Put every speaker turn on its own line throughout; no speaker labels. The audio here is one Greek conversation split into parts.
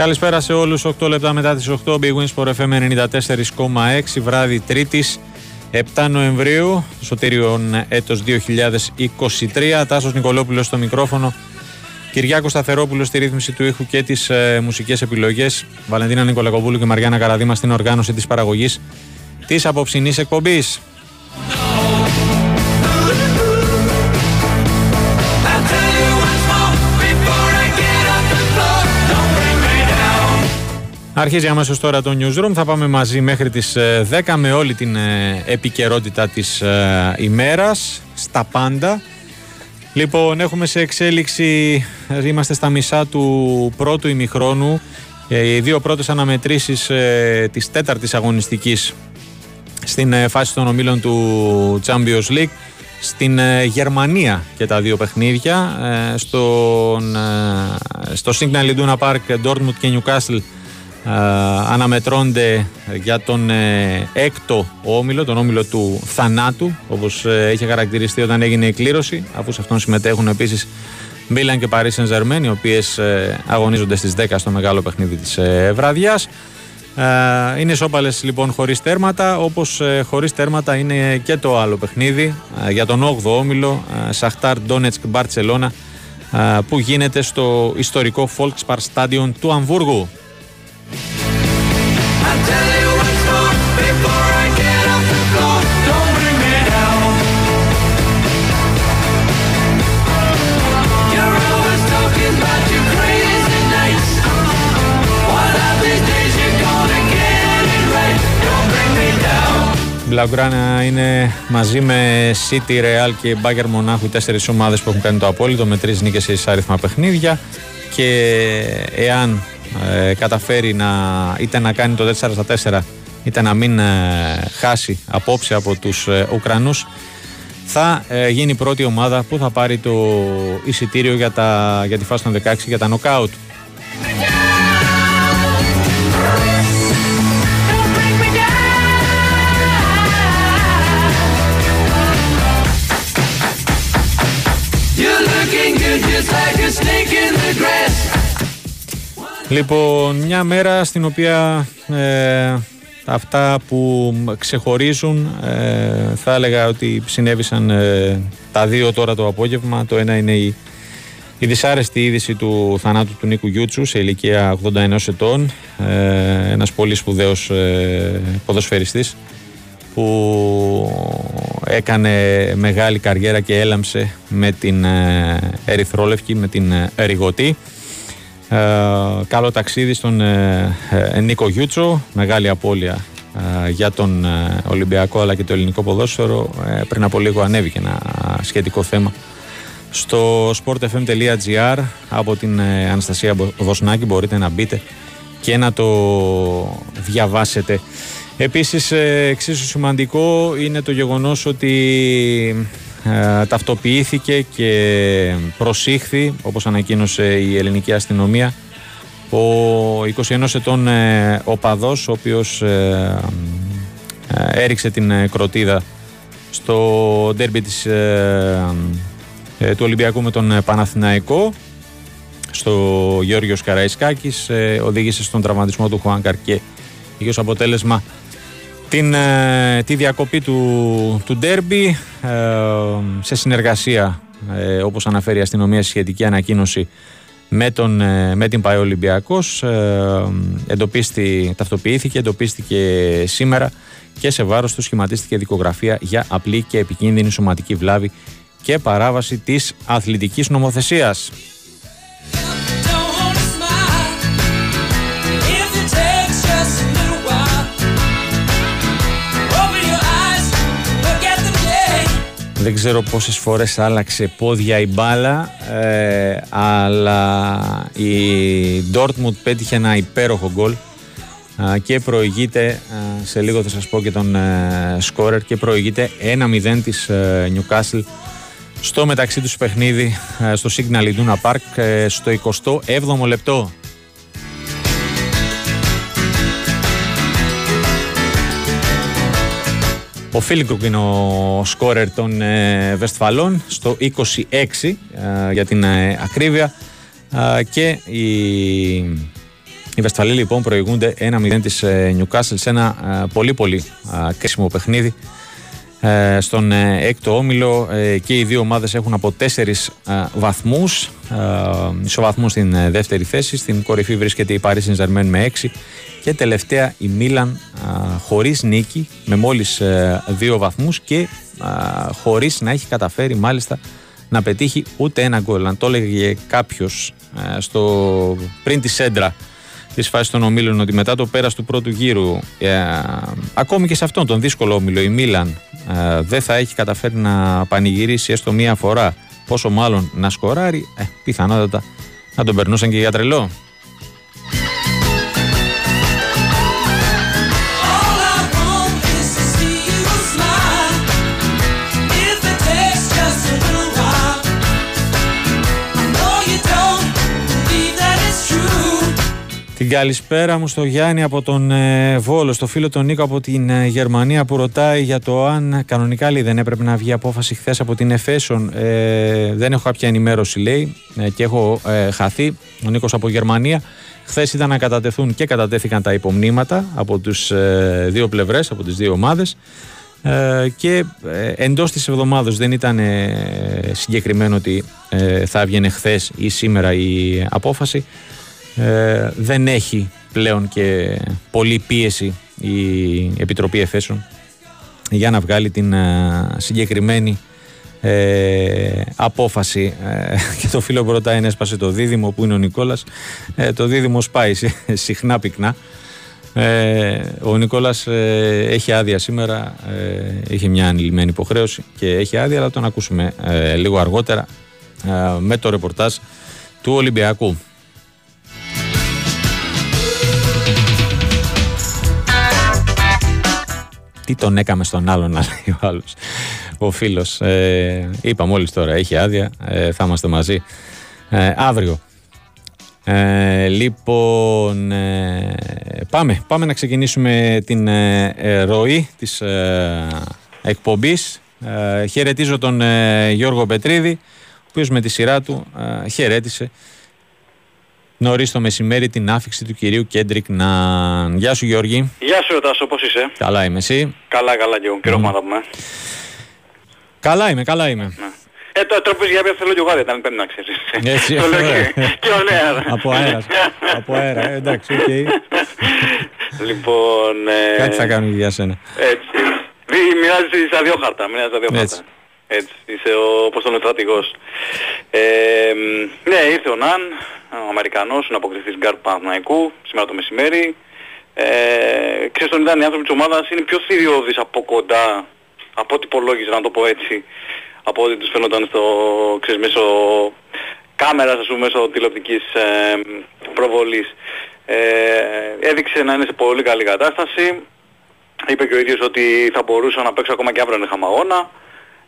Καλησπέρα σε όλους, 8 λεπτά μετά τις 8, Big Wins for FM 94,6, βράδυ Τρίτης, 7 Νοεμβρίου, Σωτήριον έτος 2023, Τάσος Νικολόπουλος στο μικρόφωνο, Κυριάκος Σταθερόπουλος στη ρύθμιση του ήχου και τις ε, μουσικές επιλογές. Βαλεντίνα Νικολακοπούλου και Μαριάννα Καραδίμα στην οργάνωση της παραγωγής της απόψινής εκπομπής. Αρχίζει αμέσως τώρα το newsroom. Θα πάμε μαζί μέχρι τις 10 ε, με όλη την ε, επικαιρότητα της ε, ημέρας. Στα πάντα. Λοιπόν, έχουμε σε εξέλιξη, είμαστε στα μισά του πρώτου ημιχρόνου. Οι δύο πρώτες αναμετρήσεις της τέταρτης αγωνιστικής στην φάση των ομίλων του Champions League στην Γερμανία και τα δύο παιχνίδια στον, στο Signal Iduna Park Dortmund και Newcastle ε, αναμετρώνται για τον ε, έκτο όμιλο, τον όμιλο του θανάτου, όπως ε, είχε χαρακτηριστεί όταν έγινε η κλήρωση, αφού σε αυτόν συμμετέχουν επίσης Μίλαν και Paris Saint-Germain, οι οποίες αγωνίζονται στις 10 στο μεγάλο παιχνίδι της βραδιάς. Είναι σώπαλες λοιπόν χωρίς τέρματα, όπως χωρίς τέρματα είναι και το άλλο παιχνίδι για τον 8ο όμιλο, Σαχτάρ Ντόνετσκ Μπαρτσελώνα, που γίνεται στο ιστορικό Volkspark Stadion του Αμβούργου. Μπλαουγκράνα είναι μαζί με City, Real και Bayern Μονάχου οι τέσσερις ομάδες που έχουν κάνει το απόλυτο με τρεις νίκες σε εισάριθμα παιχνίδια. Και εάν ε, καταφέρει να, είτε να κάνει το 4 στα 4 είτε να μην ε, χάσει απόψε από τους ε, Ουκρανούς. Θα ε, γίνει η πρώτη ομάδα που θα πάρει το εισιτήριο για, τα, για τη φάση των 16 για τα νοκάουτ. Λοιπόν, μια μέρα στην οποία ε, αυτά που ξεχωρίζουν ε, θα έλεγα ότι συνέβησαν ε, τα δύο τώρα το απόγευμα. Το ένα είναι η, η δυσάρεστη είδηση του θανάτου του Νίκου Γιούτσου σε ηλικία 81 ετών. Ε, ένας πολύ σπουδαίος ε, ποδοσφαιριστής που έκανε μεγάλη καριέρα και έλαμψε με την ε, Ερυθρόλευκη, με την Ερηγωτή. Ε, καλό ταξίδι στον ε, ε, Νίκο Γιούτσο, μεγάλη απώλεια για τον Ολυμπιακό αλλά και το ελληνικό ποδόσφαιρο. πριν από λίγο ανέβηκε ένα σχετικό θέμα στο sportfm.gr από την Αναστασία Βοσνάκη μπορείτε να μπείτε και να το διαβάσετε. Επίσης εξίσου σημαντικό είναι το γεγονός ότι ε, ταυτοποιήθηκε και προσήχθη όπως ανακοίνωσε η ελληνική αστυνομία ο 21 ετών ε, οπαδός ο οποίος ε, ε, έριξε την κροτίδα στο ντέρμπι της, του Ολυμπιακού με τον Παναθηναϊκό στο Γιώργος Καραϊσκάκης οδήγησε στον τραυματισμό του Χουάνκαρ και είχε ως αποτέλεσμα την, ε, τη διακοπή του, του ντέρμπι ε, σε συνεργασία ε, όπως αναφέρει η αστυνομία σχετική ανακοίνωση με, τον, με την ΠαΕ Ολυμπιακός εντοπίστη, ταυτοποιήθηκε, εντοπίστηκε σήμερα και σε βάρος του σχηματίστηκε δικογραφία για απλή και επικίνδυνη σωματική βλάβη και παράβαση της αθλητικής νομοθεσίας. Δεν ξέρω πόσες φορές άλλαξε πόδια η μπάλα ε, αλλά η Dortmund πέτυχε ένα υπέροχο γκολ και προηγείται, σε λίγο θα σας πω και τον ε, σκόρερ και προηγείται 1-0 της ε, Newcastle στο μεταξύ τους παιχνίδι στο Signal Iduna Park στο 27ο λεπτό. Ο Φίλικρουκ είναι ο σκόρερ των ε, Βεσφαλών στο 26 ε, για την ε, ακρίβεια. Και η Οι Βεσφαλοί λοιπόν προηγούνται 1-0 της Newcastle σε ένα πολύ πολύ κρίσιμο παιχνίδι. ε, στον ε, έκτο όμιλο ε, και οι δύο ομάδες έχουν από τέσσερις βαθμούς. Ισοβαθμού στην δεύτερη θέση. Στην κορυφή βρίσκεται η Paris Saint-Germain με 6 και τελευταία η Μίλαν χωρίς νίκη με μόλις δύο βαθμούς και χωρίς να έχει καταφέρει μάλιστα να πετύχει ούτε ένα γκολ. Αν το έλεγε κάποιος στο, πριν τη σέντρα της φάσης των ομίλων ότι μετά το πέρας του πρώτου γύρου ε, ακόμη και σε αυτόν τον δύσκολο όμιλο η Μίλαν ε, δεν θα έχει καταφέρει να πανηγυρίσει έστω μία φορά πόσο μάλλον να σκοράρει ε, πιθανότατα να τον περνούσαν και για τρελό. Την καλησπέρα μου στο Γιάννη από τον ε, Βόλο, στο φίλο τον Νίκο από την ε, Γερμανία που ρωτάει για το αν κανονικά λέει δεν έπρεπε να βγει απόφαση χθες από την Εφέσον. Ε, δεν έχω κάποια ενημέρωση λέει ε, και έχω χαθεί. Ο Νίκος από Γερμανία. Χθες ήταν να κατατεθούν και κατατέθηκαν τα υπομνήματα από τους δύο πλευρές, από τις δύο ομάδες και εντός της εβδομάδος δεν ήταν συγκεκριμένο ότι θα έβγαινε χθες ή σήμερα η απόφαση ε, δεν έχει πλέον και πολλή πίεση η Επιτροπή Εφέσεων για να βγάλει την ε, συγκεκριμένη ε, απόφαση. Ε, και το φίλο που ρωτάει έσπασε το δίδυμο που είναι ο Νικόλας το δίδυμο σπάει συχνά πυκνά. Ο Νικόλας έχει άδεια σήμερα έχει μια ανηλυμένη υποχρέωση και έχει άδεια αλλά τον ακούσουμε λίγο αργότερα με το ρεπορτάζ του Ολυμπιακού τι τον έκαμε στον άλλον, να λέει ο άλλος. Ο φίλος. Ε, είπα μόλις τώρα, έχει άδεια. Ε, θα είμαστε μαζί ε, αύριο. Ε, λοιπόν, ε, πάμε, πάμε να ξεκινήσουμε την ε, ροή της εκπομπής. χαιρετίζω τον Γιώργο Πετρίδη, ο οποίος με τη σειρά του χαιρέτησε νωρίς το μεσημέρι την άφηξη του κυρίου Κέντρικ Ναν. Γεια σου Γιώργη.
Γεια σου Τάσο, πώς είσαι;
Καλά είμαι εσύ;
Καλά, καλά και εγώ. Καιρό mm. πούμε.
Καλά είμαι, καλά είμαι.
Ναι. Ε, το τρόπος για μια θέλω και εγώ ήταν πέντε να ξέρεις.
Έτσι,
το λέω και ωραία.
Από αέρας. Από αέρα, ε, εντάξει, οκ.
Λοιπόν... Ε,
Κάτι θα κάνουμε για σένα.
Έτσι. Μοιράζεις στα δύο χάρτα, μοιράζεις στα δύο χάρτα. Έτσι, είσαι ο, όπως τον στρατηγός. Ε, ναι, ήρθε ο Ναν, ο Αμερικανός, ο αποκτηθείς γκαρντ Παναθηναϊκού, σήμερα το μεσημέρι. Ε, ξέρεις τον ήταν οι άνθρωποι της ομάδας είναι πιο θηριώδεις από κοντά, από ό,τι υπολόγιζα να το πω έτσι, από ό,τι τους φαίνονταν στο, ξέρεις, μέσω κάμερας, ας πούμε, μέσω τηλεοπτικής ε, προβολής. Ε, έδειξε να είναι σε πολύ καλή κατάσταση. Είπε και ο ίδιος ότι θα μπορούσα να παίξω ακόμα και αύριο είχαμε αγώνα.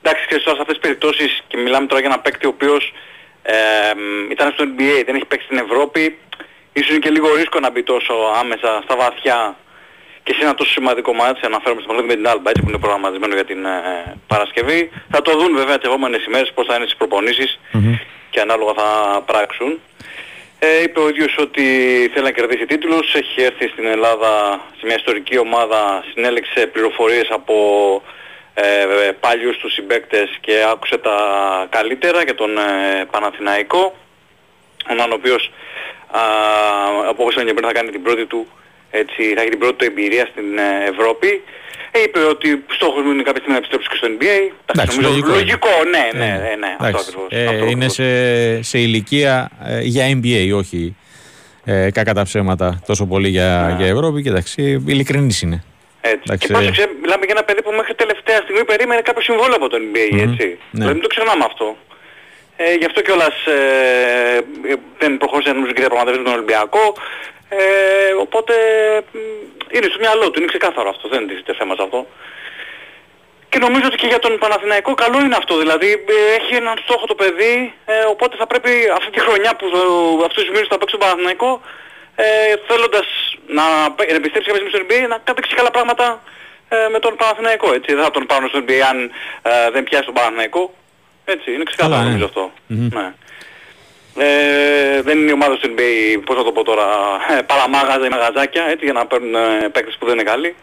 Εντάξει, ξέρεις τώρα σε αυτές τις περιπτώσεις και μιλάμε τώρα για ένα παίκτη ο οποίος ε, ήταν στο NBA, δεν έχει παίξει στην Ευρώπη, ίσως είναι και λίγο ρίσκο να μπει τόσο άμεσα στα βαθιά και σε ένα τόσο σημαντικό μάτι, αναφέρομαι στο με την Alba, έτσι που είναι προγραμματισμένο για την ε, Παρασκευή. Θα το δουν βέβαια τις επόμενες ημέρες πώς θα είναι στις προπονησεις και ανάλογα θα πράξουν. Ε, είπε ο ίδιος ότι θέλει να κερδίσει τίτλους, έχει έρθει στην Ελλάδα σε μια ιστορική ομάδα, συνέλεξε πληροφορίες από ε, παλιούς τους συμπαίκτες και άκουσε τα καλύτερα για τον ε, Παναθηναϊκό ο οποίος από όπως και πριν θα κάνει την πρώτη του έτσι, θα έχει την πρώτη του εμπειρία στην ε, Ευρώπη ε, είπε ότι στόχος μου είναι κάποια στιγμή να επιστρέψει και στο NBA.
Εντάξει, λογικό,
λογικό, ναι, ναι, ναι, ναι αυτό ακριβώς.
Ε, αυτό είναι σε, σε ηλικία ε, για NBA, όχι ε, κακά τα ψέματα τόσο πολύ για, yeah. για Ευρώπη. Και εντάξει, ειλικρινής είναι.
Έτσι. Εντάξει, και πάντως μιλάμε για ένα παιδί που μέχρι τελευταία στιγμή περίμενε κάποιο συμβόλαιο από το NBA, mm-hmm. έτσι. Ναι. Δηλαδή μην το ξεχνάμε αυτό. Ε, γι' αυτό κιόλας ε, δεν προχώρησε νομίζω και διαπραγματεύσει τον Ολυμπιακό. Ε, οπότε είναι στο μυαλό του, είναι ξεκάθαρο αυτό, δεν είναι θέμα σε αυτό. Και νομίζω ότι και για τον Παναθηναϊκό καλό είναι αυτό, δηλαδή ε, έχει έναν στόχο το παιδί, ε, οπότε θα πρέπει αυτή τη χρονιά που αυτούς τους μήνες θα παίξει τον Παναθηναϊκό ε, θέλοντας να επιστρέψει κάποια στο NBA να κατέξει καλά πράγματα ε, με τον Παναθηναϊκό. Έτσι. Δεν θα τον πάρουν στο NBA αν ε, δεν πιάσει τον Παναθηναϊκό. Έτσι, είναι ξεκάθαρο ναι. νομίζω αυτό. Mm-hmm. Ναι. Ε, δεν είναι η ομάδα του NBA, πώς θα το πω τώρα, ε, παραμάγαζα ή μαγαζάκια, έτσι, για να παίρνουν ε, παίκτες που δεν είναι καλοί.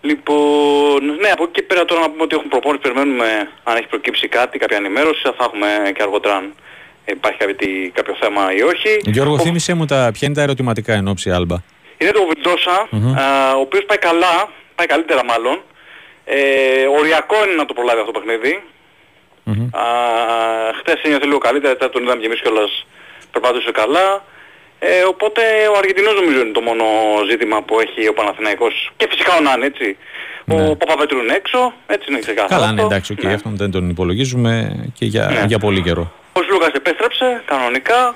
Λοιπόν, ναι, από εκεί και πέρα τώρα να πούμε ότι έχουν προπόνηση, περιμένουμε αν έχει προκύψει κάτι, κάποια ενημέρωση, θα έχουμε και αργότερα αν υπάρχει κάποιο, κάποιο θέμα ή όχι.
Γιώργο, ο... θύμισέ μου τα, ποια είναι τα ερωτηματικά εν ώψη Άλμπα;
Είναι το Βιλντόσα, mm-hmm. ο οποίος πάει καλά, πάει καλύτερα μάλλον. Ε, οριακό είναι να το προλάβει αυτό το παιχνίδι. Mm-hmm. Α, χθες ένιωθε λίγο καλύτερα, μετά τον είδαμε και εμείς κιόλας περπατούσε καλά. Ε, οπότε ο Αργεντινός νομίζω είναι το μόνο ζήτημα που έχει ο Παναθηναϊκός και φυσικά ο Νάν έτσι. Ναι. Ο Παπαβέτρου είναι έξω, έτσι είναι ξεκάθαρο.
Καλά, ναι, εντάξει, okay, ναι. αυτόν δεν τον υπολογίζουμε και για, ναι. για πολύ καιρό.
Ο Λούκας επέστρεψε κανονικά,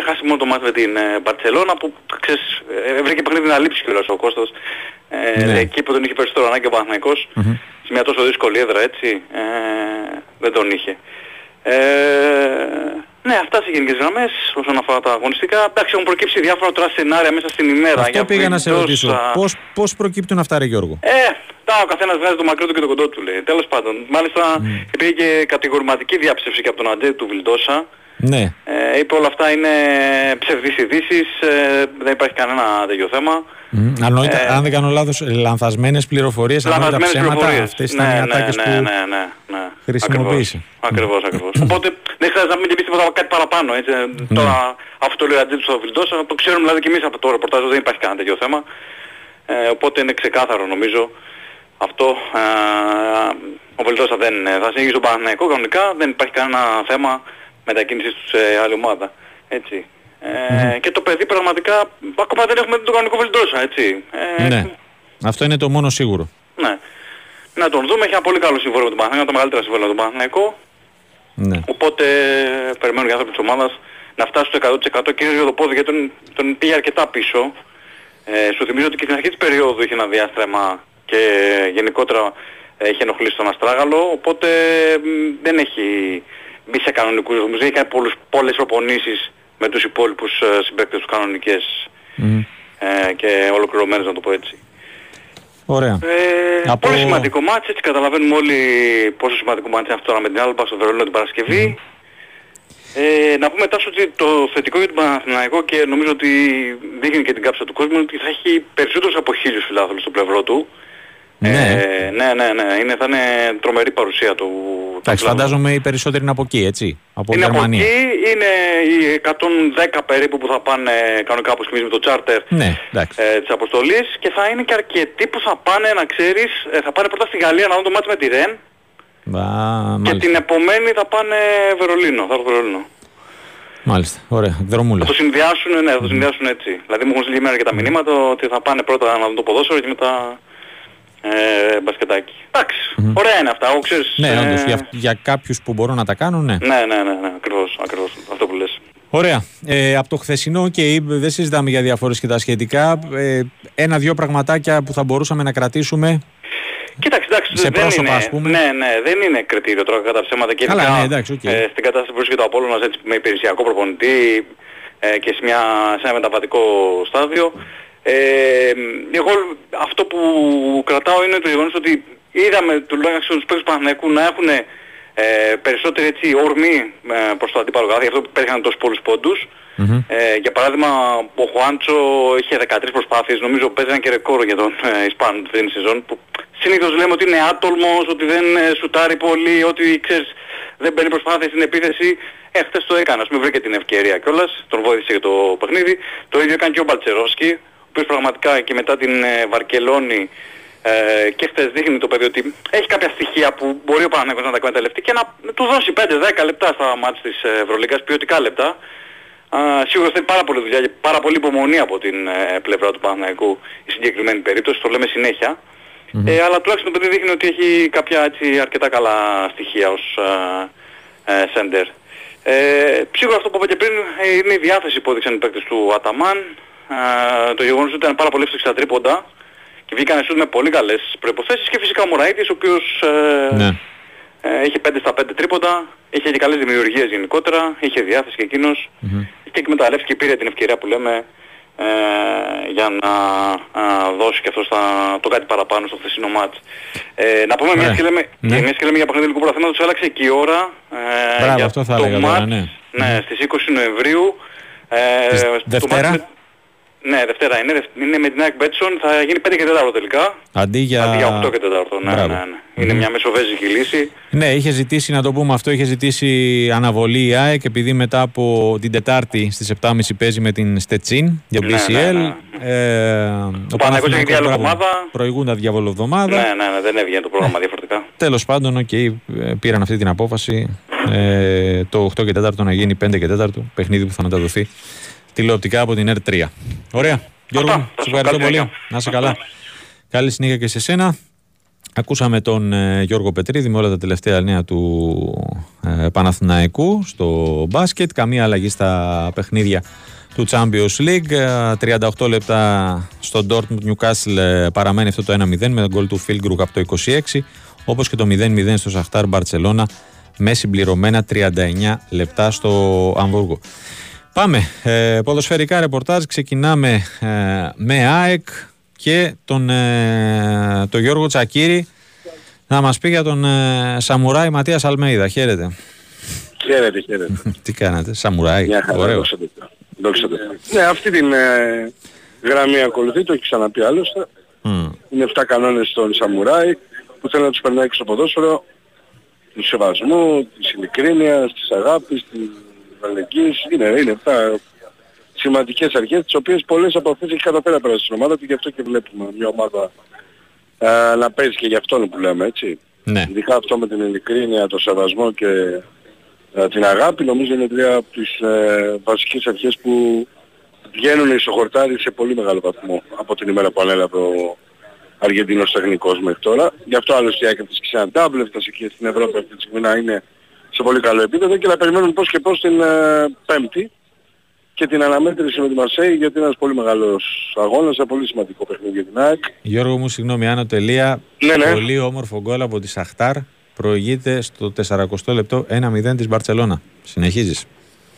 έχασε μόνο το μάτι με την Μπαρτσελώνα που ξέρεις, ε, βρήκε παιχνίδι να λείψει κιόλας ο Κώστας. Ε, ναι. Εκεί που τον είχε περισσότερο ανάγκη ο Παναθηναϊκός, mm-hmm. σε μια τόσο δύσκολη έδρα έτσι, ε, δεν τον είχε. Ε, ναι, αυτά σε γενικές γραμμές όσον αφορά τα αγωνιστικά. Εντάξει, έχουν προκύψει διάφορα τώρα σενάρια μέσα στην ημέρα.
Αυτό για πήγα να σε ρωτήσω. Πώς, πώς προκύπτουν αυτά ρε Γιώργο;
Ε, τα, ο καθένας βγάζει το μακρύ του και το κοντό του λέει. Τέλος πάντων. Μάλιστα mm. υπήρχε και κατηγορηματική διάψευση και από τον Αντζέ του Βιλντόσα.
Ναι.
Ε, είπε όλα αυτά είναι ψευδείς ειδήσεις, ε, δεν υπάρχει κανένα τέτοιο θέμα.
Mm. ε, αν δεν κάνω λάθος, λανθασμένες πληροφορίες,
λανθασμένες
ψέματα, πληροφορίες. αυτές ήταν
ναι,
οι
ναι,
ατάκες
ναι,
που
ναι, ναι, ναι.
χρησιμοποίησε.
Ακριβώς, ακριβώς. Οπότε δεν χρειάζεται να μην και τίποτα κάτι παραπάνω. Έτσι. Mm. Τώρα αυτό το λέει ο Ατζήτης στο Βιλντόσα, το ξέρουμε δηλαδή και εμείς από το ρεπορτάζ, δεν υπάρχει κανένα τέτοιο θέμα. Ε, οπότε είναι ξεκάθαρο νομίζω αυτό. Ε, ο Βιλντόσα δεν θα συνεχίσει τον Παναθηναϊκό κανονικά, δεν υπάρχει κανένα θέμα μετακίνησης τους σε άλλη ομάδα. Έτσι. Ε, και το παιδί πραγματικά ακόμα δεν έχουμε τον κανονικό Βιλντόσα, έτσι.
Ε, ναι. Αυτό είναι το μόνο σίγουρο.
Ναι. Να τον δούμε, έχει ένα πολύ καλό συμβόλαιο με τον Παναθηναϊκό, το μεγαλύτερο συμβόλαιο με τον Παναθηναϊκό.
Ναι.
Οπότε περιμένουν οι άνθρωποι της ομάδας να φτάσει στο 100% κυρίως για το πόδι γιατί τον, τον πήγε αρκετά πίσω. Ε, σου θυμίζω ότι και στην αρχή της περίοδου είχε ένα διάστρεμα και γενικότερα έχει ενοχλήσει τον Αστράγαλο, οπότε δεν έχει μπει σε κανονικούς ρυθμούς, έχει κάνει πολλούς, πολλές προπονήσεις με τους υπόλοιπους ε, συμπαίκτες τους κανονικές mm. ε, και ολοκληρωμένες να το πω έτσι.
Ωραία.
Ε, Από... Πολύ σημαντικό μάτς, έτσι καταλαβαίνουμε όλοι πόσο σημαντικό μάτς είναι αυτό τώρα με την Άλμπα στο Βερολίνο την Παρασκευή. Ε, να πούμε τάσο ότι το θετικό για τον Παναθηναϊκό και νομίζω ότι δείχνει και την κάψα του κόσμου ότι θα έχει περισσότερους από χίλιους φιλάθλους στο πλευρό του.
Ναι.
Ε, ναι, ναι, ναι. Είναι, θα είναι τρομερή παρουσία του.
Εντάξει, φαντάζομαι οι περισσότεροι είναι από εκεί, έτσι. Από
είναι
Γερμανία.
από εκεί, είναι οι 110 περίπου που θα πάνε κανονικά όπως με το charter
ναι,
ε, της αποστολής και θα είναι και αρκετοί που θα πάνε, να ξέρεις, ε, θα πάνε πρώτα στη Γαλλία να δουν το μάτι με τη Ρεν και την επομένη θα πάνε Βερολίνο, θα Βερολίνο.
Μάλιστα, ωραία, δρομούλα.
Θα το συνδυάσουν, ναι, θα το συνδυάσουν έτσι. Δηλαδή μου έχουν στείλει και τα μηνύματα ότι θα πάνε πρώτα να δουν το ποδόσφαιρο και μετά ε, μπασκετάκι. Εντάξει, mm-hmm. ωραία είναι αυτά, ξέρεις.
Ναι, ε... όντως, για, για κάποιους που μπορούν να τα κάνουν, ναι.
Ναι, ναι, ναι, ναι ακριβώς, ακριβώς, αυτό που λες.
Ωραία. Ε, από το χθεσινό και δεν συζητάμε για διαφορές και τα σχετικά. Ε, Ένα-δυο πραγματάκια που θα μπορούσαμε να κρατήσουμε.
Κοίταξε, εντάξει,
σε
δεν
πρόσωπα,
είναι,
ας πούμε.
Ναι, ναι, δεν είναι κριτήριο τώρα κατά ψέματα και
Καλά, ναι, εντάξει, okay.
ε, στην κατάσταση που βρίσκεται ο Απόλλωνας έτσι με υπηρεσιακό προπονητή ε, και σε, μια, σε ένα μεταβατικό στάδιο. Ε, εγώ αυτό που κρατάω είναι το γεγονός ότι είδαμε τουλάχιστον τους παίκτες του Παναθηναϊκού να έχουν ε, περισσότερη έτσι ορμή ε, προς το αντίπαλο γι' αυτό πέτυχαν τόσους πολλούς πόντους. Mm-hmm. Ε, για παράδειγμα, ο Χουάντσο είχε 13 προσπάθειες, νομίζω παίζει ένα και ρεκόρ για τον ε, Ισπάνο την σεζόν, που συνήθως λέμε ότι είναι άτολμος, ότι δεν ε, σουτάρει πολύ, ότι ξέρεις, δεν παίρνει προσπάθειες στην επίθεση. Ε, χθες το έκανε, ας πούμε βρήκε την ευκαιρία κιόλας, τον βοήθησε για το παιχνίδι. Το ίδιο έκανε και ο Μπαλτσερόσκι, οποίος πραγματικά και μετά την ε, Βαρκελόνη ε, και χθες δείχνει το παιδί ότι έχει κάποια στοιχεία που μπορεί ο Παναγιώτης να τα εκμεταλλευτεί και να του δώσει 5-10 λεπτά στα μάτια της ε, Ευρωλίγκας, ποιοτικά λεπτά. Α, σίγουρα θέλει πάρα πολύ δουλειά και πάρα πολύ υπομονή από την ε, πλευρά του Παναγιακού η συγκεκριμένη περίπτωση, το λέμε συνέχεια. Mm-hmm. Ε, αλλά τουλάχιστον το παιδί δείχνει ότι έχει κάποια έτσι, αρκετά καλά στοιχεία ως ε, σέντερ. Ε, σίγουρα αυτό που είπα και πριν είναι η διάθεση που έδειξαν οι παίκτες του Αταμάν, το γεγονός ότι ήταν πάρα πολύ εύστοχοι στα τρίποντα και βγήκαν σούτ με πολύ καλές προϋποθέσεις και φυσικά ο Μωραΐτης ο οποίος ε, ναι. ε, είχε 5 στα 5 τρίποντα, είχε και καλές δημιουργίες γενικότερα, είχε διάθεση και εκείνος mm-hmm. και εκμεταλλεύτηκε και πήρε την ευκαιρία που λέμε ε, για να δώσει και αυτό στα, το κάτι παραπάνω στο χθεσινό μάτς. Ε, να πούμε μια και λέμε, ναι. και λέμε για παιχνίδι του πρωταθλήματος, άλλαξε και η ώρα
ε, Μπράβο, για αυτό θα
το
μάτς ναι.
Ναι, στις 20 Νοεμβρίου.
Ε, Δευτέρα.
Ναι, Δευτέρα είναι. Είναι με την ΑΕΚ Μπέτσον. Θα γίνει 5 και 4 τελικά.
Αντί για,
Αντί για 8 και 4. Ναι, ναι, ναι. Είναι μια μεσοβέζικη λύση.
Ναι, είχε ζητήσει, να το πούμε αυτό, είχε ζητήσει αναβολή η ΑΕΚ επειδή μετά από την Τετάρτη στις 7.30 παίζει με την Στετσίν για
Ναι,
BCL.
ναι, ναι.
Ε,
Ο Παναγιώτης έχει άλλη εβδομάδα.
Προηγούν τα διαβολοβδομάδα.
Ναι, ναι, ναι, δεν έβγαινε το πρόγραμμα διαφορετικά.
Τέλος πάντων, οκ, ε, πήραν αυτή την απόφαση. Ε, το 8 και 4 να γίνει 5 και 4, παιχνίδι που θα μεταδοθεί τηλεοπτικά από την R3. Ωραία. Γιώργο,
Αυτά.
σε ευχαριστώ
Καλή
πολύ.
συνέχεια.
Να είσαι καλά. Καλή συνέχεια και σε σένα. Ακούσαμε τον ε, Γιώργο Πετρίδη με όλα τα τελευταία νέα του ε, Παναθηναϊκού στο μπάσκετ. Καμία αλλαγή στα παιχνίδια του Champions League. Ε, 38 λεπτά στο Dortmund Newcastle ε, παραμένει αυτό το 1-0 με τον γκολ του Φίλγκρουκ από το 26 όπως και το 0-0 στο Σαχτάρ Μπαρτσελώνα με συμπληρωμένα 39 λεπτά στο Αμβούργο. Πάμε. Ε, ποδοσφαιρικά ρεπορτάζ. Ξεκινάμε ε, με ΑΕΚ και τον ε, το Γιώργο Τσακύρη να μας πει για τον ε, Σαμουράι Ματίας Αλμέιδα. Χαίρετε.
Χαίρετε, χαίρετε.
Τι κάνατε, Σαμουράι.
Μια χαρά,
Ωραίο.
δόξα τω Θεώ. Δόξα τω Θεώ. Ναι, αυτή την ε, γραμμή ακολουθεί, το έχει ξαναπεί άλλωστε.
Μμ.
Είναι 7 κανόνες στον Σαμουράι που θέλει να τους περνάει και στο ποδόσφαιρο του σεβασμού, της ειλικρίνειας, της αγάπης, της αλληλεγγύης. Είναι, είναι 7 σημαντικές αρχές τις οποίες πολλές από αυτές έχει καταφέρει να περάσει στην ομάδα του γι' αυτό και βλέπουμε μια ομάδα ε, να παίζει και γι' αυτό που λέμε έτσι.
Ναι.
Ειδικά αυτό με την ειλικρίνεια, το σεβασμό και ε, την αγάπη νομίζω είναι τρία από τις ε, βασικές αρχές που βγαίνουν στο χορτάρι σε πολύ μεγάλο βαθμό από την ημέρα που ανέλαβε ο Αργεντίνος τεχνικός μέχρι τώρα. Γι' αυτό άλλωστε έκατες και σε ένα double, έφτασε και στην Ευρώπη αυτή τη στιγμή να είναι σε πολύ καλό επίπεδο και να περιμένουν πώς και πώς την ε, Πέμπτη και την αναμέτρηση με τη Μαρσέη γιατί είναι ένας πολύ μεγάλος αγώνας, ένα πολύ σημαντικό παιχνίδι για την ΑΕΚ.
Γιώργο μου, συγγνώμη, άνω τελεία.
Ναι, ναι.
Πολύ όμορφο γκολ από τη Σαχτάρ. Προηγείται στο 40 λεπτό 1-0 της Μπαρτσελώνα. Συνεχίζεις.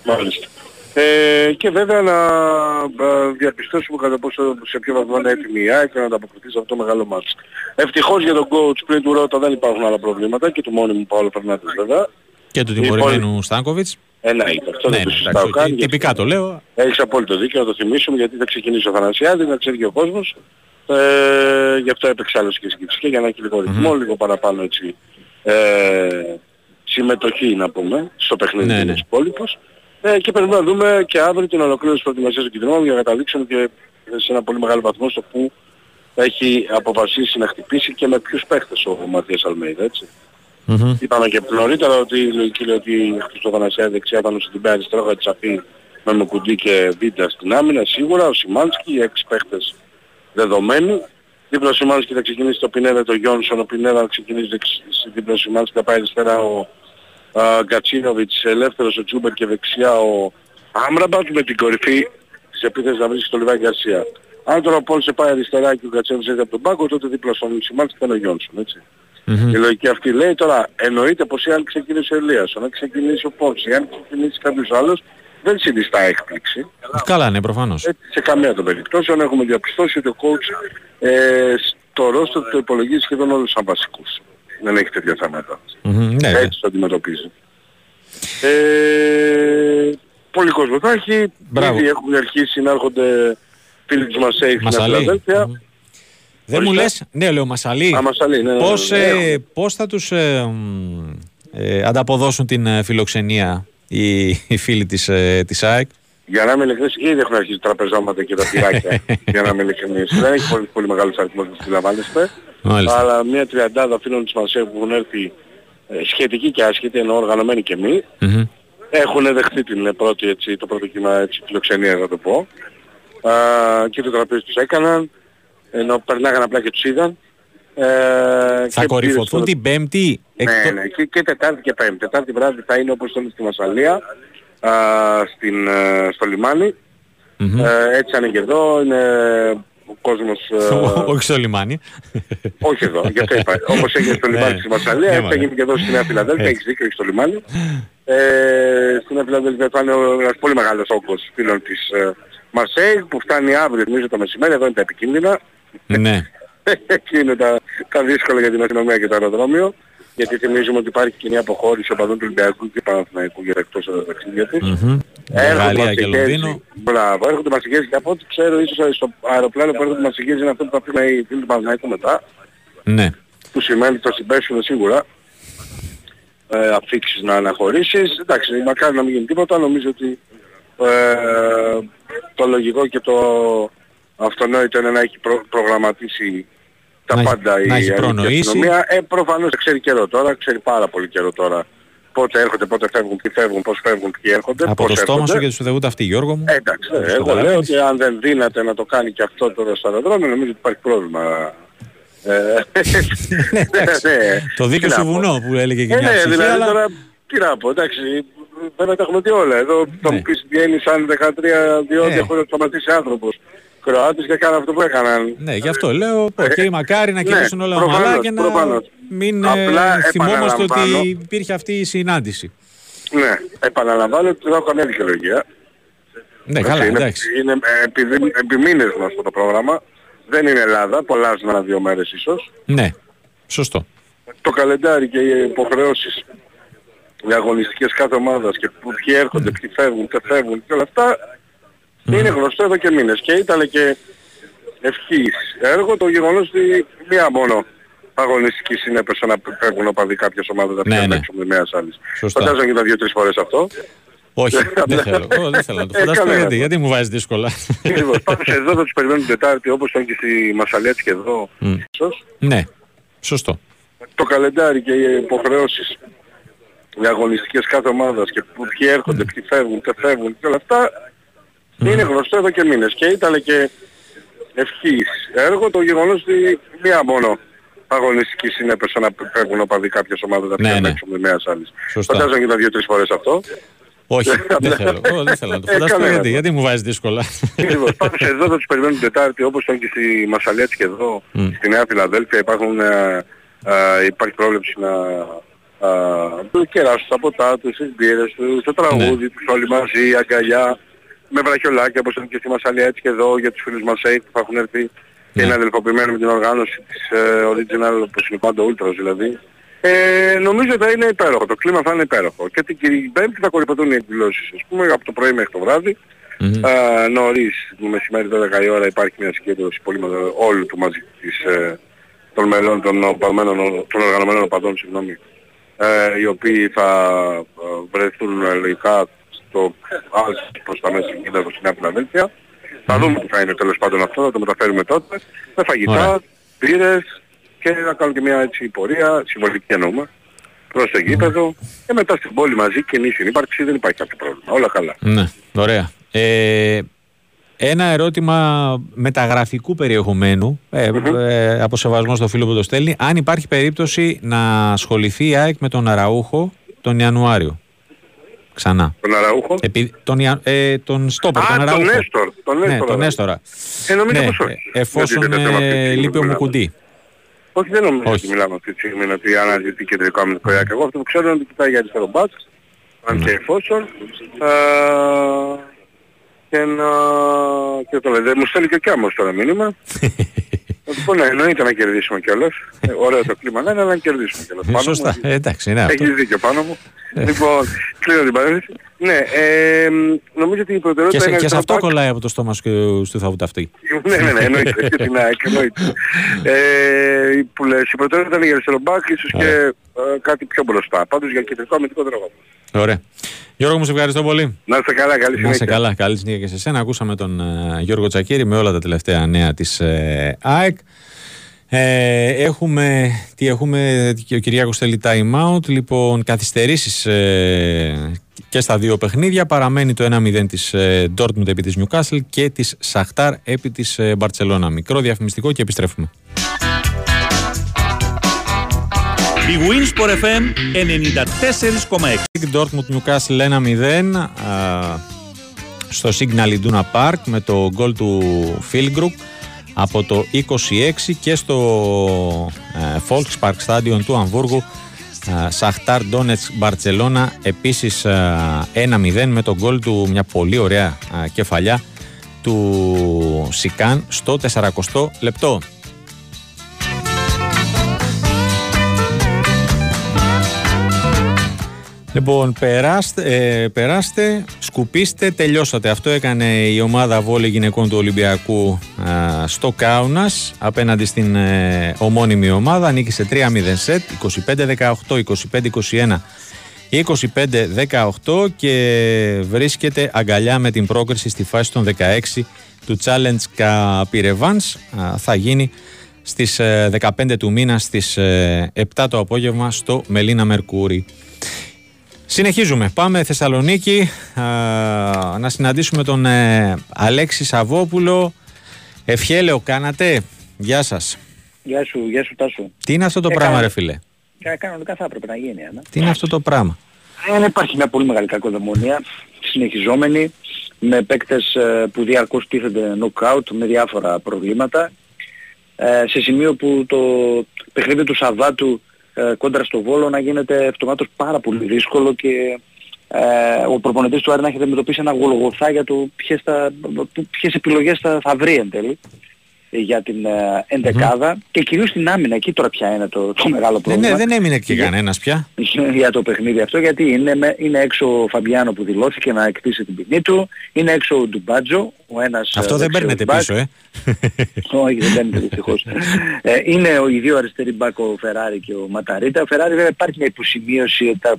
Μάλιστα. Ε, και βέβαια να ε, διαπιστώσουμε κατά πόσο σε ποιο βαθμό είναι έτοιμη η ΑΕΚ και να ανταποκριθεί σε αυτό το μεγάλο μάτς. Ευτυχώς για τον coach πριν του Ρώτα δεν υπάρχουν άλλα προβλήματα και του μόνιμου Παόλο Φερνάντες βέβαια.
Και του
Λοιπόν,
τιμωρημένου Στάνκοβιτς.
Ένα είπε. Αυτό
Ναι,
δεν το
ναι,
συζητάω
εντάξει,
καν.
τυπικά το λέω.
Έχεις απόλυτο δίκιο να το θυμίσουμε γιατί θα ξεκινήσει ο Θανασιάδης, να ξέρει και ο κόσμος. Ε, γι' αυτό έπαιξε άλλος και συγκεκριτικά για να έχει λίγο ρυθμό, λίγο παραπάνω έτσι, ε, συμμετοχή να πούμε στο παιχνίδι
Ναι,
ναι,
ναι.
τους υπόλοιπους. Ε, και πρέπει να δούμε και αύριο την ολοκλήρωση της προετοιμασίας του κεντρικού για να καταλήξουμε και σε ένα πολύ μεγάλο βαθμό στο που έχει αποφασίσει να χτυπήσει και με ποιους παίχτες ο Ματίας Αλμέιδα, έτσι.
Μμμ.
Είπαμε και νωρίτερα ότι η λογική λέει ότι χτυπήσει το Θανασιάδη δεξιά πάνω στην πέρα αριστερό θα τσαπεί με Μουκουντή και Βίντα στην άμυνα σίγουρα, ο Σιμάνσκι, οι έξι παίχτες δεδομένοι. Δίπλα ο Σιμάνσκι θα ξεκινήσει το Πινέδα, το Γιόνσον, ο Πινέδα θα ξεκινήσει δεξ- δίπλα ο Σιμάνσκι, θα πάει αριστερά ο α, Γκατσίνοβιτς, ελεύθερος ο Τσούμπερ και δεξιά ο Άμραμπατς με την κορυφή της επίθεσης να βρίσκει στο Λιβάη Γκαρσία. Αν τώρα ο Πολ σε πάει αριστερά και ο Γκατσίνοβιτς έρθει από τον πάγκο, τότε δίπλα στον Σιμάνσκι θα είναι ο Γιόνσον, έτσι.
Μμμ.
Η λογική αυτή λέει τώρα εννοείται πως αν ξεκινήσει ο Ελίας, αν ξεκινήσει ο Πόρση, αν ξεκινήσει κάποιος άλλος δεν συνιστά έκπληξη.
Καλά, ναι, προφανώς.
Έτσι, σε καμία των περιπτώσεων έχουμε διαπιστώσει ότι ο coach ε, στο ρόστο του το υπολογίζει σχεδόν όλους σαν βασικούς. Δεν έχει τέτοια θέματα.
Μμμ, Ναι, ναι.
Έτσι το αντιμετωπίζει. Ε, πολύ κόσμο θα έχει.
Μπράβο.
Ήδη έχουν αρχίσει να έρχονται φίλοι της Μασέη στην
Μασαλή.
Φιλαδέλφια.
Μμμ. Δεν μου
Ορίστε.
λες, ναι λέω Μασαλή,
Α, Μασαλή, ναι, ναι, ναι,
πώς,
ναι,
ε,
έχουν.
πώς θα τους ε, μ, ε, ανταποδώσουν την ε, φιλοξενία οι, οι φίλοι της, ε, της ΑΕΚ;
Για να είμαι ειλικρινής, ήδη έχουν αρχίσει τα τραπεζώματα και τα πυράκια. για να είμαι ειλικρινής. Δεν έχει πολύ, πολύ μεγάλος αριθμός που συλλαμβάνεστε.
Μάλιστα.
Αλλά μια τριαντάδα φίλων της Μασέου που έχουν έρθει ε, σχετικοί και άσχετοι, ενώ οργανωμένοι και μη,
Μμμ.
έχουν δεχτεί την ε, πρώτη, έτσι, το πρώτο κύμα έτσι, φιλοξενία να το πω. Α, και το τραπέζι τους έκαναν, ενώ περνάγαν απλά και τους είδαν. Ε,
Θα
και
κορυφωθούν
πήρε στο-
την Πέμπτη.
ναι,
εκτό-
ναι, και, και Τετάρτη και Πέμπτη. Τετάρτη βράδυ θα είναι όπως το στη Μασαλία, α, στην, ε, στο λιμάνι.
Μμμ.
Ε, έτσι αν είναι και εδώ, είναι ο κόσμος... ε,
Όχι στο λιμάνι.
όχι εδώ, γι' αυτό είπα. Όπως έγινε στο
Ναι.
λιμάνι της Μασαλία,
Ναι,
έτσι θα
μωρέ.
γίνει και εδώ στη Νέα Φιλαδέλφια,
Έτσι.
έχεις δίκιο, έχεις στο λιμάνι. Ε, στη Νέα Φιλαδέλφια θα είναι ο- ένας πολύ μεγάλος όγκος φίλων της ε, Μαρσέη που φτάνει αύριο, νομίζω το μεσημέρι, εδώ είναι τα επικίνδυνα.
Ναι.
Εκεί είναι τα, τα δύσκολα για την αστυνομία και το αεροδρόμιο. γιατί θυμίζουμε ότι υπάρχει κοινή αποχώρηση οπαδών του Ολυμπιακού και Παναθηναϊκού για εκτός από τα ταξίδια τους.
Mm-hmm. Γαλλία και Λονδίνο.
Μπράβο, έρχονται μασικές και από ό,τι ξέρω ίσως στο αεροπλάνο που έρχονται μασικές είναι αυτό που θα πει οι φίλοι του Παναθηναϊκού μετά.
Ναι.
Που σημαίνει ότι θα συμπέσουν σίγουρα ε, αφήξεις να αναχωρήσεις. Εντάξει, μακάρι να μην γίνει τίποτα, νομίζω ότι ε, το λογικό και το αυτονόητο είναι να έχει προ, προγραμματίσει τα
να
πάντα
έχει,
η
η
αστυνομία. Ε, προφανώς ξέρει καιρό τώρα, ξέρει πάρα πολύ καιρό τώρα πότε έρχονται, πότε φεύγουν, ποιοι φεύγουν, πώς φεύγουν, ποιοι έρχονται.
Από το στόμα σου και τους οδηγούνται αυτοί, Γιώργο μου.
Ε, εντάξει, ε, εγώ λέω ότι αν δεν δύναται να το κάνει και αυτό τώρα στο αεροδρόμιο, νομίζω ότι υπάρχει πρόβλημα. Ε,
ναι, ναι, το δίκαιο σου βουνό που έλεγε και μια
ναι,
ψυχή,
δηλαδή
αλλά...
τώρα, τι να πω, εντάξει, βέβαια τα έχουμε δει όλα. Εδώ θα μου πεις βγαίνει σαν 13 διόδια χωρίς να σταματήσει άνθρωπος. Κροάτες και κάνουν αυτό που έκαναν.
Ναι, γι' αυτό λέω, και μακάρι να κερδίσουν όλα ομαλά και να μην
Απλά
θυμόμαστε ότι υπήρχε αυτή η συνάντηση.
Ναι, επαναλαμβάνω ότι δεν έχω καμία δικαιολογία.
Ναι, καλά,
είναι,
εντάξει.
Είναι επί, επί μήνες μας αυτό το πρόγραμμα. Δεν είναι Ελλάδα, πολλάς ένα δύο μέρες ίσως.
Ναι, σωστό.
Το καλεντάρι και οι υποχρεώσεις οι αγωνιστικές κάθε ομάδας και ποιοι έρχονται, ποιοι φεύγουν, ποιοι φεύγουν και όλα αυτά είναι γνωστό εδώ και μήνες. Και ήταν και ευχής έργο το γεγονός ότι μία μόνο αγωνιστική συνέπεσε να φεύγουν οπαδοί κάποιες ομάδες να
ναι, ναι.
παίξουν μιας άλλης. Φαντάζομαι και τα δύο-τρεις φορές αυτό.
Όχι, δεν θέλω. Oh, δεν θέλω να το φανταστώ γιατί, γιατί μου βάζεις δύσκολα.
Ακριβώς. Πάντως εδώ θα τους περιμένουν την Τετάρτη όπως ήταν και στη Μασαλέτ και εδώ. Mm.
Ναι, σωστό.
Το καλεντάρι και οι υποχρεώσεις οι αγωνιστικές κάθε ομάδας και ποιοι έρχονται, ποιοι φεύγουν, ποιοι φεύγουν και όλα αυτά είναι γνωστό εδώ και μήνες. Και ήταν και ευχής έργο το γεγονός ότι μία μόνο αγωνιστική συνέπεσε να φεύγουν οπαδοί κάποιες ομάδες να
ναι, ναι.
παίξουν με μιας άλλης. Φαντάζομαι και τα δύο-τρεις φορές αυτό.
Όχι, δεν θέλω. Oh, δεν θέλω να το φανταστώ γιατί, γιατί μου βάζει δύσκολα.
Ακριβώς. Πάντως εδώ θα τους περιμένουν την Τετάρτη όπως ήταν και στη Μασαλέτ και εδώ, mm. στη Νέα Φιλαδέλφια υπάρχουν, ε, ε, υπάρχει πρόβλεψη να uh, κεράσουν τα ποτά τους, τις μπύρες τους, το τραγούδι ναι. τους όλοι μαζί, η αγκαλιά, με βραχιολάκια όπως ήταν και στη Μασαλέτ και εδώ για τους φίλους μας που θα έχουν έρθει και είναι αδελφοποιημένοι με την οργάνωση της uh, Original όπως είναι πάντα Ultras δηλαδή. Ε, νομίζω ότι θα είναι υπέροχο. Το κλίμα θα είναι υπέροχο. Και την Πέμπτη θα κορυφωθούν οι εκδηλώσεις. Ας πούμε από το πρωί μέχρι το βράδυ. Mm-hmm. Α, νωρίς, το μεσημέρι 12 η ώρα υπάρχει μια συγκέντρωση πολύ μεγάλη όλου του μαζί της, ε, των μελών των, οπαμένων, των οργανωμένων οπαδών, συγγνώμη, ε, οι οποίοι θα ε, βρεθούν λογικά στο άλλο προς τα μέσα συγκέντρωση στην Νέα Φιλαδέλφια. Mm-hmm. Θα δούμε τι θα είναι τέλος πάντων αυτό, θα το μεταφέρουμε τότε. Με φαγητά, πύρες, και να κάνουν και μια έτσι πορεία, συμβολική εννοούμε, προς το γήπεδο και μετά στην πόλη μαζί και νη συνύπαρξη δεν υπάρχει κάποιο πρόβλημα. Όλα καλά.
Ναι, ωραία. Ε, ένα ερώτημα μεταγραφικού περιεχομένου, ε, mm-hmm. ε, από σεβασμό στο φίλο που το στέλνει, αν υπάρχει περίπτωση να ασχοληθεί η ΑΕΚ με τον Αραούχο τον Ιανουάριο. Ξανά.
Τον Αραούχο.
Επί, τον, ε, τον Στόπερ,
Α,
τον Αραούχο.
τον Νέστορ. Τον Νέστορ.
Ναι, τον Νέστορα.
Ε, νομίζω
ναι,
πως όχι.
Εφόσον ε, λείπει ο Μουκουντή.
Όχι, δεν νομίζω ότι μιλάμε αυτή τη στιγμή ότι αναζητεί κεντρικό αμυντικό ΙΑΚ. Εγώ αυτό που ξέρω είναι ότι κοιτάει για αριστερό μπάτ, αν και εφόσον, και να... και το λέτε, μου στέλνει και ο Κιάμος τώρα μήνυμα. Λοιπόν, ναι, εννοείται να κερδίσουμε κιόλας. Ε, ωραίο το κλίμα, ναι, να κερδίσουμε κιόλας.
Πάνω Σωστά, μου, εντάξει, ναι, αυτό.
Έχεις δίκιο πάνω μου. λοιπόν, κλείνω την παρένθεση. Ναι, ε, νομίζω ότι η προτεραιότητα
και
είναι...
Και σε αυτό κολλάει από το στόμα σου και του θαύτου αυτή.
ναι, ναι, ναι, εννοείται. και την ΑΕΚ, εννοείται. ε, που λες, η προτεραιότητα είναι για αριστερό μπακ, ίσως και ε, κάτι πιο μπροστά. Πάντως για κεντρικό αμυντικό δρόμο.
Ωραία. Γιώργο μου, σε ευχαριστώ πολύ.
Να είστε καλά, καλή συνέχεια.
Να είστε καλά, καλή συνέχεια και σε εσένα. Ακούσαμε τον uh, Γιώργο Τσακίρη με όλα τα τελευταία νέα της uh, ΑΕΚ. Ε, έχουμε, τι έχουμε, και ο Κυριάκος θέλει time out, λοιπόν καθυστερήσεις ε, και στα δύο παιχνίδια, παραμένει το 1-0 της ε, Dortmund επί της Newcastle και της Σαχτάρ επί της ε, Barcelona. Μικρό διαφημιστικό και επιστρέφουμε.
Η Winsport FM 94,6
Dortmund Newcastle 1-0 στο Signal Iduna Park με το γκολ του Φίλγκρουκ από το 26 και στο ε, Volkspark Stadion του Αμβούργου Σαχτάρ Ντόνετς Μπαρτσελώνα επίσης 1-0 με τον γκολ του μια πολύ ωραία κεφαλιά του Σικάν στο 40 λεπτό. Λοιπόν, περάστε, ε, περάστε, σκουπίστε, τελειώσατε. Αυτό έκανε η ομάδα βόλη γυναικών του Ολυμπιακού στο Κάουνας απέναντι στην ε, ομώνυμη ομάδα. Νίκησε 3-0 σετ, 25-18, 25-21 25-18 και βρίσκεται αγκαλιά με την πρόκριση στη φάση των 16 του Challenge Καπιρεβάνς. Θα γίνει στις 15 ε, του μήνα στις 7 το απόγευμα στο Μελίνα Μερκούρι. Συνεχίζουμε. Πάμε Θεσσαλονίκη να συναντήσουμε τον ε, Αλέξη Σαββόπουλο. Ευχέλαιο κάνατε; Γεια σας.
Γεια σου, γεια σου Τάσο.
Τι είναι αυτό το ε, πράγμα ρε φίλε;
Ε, κανονικά θα έπρεπε να γίνει. Ε,
Τι είναι αυτό το πράγμα;
Δεν υπάρχει μια πολύ μεγάλη κακοδαιμονία, συνεχιζόμενη, με παίκτες που διαρκώς τίθενται knockout με διάφορα προβλήματα. σε σημείο που το παιχνίδι του Σαββάτου ε, κόντρα στο Βόλο να γίνεται αυτομάτως πάρα πολύ δύσκολο και ε, ο προπονητής του Άρη να έχει αντιμετωπίσει ένα γολογοθά για το ποιες, θα, ποιες επιλογές θα, θα βρει εν τέλει για την ε, εντεκάδα και κυρίως στην άμυνα. Εκεί τώρα πια είναι το, το μεγάλο πρόβλημα.
Ναι, δεν έμεινε και κανένας πια.
για το παιχνίδι αυτό γιατί είναι, είναι έξω ο Φαμπιάνο που δηλώθηκε να εκτίσει την ποινή του, είναι έξω ο Ντουμπάτζο, ο ένας...
Αυτό δεν παίρνετε πίσω, ε.
Όχι, δεν παίρνετε δυστυχώς. ε, είναι οι δύο αριστεροί μπακ ο Φεράρι και ο Ματαρίτα. Ο Φεράρι βέβαια υπάρχει μια υποσημείωση τα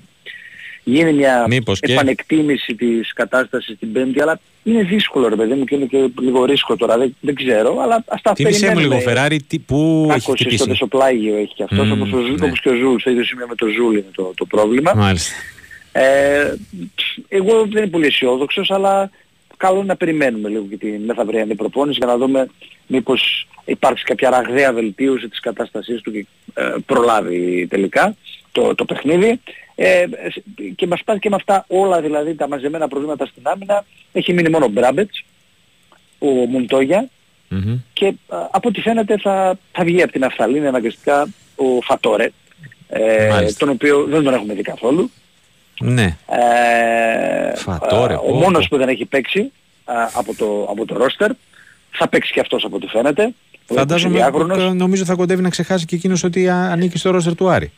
γίνει μια επανεκτίμηση της κατάστασης την Πέμπτη, αλλά είναι δύσκολο ρε παιδί μου και είναι και λίγο ρίσκο τώρα, δεν, δεν ξέρω, αλλά ας τα
περιμένουμε. μου λίγο Φεράρι, τι, πού έχει χτυπήσει;
στο δεσοπλάγιο έχει και αυτός, mm, όπως, ο, ναι. όπως και ο Ζούλ, στο ίδιο σημείο με το Ζούλ είναι το, το πρόβλημα.
Μάλιστα.
Ε, εγώ δεν είμαι πολύ αισιόδοξος, αλλά καλό είναι να περιμένουμε λίγο και τη μεθαυριανή προπόνηση για να δούμε μήπως υπάρξει κάποια ραγδαία βελτίωση της κατάστασής του και ε, προλάβει τελικά το, το παιχνίδι. Ε, και μας πάρει και με αυτά όλα δηλαδή τα μαζεμένα προβλήματα στην άμυνα. Έχει μείνει μόνο ο Μπράμπετς, ο μουντογια και από ό,τι φαίνεται θα, θα βγει από την Αφθαλήνη αναγκαστικά ο Φατόρε, ε, τον οποίο δεν τον έχουμε δει καθόλου.
Ναι.
Ε, Φατόρε, ο μόνος που δεν έχει παίξει από το, από το ρόστερ θα παίξει και αυτός από ό,τι φαίνεται.
Φαντάζομαι, νομίζω θα κοντεύει να ξεχάσει και εκείνος ότι ανήκει στο ρόστερ του Άρη.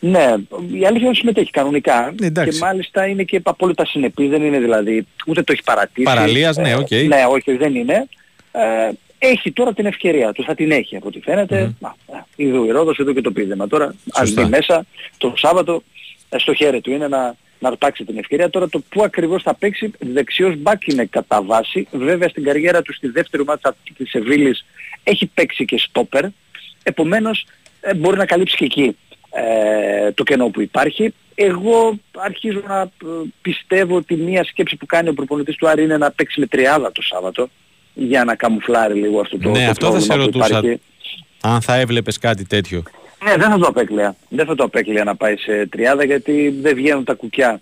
Ναι, η αλήθεια είναι συμμετέχει κανονικά και μάλιστα είναι και απόλυτα συνεπής, δεν είναι δηλαδή, ούτε το έχει παρατήσει.
Παραλίας, ναι, οκ. Okay.
ναι, όχι, δεν είναι. Ε, έχει τώρα την ευκαιρία του, θα την έχει από ό,τι φαίνεται. Mm-hmm. Ιδού η Ρόδος, ιδού και το πήδημα τώρα. Αν μπει μέσα το Σάββατο, ε, στο χέρι του είναι να, να αρπάξει την ευκαιρία. Τώρα το πού ακριβώς θα παίξει, δεξιός μπακ είναι κατά βάση. Βέβαια στην καριέρα του στη δεύτερη ομάδα της Σεβίλης έχει παίξει και στόπερ. Επομένως ε, μπορεί να καλύψει και εκεί ε, το κενό που υπάρχει. Εγώ αρχίζω να ε, πιστεύω ότι μία σκέψη που κάνει ο προπονητής του Άρη είναι να παίξει με τριάδα το Σάββατο για να καμουφλάρει λίγο αυτό το,
ναι,
το
αυτό θα σε ρωτούσα αν θα έβλεπες κάτι τέτοιο.
Ναι, δεν θα το απέκλεια. Δεν θα το απέκλεια να πάει σε τριάδα γιατί δεν βγαίνουν τα κουκιά.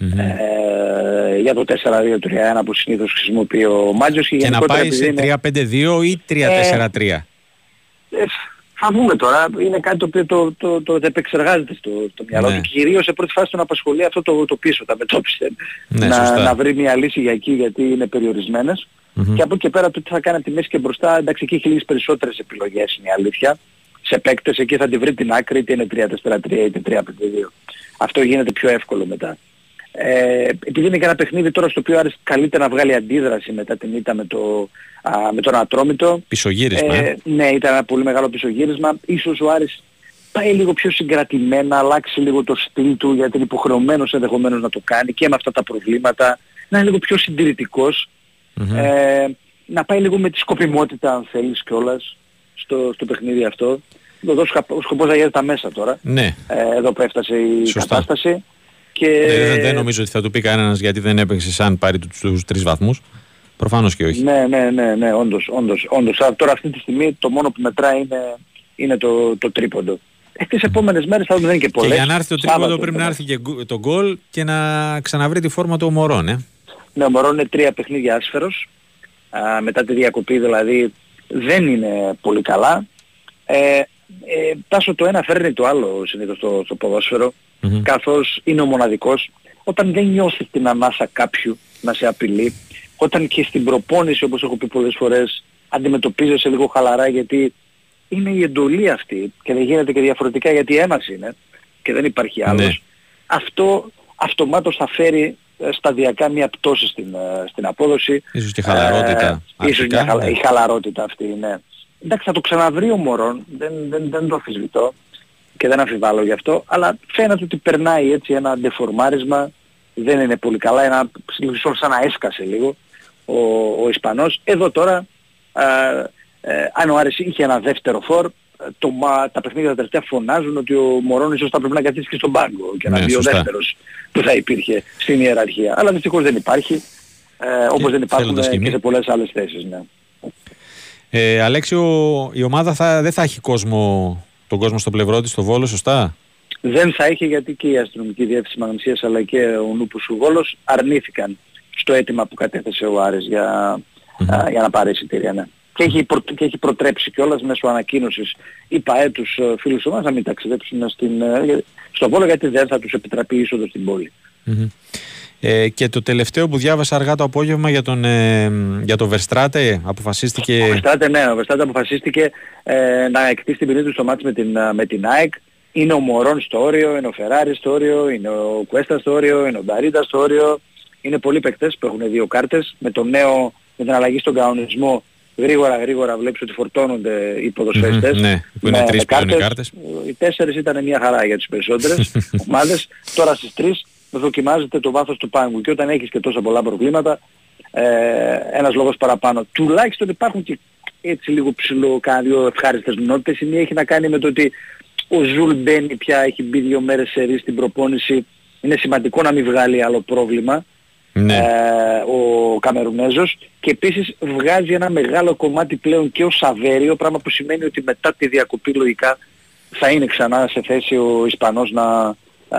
Mm-hmm. Ε, για το 4-2-3-1 που συνήθως χρησιμοποιεί ο Μάτζος
και, και να πάει σε 3-5-2 ή 3-4-3. Ε, ε,
θα δούμε τώρα, είναι κάτι το οποίο το, το, το, το επεξεργάζεται στο, στο μυαλό ναι. του. Κυρίως σε πρώτη φάση τον απασχολεί αυτό το, το πίσω, τα μετώπισε. Ναι, να, να βρει μια λύση για εκεί γιατί είναι περιορισμένες. Mm-hmm. Και από εκεί και πέρα το τι θα κάνει από τη μέση και μπροστά, εντάξει εκεί έχει λίγες περισσότερες επιλογές είναι η αλήθεια. Σε παίκτες εκεί θα τη βρει την άκρη, είτε είναι 3-4-3 είτε 3-5-2. Αυτό γίνεται πιο εύκολο μετά. Ε, επειδή είναι και ένα παιχνίδι τώρα στο οποίο άρεσε καλύτερα να βγάλει αντίδραση μετά την ήττα με, το, α, με τον Ατρόμητο.
Πισωγύρισμα. Ε,
ε, ναι, ήταν ένα πολύ μεγάλο πισωγύρισμα. Ίσως ο Άρης πάει λίγο πιο συγκρατημένα, αλλάξει λίγο το στυλ του γιατί είναι υποχρεωμένος ενδεχομένως να το κάνει και με αυτά τα προβλήματα. Να είναι λίγο πιο συντηρητικός. Mm-hmm. Ε, να πάει λίγο με τη σκοπιμότητα αν θέλεις κιόλας στο, στο παιχνίδι αυτό. Εδώ ο σκοπός να γίνει τα μέσα τώρα.
Ναι.
Ε, εδώ που έφτασε η Σωστά. κατάσταση.
Και... Δεν, δεν νομίζω ότι θα του πει κανένας γιατί δεν έπαιξε σαν πάρει τους, τους τρεις βαθμούς. Προφανώς και όχι.
Ναι, ναι, ναι, ναι, όντως, όντως, όντως. Τώρα αυτή τη στιγμή το μόνο που μετράει είναι, είναι το, το τρίποντο. Ε, τις επόμενες μέρες θα δούμε και πολλές.
Και για να έρθει το τρίποντο πρέπει να έρθει και το γκολ και να ξαναβρει τη φόρμα του ο Μωρόν, ε.
Ναι, ο Μωρόν είναι τρία παιχνίδια άσφαιρος. Α, μετά τη διακοπή δηλαδή δεν είναι πολύ καλά. Ε, ε, τάσο το ένα φέρνει το άλλο συνήθως στο, στο ποδόσφαιρο, mm-hmm. καθώς είναι ο μοναδικός. Όταν δεν νιώθεις την ανάσα κάποιου να σε απειλεί, όταν και στην προπόνηση όπως έχω πει πολλές φορές αντιμετωπίζεσαι λίγο χαλαρά γιατί είναι η εντολή αυτή και δεν γίνεται και διαφορετικά γιατί ένας είναι και δεν υπάρχει άλλος. Ναι. Αυτό αυτομάτως θα φέρει ε, σταδιακά μια πτώση στην, ε, στην απόδοση.
Ίσως και χαλαρότητα.
Ε, ίσως μια χαλα... η χαλαρότητα αυτή, ναι. Εντάξει, θα το ξαναβρει ο Μωρόν, δεν, δεν, δεν το αφισβητώ και δεν αμφιβάλλω γι' αυτό, αλλά φαίνεται ότι περνάει έτσι ένα ντεφορμάρισμα, δεν είναι πολύ καλά, ένα σαν να έσκασε λίγο ο, ο Ισπανός. Εδώ τώρα, ε, ε, αν ο Άρης είχε ένα δεύτερο φορ, το, τα παιχνίδια τα τελευταία φωνάζουν ότι ο Μωρόν ίσως θα πρέπει να καθίσει και στον πάγκο και να ναι, μπει ο δεύτερος που θα υπήρχε στην ιεραρχία. Αλλά δυστυχώς δεν υπάρχει, ε, όπως δεν υπάρχουν και σε πολλές άλλες θέσεις. Ναι.
Ε, Αλέξιο, η ομάδα θα, δεν θα έχει κόσμο, τον κόσμο στο πλευρό της στο Βόλο, σωστά;
Δεν θα έχει γιατί και η αστυνομική διεύθυνση Μαγνησίας αλλά και ο Νούπους του Βόλος αρνήθηκαν στο αίτημα που κατέθεσε ο Άρης για, mm-hmm. για να πάρει εισιτήρια. Ναι και έχει, προ, και έχει προτρέψει κιόλας μέσω ανακοίνωσης η ΠαΕ τους ε, φίλους μας να μην ταξιδέψουν στην, ε, στο Βόλο γιατί δεν θα τους επιτραπεί είσοδος στην πόλη.
Ε, και το τελευταίο που διάβασα αργά το απόγευμα για τον, ε, για τον Verstrate αποφασίστηκε...
Ο Verstrate ναι, ο Verstrate αποφασίστηκε ε, να εκτίσει την ποινή του στο μάτς με την, με την ΑΕΚ. Είναι ο Μωρόν στο όριο, είναι ο Φεράρι στο όριο, είναι ο Κουέστα στο όριο, είναι ο Νταρίτα στο όριο. Είναι πολλοί παίκτες που έχουν δύο κάρτες. Με, το νέο, με την αλλαγή στον κανονισμό γρήγορα γρήγορα βλέπεις ότι φορτώνονται οι ποδοσφαιριστές.
ναι, που είναι τρεις κάρτες. οι κάρτες.
Οι τέσσερις ήταν μια χαρά για τις περισσότερες ομάδες. Τώρα στις τρεις δοκιμάζεται το βάθος του πάγκου και όταν έχεις και τόσα πολλά προβλήματα ε, ένας λόγος παραπάνω. Τουλάχιστον υπάρχουν και έτσι λίγο ψιλό κάνα δύο ευχάριστες μικρότητες. Η μία έχει να κάνει με το ότι ο Ζουλ μπαίνει πια, έχει μπει δύο μέρες σε στην προπόνηση. Είναι σημαντικό να μην βγάλει άλλο πρόβλημα ναι. ε, ο Καμερουνέζος και επίσης βγάζει ένα μεγάλο κομμάτι πλέον και ο Σαβέριο πράγμα που σημαίνει ότι μετά τη διακοπή λογικά θα είναι ξανά σε θέση ο Ισπανός να,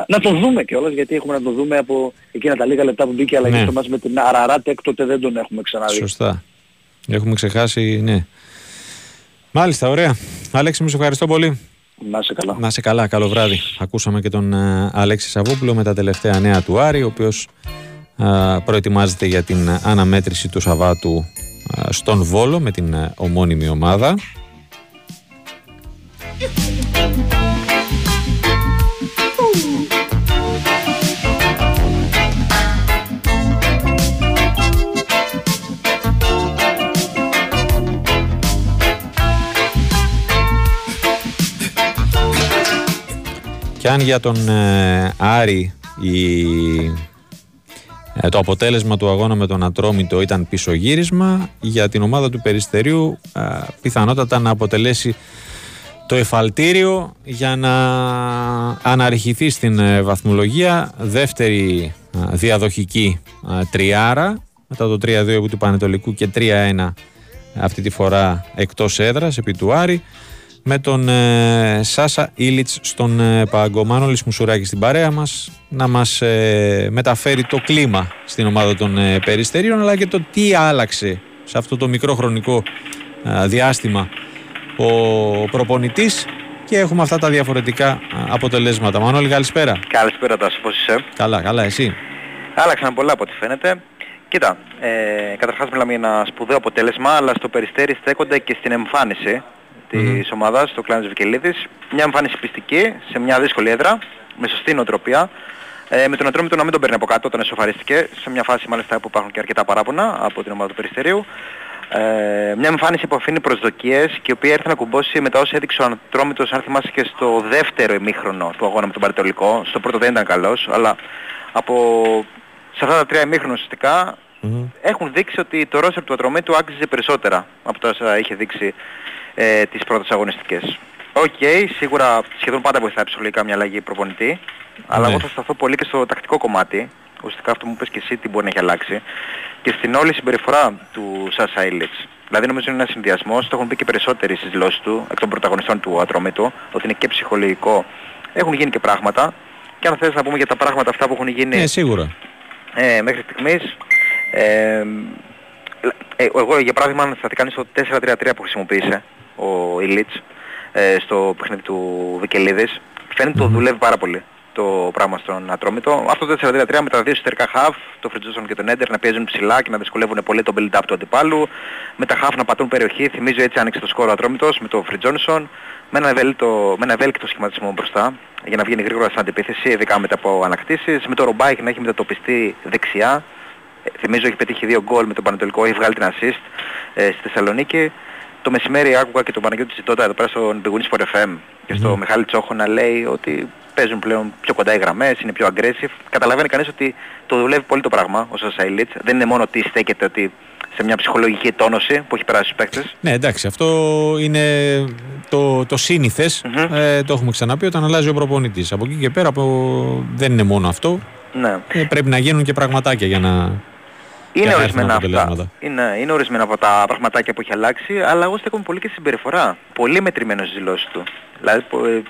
να τον δούμε κιόλας γιατί έχουμε να τον δούμε από εκείνα τα λίγα λεπτά που μπήκε αλλαγή ναι. στο μας με την Αραράτε έκτοτε δεν τον έχουμε ξαναδεί.
Σωστά. Έχουμε ξεχάσει, ναι. Μάλιστα, ωραία. Αλέξη, μου σε ευχαριστώ πολύ.
Να σε καλά.
Να σε καλά, καλό βράδυ. Ακούσαμε και τον uh, Αλέξη Σαββόπουλο με τα τελευταία νέα του Άρη, ο οποίος προετοιμάζεται για την αναμέτρηση του Σαββάτου στον Βόλο με την ομώνυμη ομάδα. Αν για τον ε, Άρη η ε, το αποτέλεσμα του αγώνα με τον Ατρόμητο ήταν πίσω γύρισμα. Για την ομάδα του Περιστερίου ε, πιθανότατα να αποτελέσει το εφαλτήριο για να αναρριχηθεί στην ε, βαθμολογία. Δεύτερη διαδοχική τριάρα μετά το 3-2 του Πανετολικού και 3-1 αυτή τη φορά εκτός έδρας επί του Άρη με τον ε, Σάσα Ήλιτς στον ε, Παγκομάνο Μουσουράκη στην παρέα μας να μας ε, μεταφέρει το κλίμα στην ομάδα των ε, Περιστερίων αλλά και το τι άλλαξε σε αυτό το μικρό χρονικό διάστημα ο προπονητής και έχουμε αυτά τα διαφορετικά αποτελέσματα. Μανώλη καλησπέρα.
Καλησπέρα Τάσο, πώς είσαι;
Καλά, καλά, εσύ;
Άλλαξαν πολλά από ό,τι φαίνεται. Κοίτα, ε, καταρχάς μιλάμε για ένα σπουδαίο αποτέλεσμα, αλλά στο Περιστέρι στέκονται και στην εμφάνιση της mm-hmm. ομάδας, το κλάν της Βικελίδης. Μια εμφάνιση πιστική σε μια δύσκολη έδρα, με σωστή νοοτροπία. Ε, με τον Ατρόμητο να μην τον παίρνει από κάτω όταν εσωφαρίστηκε, σε μια φάση μάλιστα που υπάρχουν και αρκετά παράπονα από την ομάδα του Περιστερίου. Ε, μια εμφάνιση που αφήνει προσδοκίες και η οποία έρθει να κουμπώσει μετά όσα έδειξε ο Ατρόμητος, αν θυμάσαι και στο δεύτερο ημίχρονο του αγώνα με τον Παρετολικό. Στο πρώτο δεν ήταν καλός, αλλά από σε αυτά τα τρία ημίχρονα ουσιαστικά mm-hmm. έχουν δείξει ότι το ρόσερ του Ατρομήτου άξιζε περισσότερα από τα όσα είχε δείξει ε, τις πρώτες αγωνιστικές. Οκ, okay, σίγουρα σχεδόν πάντα βοηθάει ψυχολογικά μια αλλαγή προπονητή, αλλά ναι. εγώ θα σταθώ πολύ και στο τακτικό κομμάτι, ουσιαστικά αυτό που μου πες και εσύ τι μπορεί να έχει αλλάξει, και στην όλη συμπεριφορά του Σάσα Ίλιτς. Δηλαδή νομίζω είναι ένας συνδυασμός, το έχουν πει και περισσότεροι στις δηλώσεις του, εκ των πρωταγωνιστών του Ατρομήτου, ότι είναι και ψυχολογικό. Έχουν γίνει και πράγματα, και αν θες να πούμε για τα πράγματα αυτά που έχουν γίνει...
Ναι, σίγουρα.
Ε, μέχρι στιγμής, ε, ε, εγώ για παράδειγμα θα έκανα στο 4-3-3 που χρησιμοποίησε ο Ίλιτς ε, στο παιχνίδι του Βικελίδης. Φαίνεται το δουλεύει πάρα πολύ. Το το πράγμα στον Ατρόμητο. Αυτό το 4-3 με τα δύο εσωτερικά χαφ, το Φριντγιόνσον και τον Έντερ να πιέζουν ψηλά και να δυσκολεύουν πολύ το build-up του αντιπάλου. Με τα χαφ να πατούν περιοχή. Θυμίζω έτσι άνοιξε το σκορ ο Ατρόμητος με τον Φριντγιόνσον. Με ένα, ευέλικτο, με ένα ευέλικτο σχηματισμό μπροστά για να βγαίνει γρήγορα στην αντιπίθεση, ειδικά μετά από ανακτήσεις. Με το Ρομπάικ να έχει μετατοπιστεί δεξιά. Ε, θυμίζω έχει πετύχει δύο γκολ με τον Πανετολικό, έχει βγάλει την assist ε, στη Θεσσαλονίκη. Το μεσημέρι άκουγα και τον Παναγιώτη Ζητώτα εδώ πέρα στον Big for FM και στο mm. Μιχάλη Τσόχο να λέει ότι παίζουν πλέον πιο κοντά οι γραμμές, είναι πιο aggressive. Καταλαβαίνει κανείς ότι το δουλεύει πολύ το πράγμα ο Σασαϊλίτς. Δεν είναι μόνο ότι στέκεται ότι σε μια ψυχολογική τόνωση που έχει περάσει στους παίκτες.
Ναι εντάξει αυτό είναι το, το συνηθες ε, το έχουμε ξαναπεί όταν αλλάζει ο προπονητής. Από εκεί και πέρα από... δεν είναι μόνο αυτό. Ναι. Ε, πρέπει να γίνουν και πραγματάκια για να
είναι ορισμένα αυτά. Είναι, είναι ορισμένα από τα πραγματάκια που έχει αλλάξει, αλλά εγώ στέκομαι πολύ και στη συμπεριφορά. Πολύ μετρημένος στις δηλώσεις του. Δηλαδή, ε, ε,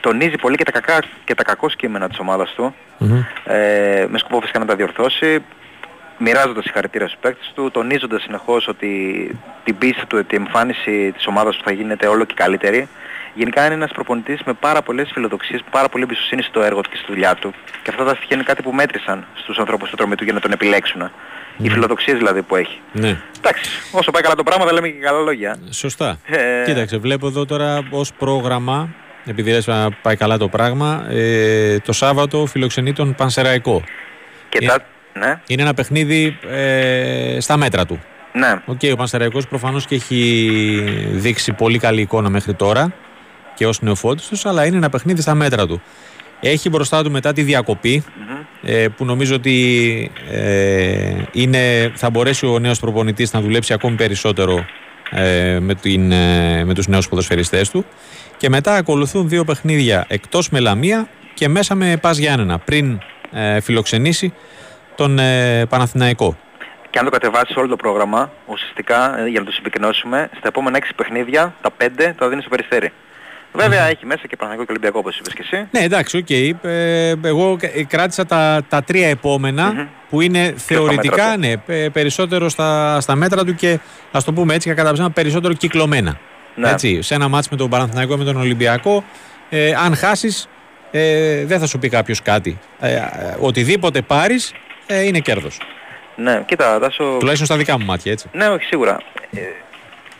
τονίζει πολύ και τα κακά και τα κακό σκήμενα της ομάδας του. Mm-hmm. Ε, με σκοπό φυσικά να τα διορθώσει. Μοιράζοντας συγχαρητήρια στους παίκτες του, τονίζοντας συνεχώς ότι την πίστη του, ότι η εμφάνιση της ομάδας του θα γίνεται όλο και καλύτερη. Γενικά είναι ένας προπονητής με πάρα πολλές φιλοδοξίες, πάρα πολύ εμπιστοσύνη στο έργο του και στη δουλειά του. Και αυτά τα στοιχεία είναι κάτι που μέτρησαν στους ανθρώπους του τρομητού για να τον επιλέξουν. Mm. Οι φιλοδοξίες δηλαδή που έχει.
Ναι.
Εντάξει, όσο πάει καλά το πράγμα θα λέμε και καλά λόγια.
Σωστά. Ε... Κοίταξε, βλέπω εδώ τώρα ως πρόγραμμα, επειδή λες να πάει καλά το πράγμα, ε, το Σάββατο φιλοξενεί τον Πανσεραϊκό.
Και τα... ναι.
Είναι ένα παιχνίδι ε, στα μέτρα του.
Ναι.
Okay, ο Πανσεραϊκός προφανώς και έχει δείξει πολύ καλή εικόνα μέχρι τώρα και ως νεοφώτιστος, αλλά είναι ένα παιχνίδι στα μέτρα του. Έχει μπροστά του μετά τη διακοπη ε, που νομίζω ότι ε, είναι, θα μπορέσει ο νέος προπονητής να δουλέψει ακόμη περισσότερο ε, με, την, ε, με τους νέους ποδοσφαιριστές του και μετά ακολουθούν δύο παιχνίδια εκτός με Λαμία και μέσα με Πας Γιάννενα πριν ε, φιλοξενήσει τον ε, Παναθηναϊκό.
Και αν το κατεβάσεις όλο το πρόγραμμα, ουσιαστικά για να το συμπυκνώσουμε, στα επόμενα 6 παιχνίδια, τα 5 τα δίνεις στο Περιστέρι. Βέβαια έχει μέσα και Παναθηναϊκό και Ολυμπιακό όπως είπες και εσύ.
Ναι εντάξει, οκ. Okay. Ε, εγώ κράτησα τα, τα τρία που είναι θεωρητικά ναι, περισσότερο στα, στα μέτρα του και ας το πούμε έτσι κατά ψέμα περισσότερο κυκλωμένα. Ναι. Έτσι, σε ένα ματς με τον Παναθηναϊκό με τον Ολυμπιακό, ε, αν χάσεις ε, δεν θα σου πει κάποιος κάτι. Ε, οτιδήποτε πάρεις ε, είναι κέρδος.
Ναι, κοίτα, δάσω...
Τουλάχιστον στα δικά μου μάτια, έτσι.
Ναι, όχι, σίγουρα. Ε,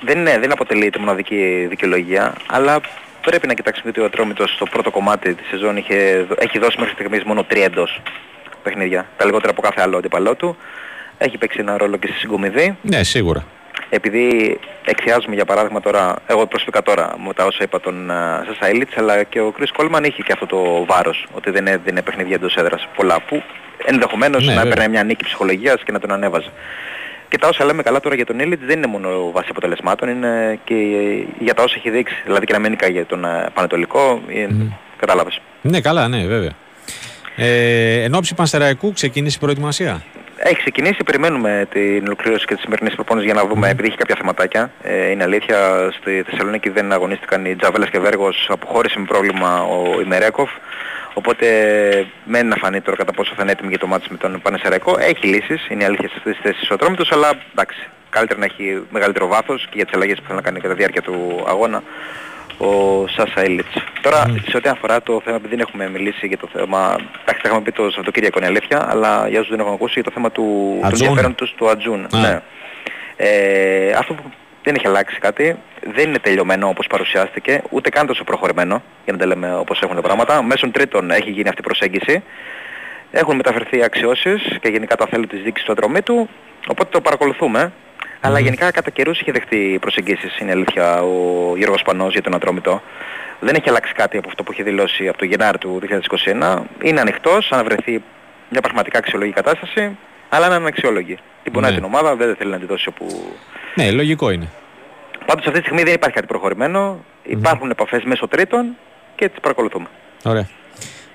δεν, είναι, δεν αποτελεί τη μοναδική δικαιολογία, αλλά πρέπει να κοιτάξουμε ότι ο Ατρόμητος στο πρώτο κομμάτι της σεζόν είχε, έχει δώσει μέχρι στιγμής μόνο τρία εντός παιχνίδια. Τα λιγότερα από κάθε άλλο αντιπαλό του. Έχει παίξει ένα ρόλο και στη συγκομιδή.
Ναι, σίγουρα.
Επειδή εκθιάζουμε για παράδειγμα τώρα, εγώ προσωπικά τώρα με τα όσα είπα τον uh, Σασαίλιτς, αλλά και ο Κρίς Κόλμαν είχε και αυτό το βάρος, ότι δεν έδινε παιχνίδια εντός έδρας πολλά, που ενδεχομένως ναι, να έπαιρνε μια νίκη ψυχολογίας και να τον ανέβαζε. Και τα όσα λέμε καλά τώρα για τον Ήλιτς δεν είναι μόνο βάση αποτελεσμάτων, είναι και για τα όσα έχει δείξει. Δηλαδή και να μένει για τον ε, Πανετολικό, mm. κατάλαβες.
Ναι, καλά, ναι, βέβαια. Ε, εν ώψη Πανσεραϊκού ξεκίνησε η προετοιμασία;
Έχει ξεκινήσει, περιμένουμε την ολοκλήρωση και τις σημερινές προπόνησης για να δούμε, mm. επειδή έχει κάποια θεματάκια. Ε, είναι αλήθεια, στη Θεσσαλονίκη δεν αγωνίστηκαν οι Τζαβέλας και Βέργος, αποχώρησε με πρόβλημα ο Ιμερέκοφ. Οπότε μένει να φανεί τώρα κατά πόσο θα είναι έτοιμη για το μάτι με τον Πανεσαιραϊκό. Έχει λύσεις, είναι αλήθεια σε αυτές τις θέσεις ο Ατρόμητος, αλλά εντάξει, καλύτερα να έχει μεγαλύτερο βάθος και για τις αλλαγές που θέλει να κάνει κατά τη διάρκεια του αγώνα ο Σάσα Έλιτς. Τώρα, mm. σε ό,τι αφορά το θέμα, επειδή δεν έχουμε μιλήσει για το θέμα, εντάξει, θα έχουμε πει το Σαββατοκύριακο είναι αλήθεια, αλλά για όσους δεν έχουν ακούσει, για το θέμα του, του ενδιαφέροντος τους Ατζούν. Ναι. Ε, αυτό που δεν έχει αλλάξει κάτι, δεν είναι τελειωμένο όπως παρουσιάστηκε, ούτε καν τόσο προχωρημένο, για να τα λέμε όπως έχουν τα πράγματα. Μέσω τρίτων έχει γίνει αυτή η προσέγγιση. Έχουν μεταφερθεί αξιώσεις και γενικά τα θέλει της δίκης του ατρωμίτου, οπότε το παρακολουθούμε. Αλλά γενικά κατά καιρούς είχε δεχτεί προσεγγίσεις, είναι αλήθεια, ο Γιώργος Πανός για τον Ατρόμητο. Δεν έχει αλλάξει κάτι από αυτό που είχε δηλώσει από το Γενάρη του 2021. Είναι ανοιχτός, αν βρεθεί μια πραγματικά αξιολογική κατάσταση, αλλά είναι αναξιόλογη. Την πονάει ναι. την ομάδα, δεν θέλει να τη δώσει όπου...
Ναι, λογικό είναι.
Πάντως αυτή τη στιγμή δεν υπάρχει κάτι προχωρημένο. Υπάρχουν επαφές μέσω τρίτων και τις παρακολουθούμε.
Ωραία.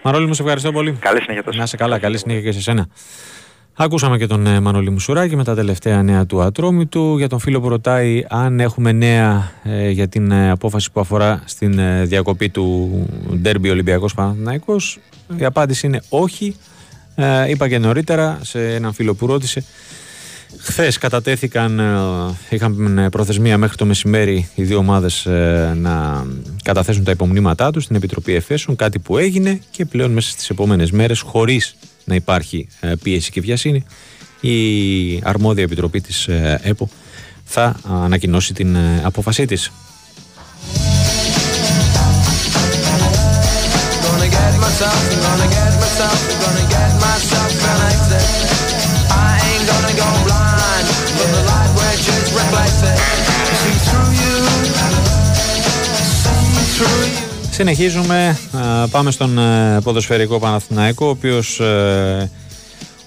Μαρόλη μου, σε ευχαριστώ πολύ.
Καλή συνέχεια
τόσο. Να είσαι καλά, καλή συνέχεια και σε σένα. Ακούσαμε και τον ε, Μανώλη Μουσουράκη με τα τελευταία νέα του Ατρόμητου. Για τον φίλο που ρωτάει αν έχουμε νέα ε, για την ε, απόφαση που αφορά στην διακοπή του Ντέρμπι Ολυμπιακός Παναθηναϊκός. Η απάντηση είναι όχι. είπα και νωρίτερα σε έναν φίλο που ρώτησε Χθες κατατέθηκαν, ε, είχαν προθεσμία μέχρι το μεσημέρι οι δύο ομάδες ε, να καταθέσουν τα υπομνήματά τους στην Επιτροπή Εφέσεων, κάτι που έγινε και πλέον μέσα στις επόμενες μέρες, χωρίς να υπάρχει ε, πίεση και βιασύνη, η αρμόδια Επιτροπή της ΕΠΟ θα ανακοινώσει την απόφασή της. Συνεχίζουμε, πάμε στον ε, ποδοσφαιρικό Παναθηναϊκό, ο οποίος ε,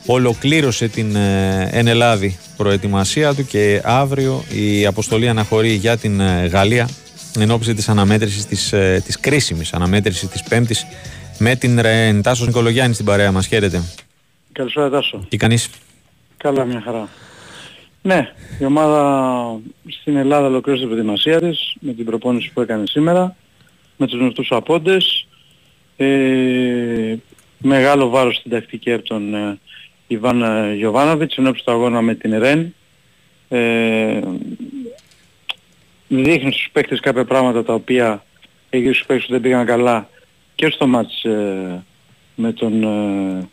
ολοκλήρωσε την ε, ενελάδη προετοιμασία του και αύριο η αποστολή αναχωρεί για την Γαλλία εν ώψη της αναμέτρησης της, της κρίσιμης αναμέτρησης της Πέμπτης με την Ρεν Τάσος Νικολογιάννη στην παρέα μας. Χαίρετε.
Καλησπέρα Τάσο.
Τι κανείς.
Καλά μια χαρά. Ναι, η ομάδα στην Ελλάδα ολοκλήρωσε την προετοιμασία της με την προπόνηση που έκανε σήμερα με τους γνωστούς απόντες. Ε, μεγάλο βάρος στην τακτική από τον ε, Ιβάν ε, Γιωβάνοβιτς ενώπιση του αγώνα με την ΡΕΝ. Ε, δείχνει στους παίκτες κάποια πράγματα τα οποία εκεί στους παίκτες δεν πήγαν καλά και στο μάτς ε, με τον ε,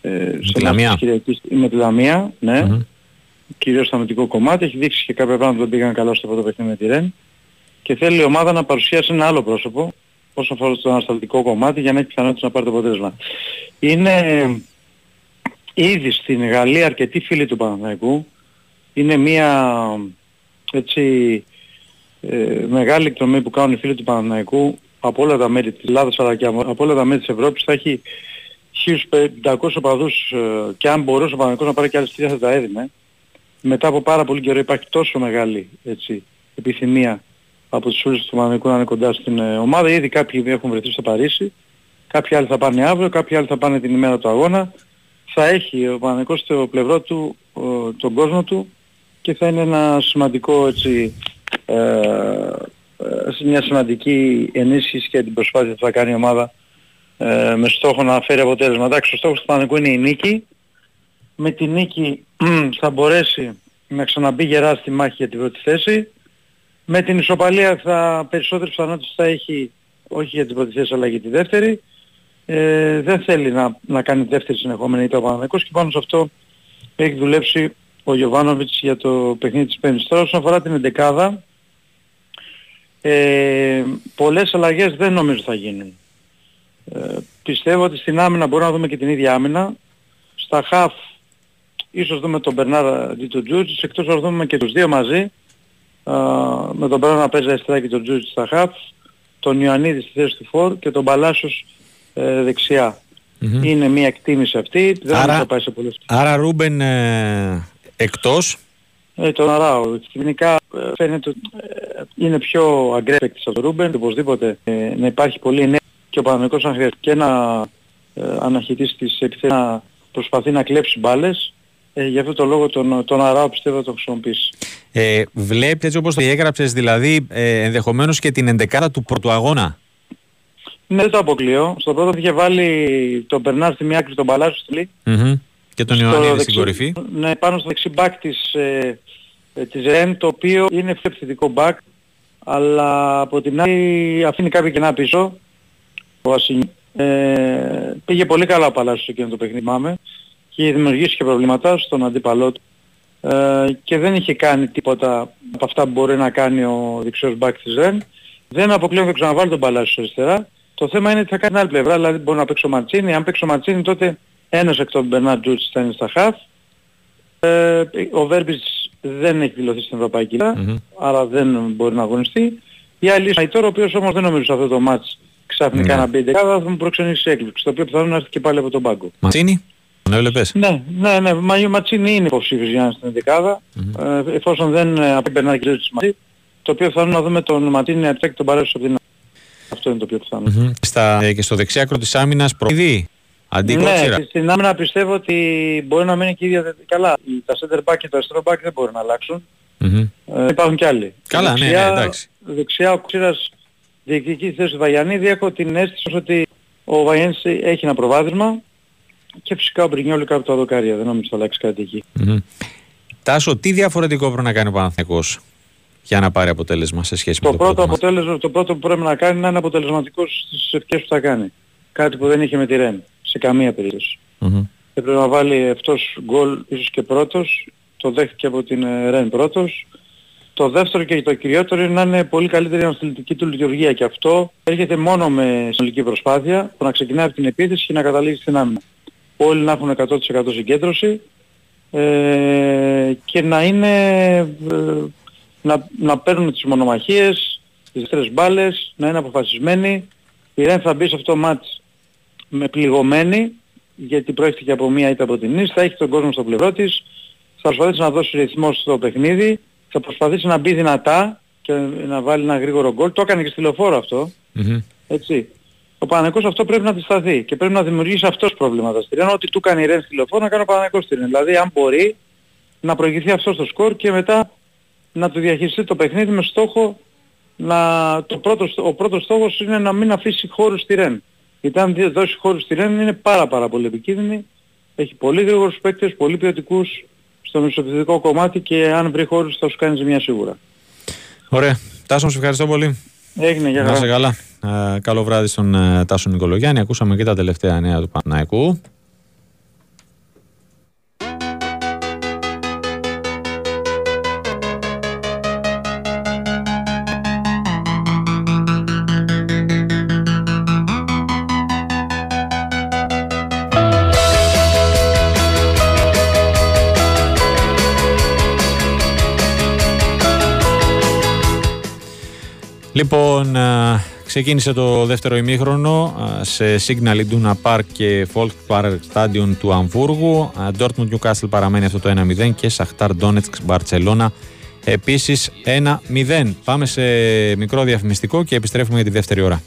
ε, στο Λαμία.
με τη Λαμία, ναι. Mm-hmm. Κυρίως στο αμυντικό κομμάτι. Έχει δείξει και κάποια πράγματα που δεν πήγαν καλά στο πρώτο παιχνίδι με τη ΡΕΝ και θέλει η ομάδα να παρουσιάσει ένα άλλο πρόσωπο όσον αφορά το ανασταλτικό κομμάτι για να έχει πιθανότητα να πάρει το αποτέλεσμα. Είναι ήδη στην Γαλλία αρκετοί φίλοι του Παναθηναϊκού. Είναι μια έτσι ε, μεγάλη εκτομή που κάνουν οι φίλοι του Παναθηναϊκού από όλα τα μέρη της Ελλάδας αλλά και από όλα τα μέρη της Ευρώπης θα έχει 1500 οπαδούς ε, και αν μπορούσε ο Παναθηναϊκός να πάρει και άλλες τρία θα τα έδινε. Μετά από πάρα πολύ καιρό υπάρχει τόσο μεγάλη έτσι, επιθυμία από τους φίλους του Μανικού να είναι κοντά στην ε, ομάδα. Ήδη κάποιοι έχουν βρεθεί στο Παρίσι, κάποιοι άλλοι θα πάνε αύριο, κάποιοι άλλοι θα πάνε την ημέρα του αγώνα. Θα έχει ο Παναγικός στο πλευρό του τον κόσμο του και θα είναι ένα σημαντικό έτσι, ε, ε, μια σημαντική ενίσχυση και την προσπάθεια που θα κάνει η ομάδα ε, με στόχο να φέρει αποτέλεσμα. Εντάξει, ο στόχος του Παναγικού είναι η νίκη. Με τη νίκη θα μπορέσει να ξαναμπεί γερά στη μάχη για την πρώτη θέση με την ισοπαλία θα περισσότερες πιθανότητες θα έχει όχι για την πρώτη θέση αλλά για τη δεύτερη. Ε, δεν θέλει να, να κάνει δεύτερη συνεχόμενη ήττα ο και πάνω σε αυτό έχει δουλέψει ο Γιωβάνοβιτς για το παιχνίδι της Πέμπτης. Τώρα όσον αφορά την εντεκάδα ε, πολλές αλλαγές δεν νομίζω θα γίνουν. Ε, πιστεύω ότι στην άμυνα μπορούμε να δούμε και την ίδια άμυνα. Στα χαφ ίσως δούμε τον Μπερνάρα Τζούτζιτς εκτός να δούμε και τους δύο μαζί με τον Μπράνα να παίζει αριστερά και τον Τζούτζι στα χαφς, τον Ιωαννίδη στη θέση του Φορ και τον Παλάσος ε, δεξιά. Mm-hmm. Είναι μια εκτίμηση αυτή, δεν άρα, θα πάει σε πολλές.
Άρα Ρούμπεν ε, εκτός;
Ε, τον Αράο. Γενικά ε, φαίνεται ότι ε, είναι πιο αγκρέπαικτης από τον Ρούμπεν, οπωσδήποτε ε, να υπάρχει πολύ ενέργεια και ο Παναμικός να χρειάζεται και να ε, αναχαιτήσει τις επιθέσεις να προσπαθεί να κλέψει μπάλες ε, γι' αυτό το λόγο τον, τον Αράο πιστεύω θα το χρησιμοποιήσει.
Ε, βλέπετε έτσι όπως το διέγραψες δηλαδή ε, ενδεχομένως και την ενδεκάτα του πρώτου αγώνα.
Ναι, δεν το αποκλείω. Στο πρώτο είχε βάλει τον Περνάρ στη μία άκρη τον Παλάσιο στη
mm-hmm. Και τον Ιωαννίδη στην κορυφή.
Ναι, πάνω στο δεξί μπακ της, ε, ε, της ΡΕΝ το οποίο είναι πιο μπακ αλλά από την άλλη αφήνει κάποια κενά πίσω. Ο ε, πήγε πολύ καλά ο Παλάσιος εκείνο το παιχνίδι, και δημιουργήσει και προβλήματα στον αντίπαλό του ε, και δεν είχε κάνει τίποτα από αυτά που μπορεί να κάνει ο δεξιός μπακ της ΡΕΝ. Δεν αποκλείω να ξαναβάλει τον Παλάσιο αριστερά. Το θέμα είναι ότι θα κάνει την άλλη πλευρά, δηλαδή μπορεί να παίξει ο Ματσίνη. Αν παίξει ο Ματσίνη τότε ένας εκ των Μπερνάρ Τζούτς θα είναι στα χαφ. Ε, ο Βέρμπης δεν έχει δηλωθεί στην Ευρωπαϊκή mm-hmm. άρα δεν μπορεί να αγωνιστεί. Η άλλη είναι ο οποίος όμως δεν νομίζω σε αυτό το μάτς ξαφνικά mm-hmm. να μπει δεκάδα θα μου προξενήσει έκπληξη, το οποίο πιθανόν να έρθει και πάλι από τον πάγκο.
Ματσίνη.
Ναι, ναι, ναι. Μα ο Ματσίνη είναι υποψήφιος για να στην δεκάδα. Mm-hmm. Ε, εφόσον δεν ε, απέμπαιρνά και της μαζί, το οποίο θα να δούμε τον Ματσίνη να και τον παρέσω από την Αυτό είναι το πιο πιθανό. Mm-hmm.
Στα, ε, και στο δεξιάκρο της άμυνας προειδεί. Αντί
ναι, στην άμυνα πιστεύω ότι μπορεί να μείνει και η ίδια καλά. Τα center back και το αριστερό back δεν μπορούν να αλλάξουν. Mm-hmm. Ε, υπάρχουν κι άλλοι.
Καλά, ναι, δεξιά, ναι, ναι, εντάξει.
Δεξιά ο Ξήρας διεκδικεί θέση του Βαγιανίδη. Έχω την αίσθηση ότι ο Βαγιανίδης έχει ένα προβάδισμα και φυσικά ο Μπρινιόλη κάπου τα δοκάρια. Δεν νομίζω θα αλλάξει κάτι εκεί.
Τάσο, τι διαφορετικό πρέπει να κάνει ο Παναθηναϊκός για να πάρει αποτέλεσμα σε σχέση
το
με
το πρώτο αποτέλεσμα, Το πρώτο που πρέπει να κάνει είναι να είναι αποτελεσματικός στις ευκαιρίες που θα κάνει. Κάτι που δεν είχε με τη Ρεν, σε καμία περίπτωση.
Mm-hmm.
Έπρεπε να βάλει αυτός γκολ ίσως και πρώτος, το δέχτηκε από την ε, Ρεν πρώτος. Το δεύτερο και το κυριότερο είναι να είναι πολύ καλύτερη η αναστηλητική του λειτουργία και αυτό έρχεται μόνο με συνολική προσπάθεια που να ξεκινάει από την επίθεση και να καταλήγει στην άμυνα. Όλοι να έχουν 100% συγκέντρωση ε, και να είναι ε, να, να παίρνουν τις μονομαχίες, τις δεύτερες μπάλες, να είναι αποφασισμένοι. Η Ρεν θα μπει σε αυτό το μάτς με πληγωμένη, γιατί προέρχεται από μία ήττα από την Ις, θα έχει τον κόσμο στο πλευρό της, θα προσπαθήσει να δώσει ρυθμό στο παιχνίδι, θα προσπαθήσει να μπει δυνατά και να βάλει ένα γρήγορο γκολ. Το έκανε και στη λεωφόρο Έτσι. Ο Παναγικός αυτό πρέπει να αντισταθεί και πρέπει να δημιουργήσει αυτός προβλήματα στη Ρεν. Ό,τι του κάνει η Ρεν στη λεωφόρο να κάνει ο Παναγικός στη Ρεν. Δηλαδή αν μπορεί να προηγηθεί αυτό στο σκορ και μετά να το διαχειριστεί το παιχνίδι με στόχο να, το πρώτο, ο πρώτος στόχος είναι να μην αφήσει χώρους στη Ρεν. Γιατί αν δώσει χώρους στη Ρεν είναι πάρα πάρα πολύ επικίνδυνη. Έχει πολύ γρήγορους παίκτες, πολύ ποιοτικούς στο μισοπαιδικό κομμάτι και αν βρει χώρους θα σου κάνει ζημιά σίγουρα.
Ωραία. Τάσο, σε ευχαριστώ πολύ.
Έγινε, για
Να σε καλά. Ε, καλό βράδυ στον ε, Τάσο Νικολογιάννη. Ακούσαμε και τα τελευταία νέα του Παναϊκού. Λοιπόν, ε, ξεκίνησε το δεύτερο ημίχρονο ε, σε Signal Iduna Park και Volkswagen Stadion του Αμβούργου. Ε, Dortmund Newcastle παραμένει αυτό το 1-0 και Σαχτάρ Donetsk Barcelona επίσης 1-0. Πάμε σε μικρό διαφημιστικό και επιστρέφουμε για τη δεύτερη ώρα.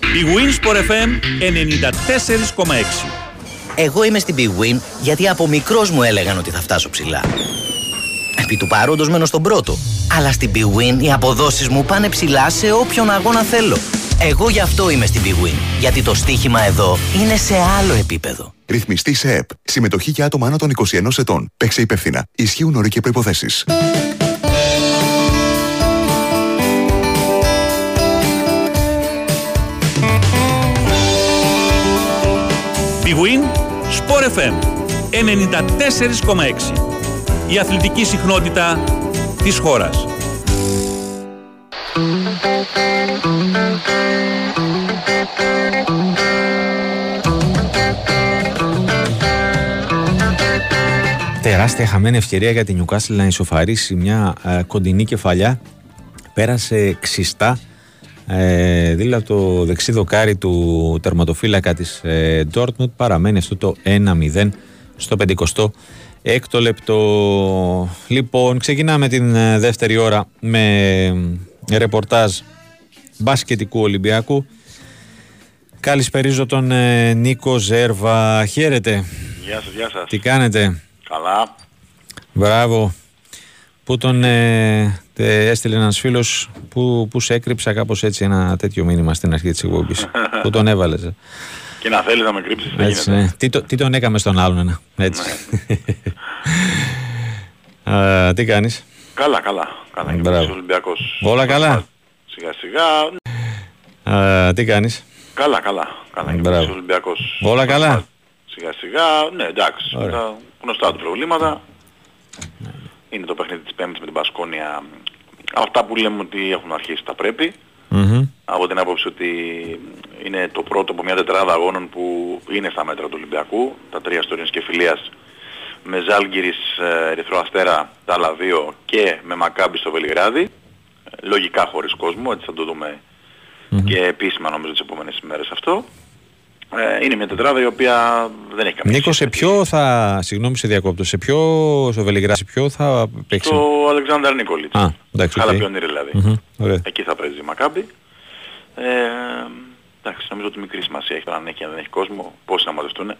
Η Winsport FM 94,6
εγώ είμαι στην Big Win γιατί από μικρός μου έλεγαν ότι θα φτάσω ψηλά. Επί του παρόντος μένω στον πρώτο. Αλλά στην Big Win οι αποδόσεις μου πάνε ψηλά σε όποιον αγώνα θέλω. Εγώ γι' αυτό είμαι στην Big Win. Γιατί το στοίχημα εδώ είναι σε άλλο επίπεδο.
Ρυθμιστή σε ΕΠ. Συμμετοχή για άτομα άνω των 21 ετών. Παίξε υπεύθυνα. Ισχύουν όροι και προποθέσει.
Big Win Sport FM 94,6 Η αθλητική συχνότητα της χώρας.
Τεράστια χαμένη ευκαιρία για την Newcastle να ισοφαρίσει μια ε, κοντινή κεφαλιά. Πέρασε ξιστά ε, δίλα το δεξί δοκάρι του τερματοφύλακα της ε, Dortmund παραμένει αυτό το 1-0 στο 50 έκτο λεπτό. Λοιπόν, ξεκινάμε την ε, δεύτερη ώρα με ε, ρεπορτάζ μπασκετικού Ολυμπιακού. Καλησπερίζω τον ε, Νίκο Ζέρβα. Χαίρετε.
Γεια σας, γεια σας.
Τι κάνετε;
Καλά.
Μπράβο. Πού τον ε, έστειλε ένας φίλος που, που σε έκρυψα κάπως έτσι ένα τέτοιο μήνυμα στην αρχή της εκπομπής; που τον έβαλες; Ε.
Και να θέλει να με κρύψεις δεν
έτσι, ναι. τι, το, τι τον έκαμε στον άλλον ένα. Έτσι. Ναι. τι κάνεις;
Καλά, καλά. Καλά.
Μπράβο.
Ολυμπιακός.
Όλα καλά;
Σιγά σιγά.
τι κάνεις;
Καλά, καλά. Καλά.
Μπράβο.
Ολυμπιακός.
Όλα καλά;
Σιγά σιγά. Ναι, εντάξει. Τα γνωστά του προβλήματα. Ναι είναι το παιχνίδι της Πέμπτης με την Πασκόνια. Αυτά που λέμε ότι έχουν αρχίσει τα πρέπει. Mm-hmm. Από την άποψη ότι είναι το πρώτο από μια τετράδα αγώνων που είναι στα μέτρα του Ολυμπιακού. Τα τρία ιστορίες και φιλίας με Ζάλγκυρης, ε, Ερυθρό Αστέρα, τα άλλα δύο και με Μακάμπι στο Βελιγράδι. Λογικά χωρίς κόσμο, έτσι θα το δούμε mm-hmm. και επίσημα νομίζω τις επόμενες ημέρες αυτό. Ε, είναι μια τετράδα η οποία δεν έχει καμία
Νίκο, σε ποιο θα, συγγνώμη σε διακόπτω, σε ποιο, στο Βελιγράδι, σε ποιο θα παίξει;
Στο Αλεξάνδρ Νίκολιτς.
Α, εντάξει.
Χαλα πιονίρι δηλαδή.
Mm-hmm,
Εκεί θα παίζει η Μακάμπη. Ε, εντάξει, νομίζω ότι μικρή σημασία έχει τώρα αν έχει αν δεν έχει κόσμο, πόσοι να μαζευτούν.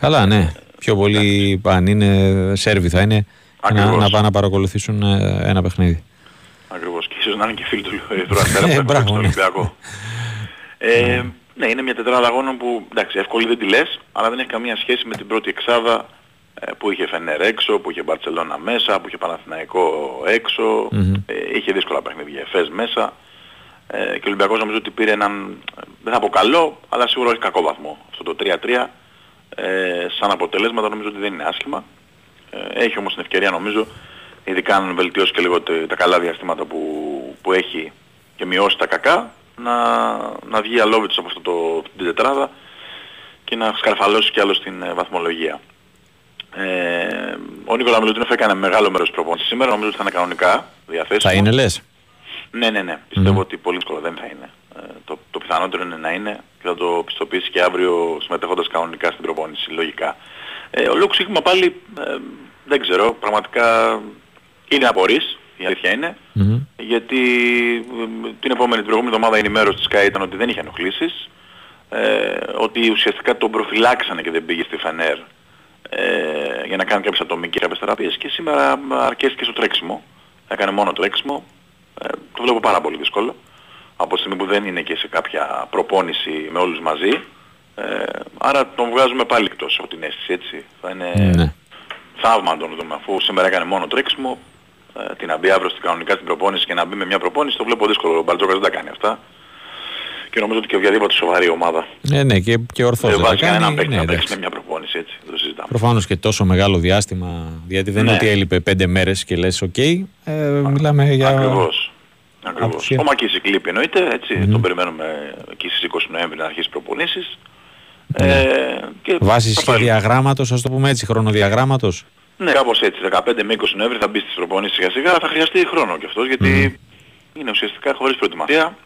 Καλά, ναι. Πιο πολύ αν είναι Σέρβοι θα είναι να, να πάνε να παρακολουθήσουν ε, ένα παιχνίδι.
Ακριβώς. Και ίσως να είναι και φίλοι του Ερυθρού Αστέρα που έχουν στον Ολυμπιακό. Ε, Ναι, είναι μια τετράδα αγώνων που εντάξει, εύκολη δεν τη λες, αλλά δεν έχει καμία σχέση με την πρώτη εξάδα ε, που είχε Φενέρ έξω, που είχε Μπαρτσελώνα μέσα, που είχε Παναθηναϊκό έξω, ε, είχε δύσκολα παιχνίδια, Εφές μέσα. Ε, και ο Ολυμπιακός νομίζω ότι πήρε έναν, δεν θα πω καλό, αλλά σίγουρα όχι κακό βαθμό. Αυτό το 3-3 ε, σαν αποτελέσματα νομίζω ότι δεν είναι άσχημα. Ε, έχει όμως την ευκαιρία νομίζω, ειδικά αν βελτιώσει και λίγο τα καλά διαστήματα που, που έχει και μειώσει τα κακά, να, να βγει αλώβητος από αυτό το, την τετράδα και να σκαρφαλώσει κι άλλο στην ε, βαθμολογία. Ε, ο Νίκολα Μιλουτίνοφ έκανε μεγάλο μέρος της προπόνησης σήμερα, νομίζω ότι θα είναι κανονικά διαθέσιμο.
Θα είναι λες;
Ναι, ναι, ναι. Πιστεύω ότι πολύ δύσκολο δεν θα είναι. Ε, το, το πιθανότερο είναι να είναι και θα το πιστοποιήσει και αύριο συμμετέχοντας κανονικά στην προπόνηση, λογικά. Ε, ο Λουκ Σίκμα πάλι ε, δεν ξέρω, πραγματικά είναι απορής, η αλήθεια γιατί ε, την επόμενη την προηγούμενη εβδομάδα η ενημέρωση της ΣΚΑ ήταν ότι δεν είχε ενοχλήσεις, ε, ότι ουσιαστικά τον προφυλάξανε και δεν πήγε στη Φανέρ ε, για να κάνει κάποιες ατομικές κάποιες θεραπείες και σήμερα αρκέστηκε στο τρέξιμο. Έκανε μόνο τρέξιμο. Ε, το βλέπω πάρα πολύ δύσκολο. Από τη στιγμή που δεν είναι και σε κάποια προπόνηση με όλους μαζί. Ε, άρα τον βγάζουμε πάλι εκτός από την αίσθηση έτσι. Θα είναι ναι. θαύμα τον δούμε αφού σήμερα έκανε μόνο τρέξιμο. Ε, την να μπει αύριο στην κανονικά στην προπόνηση και να μπει με μια προπόνηση το βλέπω δύσκολο. Ο Μπαρτζώκας δεν τα κάνει αυτά και νομίζω ότι και οποιαδήποτε σοβαρή ομάδα.
Ναι, ναι, και, και ορθώς
δεν βάζει κανέναν παίκτη να παίξει με μια προπόνηση έτσι. Δεν το συζητάμε.
Προφανώς και τόσο μεγάλο διάστημα, γιατί δεν είναι ναι. ότι έλειπε πέντε μέρες και λες οκ. Okay, ε, μιλάμε για...
Ακριβώς. Ακριβώς. Ο Μακίσικ λείπει εννοείται, έτσι, mm. τον περιμένουμε εκεί στις 20 Νοέμβρη να αρχίσει προπονήσεις.
Ναι. Ε, και Βάσεις σχεδιαγράμματος, ας το πούμε έτσι, χρονοδιαγράμματος.
Ναι, κάπως έτσι, 15 με 20 Νοέμβρη θα μπει στις προπονήσεις σιγά σιγά, θα χρειαστεί χρόνο κι αυτός, γιατί mm. είναι ουσιαστικά χωρίς προετοιμασία.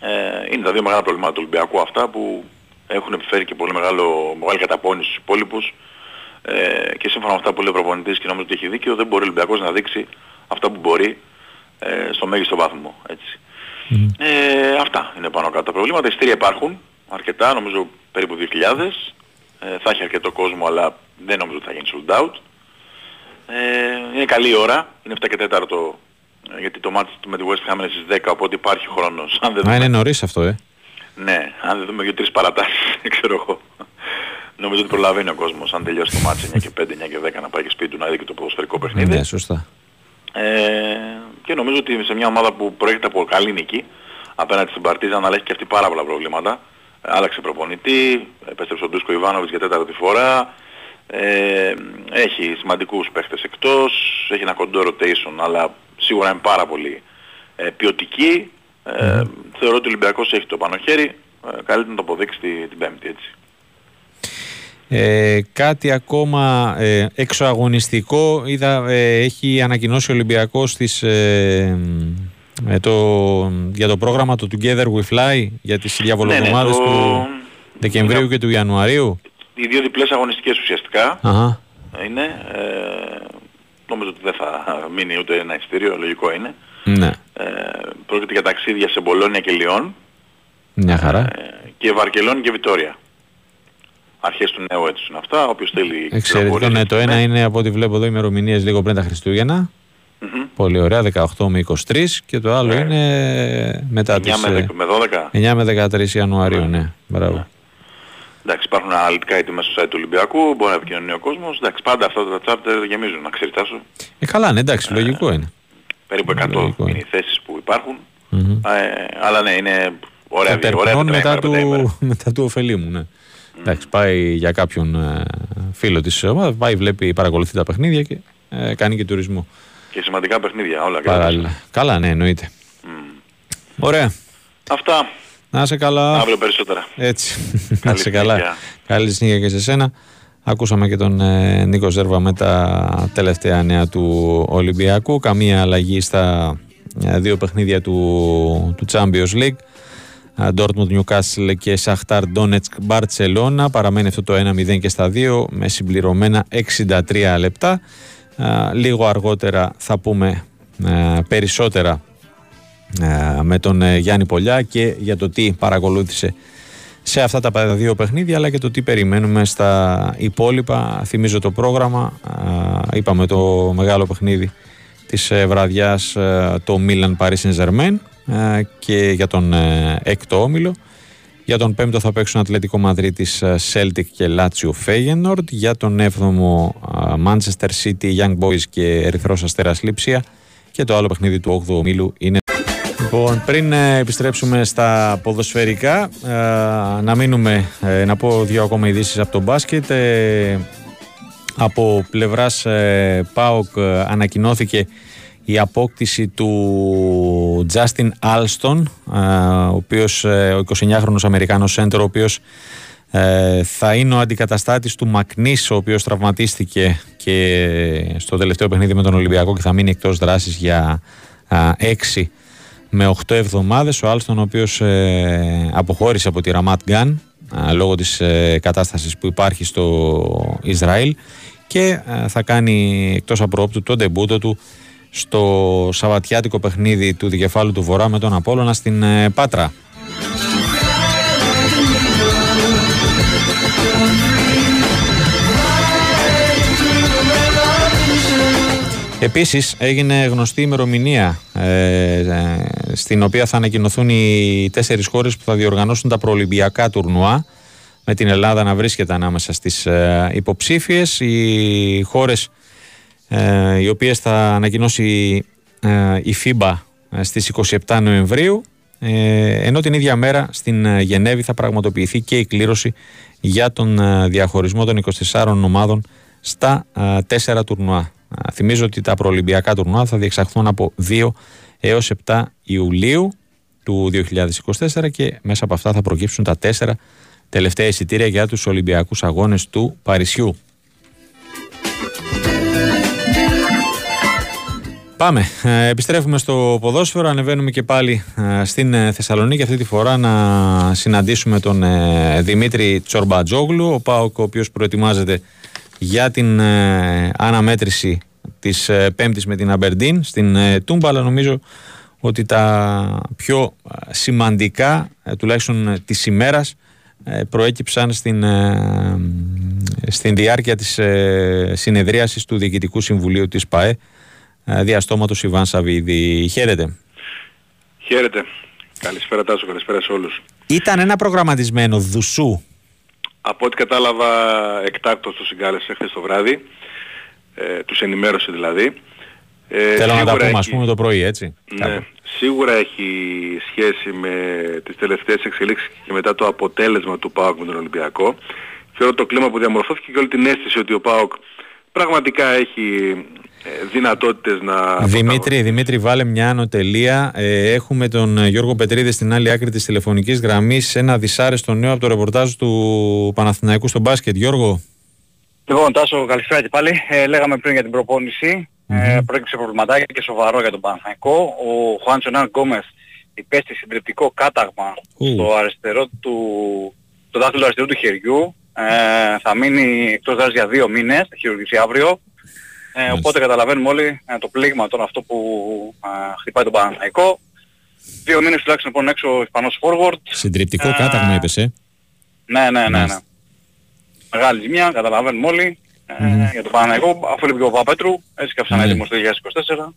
Ε, είναι τα δύο μεγάλα προβλήματα του Ολυμπιακού αυτά που έχουν επιφέρει και πολύ μεγάλο, μεγάλη καταπώνηση στους υπόλοιπους ε, και σύμφωνα με αυτά που λέει ο προπονητής και νομίζω ότι έχει δίκιο δεν μπορεί ο Ολυμπιακός να δείξει αυτά που μπορεί ε, στο μέγιστο βάθμο. Έτσι. Ε, αυτά είναι πάνω κάτω τα προβλήματα. Οι στήρια υπάρχουν αρκετά, νομίζω περίπου 2.000. Ε, θα έχει αρκετό κόσμο αλλά δεν νομίζω ότι θα γίνει sold out. Ε, είναι καλή ώρα, είναι 7 και 4 γιατί το μάτι με τη West Ham είναι στις 10 οπότε υπάρχει χρόνος.
Αν δεν Μα είναι νωρίς αυτό ε.
Ναι, αν δεν δούμε για τρεις παρατάσεις, ξέρω εγώ. Νομίζω ότι προλαβαίνει ο κόσμος αν τελειώσει το μάτι 9 και 5, 9 και 10 να πάει και σπίτι του να δει και το ποδοσφαιρικό παιχνίδι.
Ναι, σωστά.
Ε, και νομίζω ότι σε μια ομάδα που προέρχεται από καλή νίκη απέναντι στην Παρτίζα αλλά έχει και αυτή πάρα πολλά προβλήματα. Άλλαξε προπονητή, επέστρεψε ο Ντούσκο Ιβάνοβιτς για τέταρτη φορά, ε, έχει σημαντικούς παίχτες εκτός, έχει ένα κοντό rotation αλλά σίγουρα είναι πάρα πολύ ε, ποιοτική. Ε, θεωρώ ότι ο Ολυμπιακός έχει το πάνω χέρι, ε, καλύτερα να το αποδείξει την, την Πέμπτη έτσι.
Ε, κάτι ακόμα ε, εξωαγωνιστικό είδα, ε, έχει ανακοινώσει ο Ολυμπιακός στις, ε, το, για το πρόγραμμα του Together We Fly για τις διαβολοδομάδες ναι, ναι, του Δεκεμβρίου και του Ιανουαρίου.
Οι δύο διπλές αγωνιστικές ουσιαστικά Αχα. είναι. Ε, νομίζω ότι δεν θα μείνει ούτε ένα ειστήριο, λογικό είναι.
Ναι.
Ε, πρόκειται για ταξίδια σε Μπολόνια και Λιόν.
Μια χαρά.
Ε, και Βαρκελόνη και Βιτόρια. Αρχές του νέου έτους είναι αυτά, όποιος θέλει...
Εξαιρετικό, ναι, το ένα είναι από ό,τι βλέπω εδώ ημερομηνίες λίγο πριν τα Χριστούγεννα. Mm-hmm. Πολύ ωραία, 18 με 23 και το άλλο yeah. Ναι. είναι μετά 9 τις...
με, 12.
9 με 13 Ιανουαρίου, ναι. ναι. Μπράβο. Ναι.
Εντάξει, υπάρχουν αναλυτικά είτε μέσα στο site του Ολυμπιακού, μπορεί να επικοινωνεί ο κόσμος. Εντάξει, πάντα αυτά τα τσάρτερ γεμίζουν, να ξέρεις τάσο.
Ε, καλά, ναι, εντάξει, λογικό ε, είναι.
Περίπου 100 λογικό είναι οι θέσεις που υπάρχουν. Mm-hmm. Ε, αλλά ναι, είναι ωραία, ωραία, ωραία
μετά, του, μετά του ωφελήμου, ναι. Mm. Εντάξει, πάει για κάποιον ε, φίλο της ομάδας, πάει, βλέπει, παρακολουθεί τα παιχνίδια και ε, κάνει και τουρισμό.
Και σημαντικά παιχνίδια όλα.
Παράλληλα. Καλά, ναι, εννοείται. Mm. Ωραία.
Αυτά.
Να είσαι καλά.
Αύριο περισσότερα.
Έτσι. Να είσαι καλά. Καλή συνέχεια και σε σένα. Ακούσαμε και τον ε, Νίκο Ζέρβα με τα τελευταία νέα του Ολυμπιακού. Καμία αλλαγή στα ε, δύο παιχνίδια του, του Champions League. Ε, Dortmund, Newcastle και Σαχτάρ Donetsk, Barcelona. Παραμένει αυτό το 1-0 και στα δύο με συμπληρωμένα 63 λεπτά. Λίγο αργότερα θα πούμε περισσότερα ε, με τον ε, Γιάννη Πολιά και για το τι παρακολούθησε σε αυτά τα δύο παιχνίδια αλλά και το τι περιμένουμε στα υπόλοιπα. Θυμίζω το πρόγραμμα, ε, είπαμε το μεγάλο παιχνίδι της βραδιάς το Milan Paris Saint Germain και για τον έκτο όμιλο. Για τον 5ο θα παίξουν Ατλετικό Μαδρίτης Celtic και Λάτσιο Φέγενορντ. Για τον 7ο Manchester City Young Boys και Ερυθρός Αστέρας Λήψια. Και το άλλο παιχνίδι του 8ου ομίλου είναι Λοιπόν, πριν ε, επιστρέψουμε στα ποδοσφαιρικά, ε, να μείνουμε, ε, να πω δύο ακόμα ειδήσεις από το μπάσκετ. Από πλευράς ΠΑΟΚ ανακοινώθηκε η απόκτηση του Justin Alston, ο οποίος, ο 29χρονος Αμερικάνος σέντερ, ο οποίος θα είναι ο αντικαταστάτης του Μακνής, ο οποίος τραυματίστηκε και στο τελευταίο παιχνίδι με τον Ολυμπιακό και θα μείνει εκτός δράσης για έξι με 8 εβδομάδες. Ο Άλστον ο οποίος ε, αποχώρησε από τη Ραματ Γκάν λόγω της ε, κατάστασης που υπάρχει στο Ισραήλ και ε, θα κάνει εκτός απρόπτου τον τεμπούτο του στο Σαββατιάτικο παιχνίδι του Δικεφάλου του Βορρά με τον Απόλλωνα στην Πάτρα. Επίσης έγινε γνωστή ημερομηνία ε, ε, στην οποία θα ανακοινωθούν οι τέσσερις χώρες που θα διοργανώσουν τα προολυμπιακά τουρνουά με την Ελλάδα να βρίσκεται ανάμεσα στις ε, υποψήφιες. Οι χώρες ε, οι οποίες θα ανακοινώσει η FIBA στις 27 Νοεμβρίου ενώ την ίδια μέρα στην Γενέβη θα πραγματοποιηθεί και η κλήρωση για τον διαχωρισμό των 24 ομάδων στα τέσσερα τουρνουά. Θυμίζω ότι τα προολυμπιακά τουρνουά θα διεξαχθούν από 2 έως 7 Ιουλίου του 2024 και μέσα από αυτά θα προκύψουν τα τέσσερα τελευταία εισιτήρια για τους Ολυμπιακούς Αγώνες του Παρισιού. Πάμε. Ε, επιστρέφουμε στο ποδόσφαιρο. Ανεβαίνουμε και πάλι ε, στην ε, Θεσσαλονίκη. Αυτή τη φορά να συναντήσουμε τον Δημήτρη Τσορμπατζόγλου, ο Πάοκ, ο οποίος προετοιμάζεται για την ε, αναμέτρηση της ε, Πέμπτης με την Αμπερντίν στην ε, Τούμπα αλλά νομίζω ότι τα πιο σημαντικά τουλάχιστον της ημέρας προέκυψαν στην, στην διάρκεια της συνεδρίασης του Διοικητικού Συμβουλίου της ΠΑΕ διαστόματος Ιβάν Σαββίδη. Χαίρετε.
Χαίρετε. Καλησπέρα Τάσο, καλησπέρα σε όλους.
Ήταν ένα προγραμματισμένο δουσού
από ό,τι κατάλαβα εκτάκτος το συγκάλεσε χθες το βράδυ, ε, τους ενημέρωσε δηλαδή.
Ε, Θέλω να τα πούμε, ας πούμε το πρωί, έτσι.
Ναι, σίγουρα έχει σχέση με τις τελευταίες εξελίξεις και μετά το αποτέλεσμα του ΠΑΟΚ με τον Ολυμπιακό. Θεωρώ το κλίμα που διαμορφώθηκε και όλη την αίσθηση ότι ο ΠΑΟΚ πραγματικά έχει ε, δυνατότητες να...
Δημήτρη, Δημήτρη βάλε μια ανωτελεία. Ε, έχουμε τον ε, Γιώργο Πετρίδη στην άλλη άκρη της τηλεφωνικής γραμμής. Ένα δυσάρεστο νέο από το ρεπορτάζ του Παναθηναϊκού στο μπάσκετ. Γιώργο.
Λοιπόν, Τάσο, καλησπέρα και πάλι. Ε, λέγαμε πριν για την προπόνηση. Mm-hmm. Ε, προέκυψε προβληματάκι και σοβαρό για τον Παναθηναϊκό. Ο Χουάντσο Νάν Γκόμεθ υπέστη συντριπτικό κάταγμα στο αριστερό του, το δάχτυλο αριστερού του χεριού. Ε, θα μείνει εκτός δράσης για δύο μήνες, θα χειρουργηθεί αύριο. Ε, οπότε καταλαβαίνουμε όλοι ε, το πλήγμα τώρα αυτό που ε, χτυπάει τον Παναθηναϊκό. Δύο μήνες τουλάχιστον λοιπόν έξω ο Ισπανός forward.
Συντριπτικό ε, κάταγμα είπες, ε;
Ναι, ναι, ναι. ναι. Μεγάλη ζημιά, καταλαβαίνουμε όλοι. Ε, για τον Παναθηναϊκό, αφού λείπει ο Παπέτρου, έτσι και ναι. έτοιμος το 2024.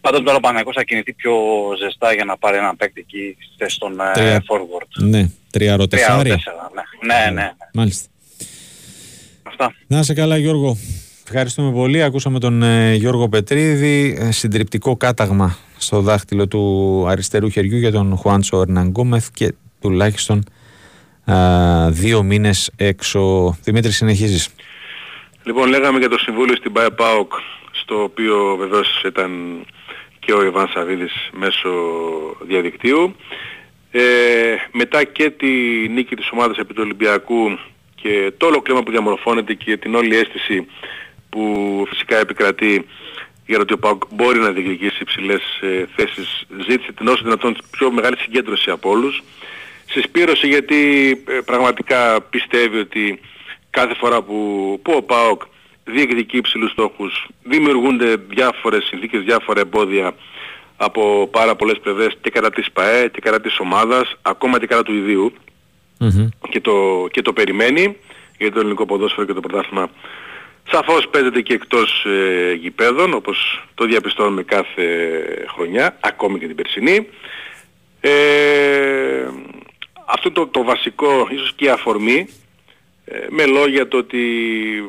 Πάντως τώρα ο Παναθηναϊκός θα κινηθεί πιο ζεστά για να πάρει ένα παίκτη εκεί στον ε, forward.
Ναι, τρία
ροτεσάρια. Ναι. ναι, ναι, ναι.
Μάλιστα.
Αυτά.
Να είσαι καλά Γιώργο. Ευχαριστούμε πολύ. Ακούσαμε τον ε, Γιώργο Πετρίδη. Ε, συντριπτικό κάταγμα στο δάχτυλο του αριστερού χεριού για τον Χουάντσο Ερναγκόμεθ και τουλάχιστον δύο μήνες έξω. Δημήτρη, συνεχίζεις.
Λοιπόν, λέγαμε για το Συμβούλιο στην ΠΑΕΠΑΟΚ, στο οποίο βεβαίως ήταν και ο Ιβάν Σαββίδης μέσω διαδικτύου. Ε, μετά και τη νίκη της ομάδας επί του Ολυμπιακού και το όλο κλίμα που διαμορφώνεται και την όλη αίσθηση που φυσικά επικρατεί για το ότι ο ΠΑΟΚ μπορεί να διεκδικήσει υψηλές ε, θέσεις, ζήτησε την όσο δυνατόν πιο μεγάλη συγκέντρωση από όλους. Συσπήρωσε γιατί ε, πραγματικά πιστεύει ότι κάθε φορά που, που ο ΠΑΟΚ διεκδικεί υψηλούς στόχους δημιουργούνται διάφορες συνθήκες, διάφορα εμπόδια από πάρα πολλές πλευρές και κατά της ΠαΕ και κατά της ομάδας, ακόμα και κατά του ιδίου και, το, και το περιμένει για το ελληνικό ποδόσφαιρο και το πρωτάθλημα Σαφώς παίζεται και εκτός ε, γηπέδων, όπως το διαπιστώνουμε κάθε χρονιά, ακόμη και την περσινή. Ε, αυτό το, το βασικό, ίσως και η αφορμή, ε, με λόγια το ότι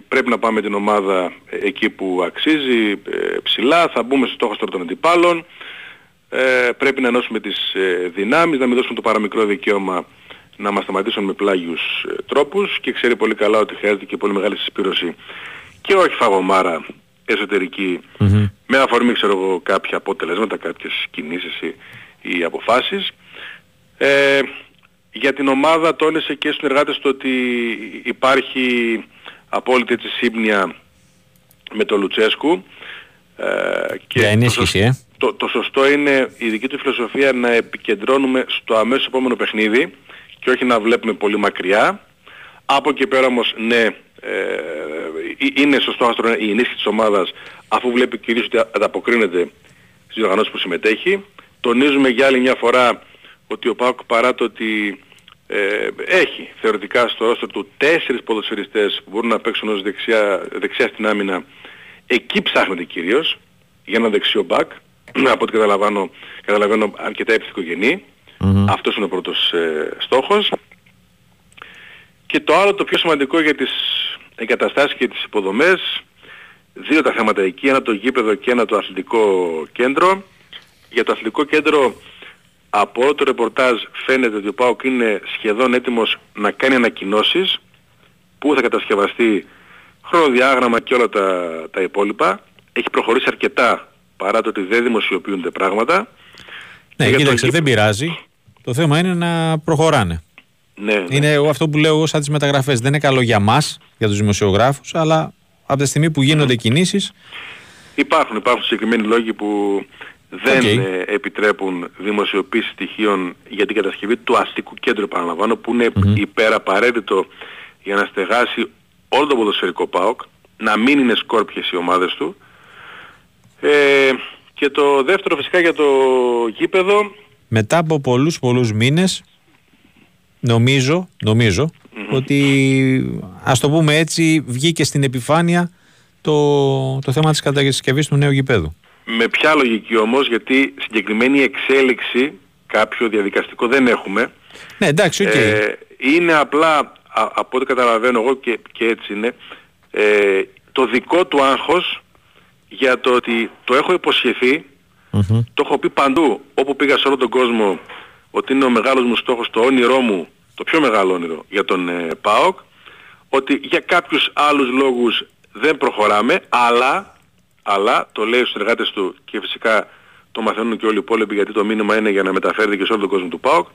πρέπει να πάμε την ομάδα εκεί που αξίζει ε, ψηλά, θα μπούμε στο στόχο των αντιπάλων, ε, πρέπει να ενώσουμε τις δυνάμεις, να μην δώσουμε το παραμικρό δικαίωμα να μας σταματήσουν με πλάγιους τρόπους και ξέρει πολύ καλά ότι χρειάζεται και πολύ μεγάλη συσπήρωση και όχι φαγωμάρα με αφορμή ξέρω εγώ κάποια αποτελέσματα, κάποιες κινήσεις ή, ή αποφάσεις. Ε, για την ομάδα τόνισε και στους εργάτες το ότι υπάρχει απόλυτη έτσι σύμπνοια με τον Λουτσέσκου.
Ε, και Για ενίσχυση, το, ε.
το, το, σωστό είναι η δική του φιλοσοφία να επικεντρώνουμε στο αμέσως επόμενο παιχνίδι και όχι να βλέπουμε πολύ μακριά. Από εκεί πέρα όμως ναι, ε, είναι σωστό άστρο η ενίσχυση της ομάδας αφού βλέπει κυρίως ότι ανταποκρίνεται στις οργανώσεις που συμμετέχει. Τονίζουμε για άλλη μια φορά ότι ο ΠΑΟΚ παρά το ότι ε, έχει θεωρητικά στο ρόστρο του τέσσερις ποδοσφαιριστές που μπορούν να παίξουν ως δεξιά, δεξιά στην άμυνα εκεί ψάχνεται κυρίως για ένα δεξιό μπακ από ό,τι καταλαβαίνω, καταλαβαίνω αρκετά επιθυκογενή mm-hmm. αυτός είναι ο πρώτος ε, στόχος και το άλλο το πιο σημαντικό για τις εγκαταστάσεις και τις υποδομές δύο τα θέματα εκεί, ένα το γήπεδο και ένα το αθλητικό κέντρο για το αθλητικό κέντρο από το ρεπορτάζ φαίνεται ότι ο ΠΑΟΚ είναι σχεδόν έτοιμος να κάνει ανακοινώσεις που θα κατασκευαστεί χρονοδιάγραμμα και όλα τα, τα υπόλοιπα. Έχει προχωρήσει αρκετά παρά το ότι δεν δημοσιοποιούνται πράγματα.
Ναι, κοίταξε, δεν πειράζει. Το θέμα είναι να προχωράνε.
Ναι, ναι.
Είναι αυτό που λέω εγώ σαν τις μεταγραφές. Δεν είναι καλό για μας, για τους δημοσιογράφους, αλλά από τη στιγμή που γίνονται mm. κινήσεις...
Υπάρχουν, υπάρχουν συγκεκριμένοι λόγοι που δεν ε, επιτρέπουν δημοσιοποίηση στοιχείων για την κατασκευή του αστικού κέντρου επαναλαμβάνω που είναι mm-hmm. υπεραπαραίτητο για να στεγάσει όλο το ποδοσφαιρικό ΠΑΟΚ να μην είναι σκόρπιες οι ομάδες του ε, και το δεύτερο φυσικά για το γήπεδο
μετά από πολλούς πολλούς μήνες νομίζω, ότι ας το πούμε έτσι βγήκε στην επιφάνεια το, το θέμα της κατασκευής του νέου γηπέδου
με ποια λογική όμως, γιατί συγκεκριμένη εξέλιξη κάποιο διαδικαστικό δεν έχουμε.
Ναι, εντάξει, okay.
ε, είναι απλά, α, από ό,τι καταλαβαίνω εγώ και, και έτσι είναι, ε, το δικό του άγχος για το ότι το έχω το έχω πει παντού, όπου πήγα σε όλο τον κόσμο, ότι είναι ο μεγάλος μου στόχος, το όνειρό μου, το πιο μεγάλο όνειρο για τον ε, ΠΑΟΚ, ότι για κάποιους άλλους λόγους δεν προχωράμε, αλλά αλλά το λέει στους εργάτες του και φυσικά το μαθαίνουν και όλοι οι υπόλοιποι γιατί το μήνυμα είναι για να μεταφέρει και σε όλο τον κόσμο του ΠΑΟΚ.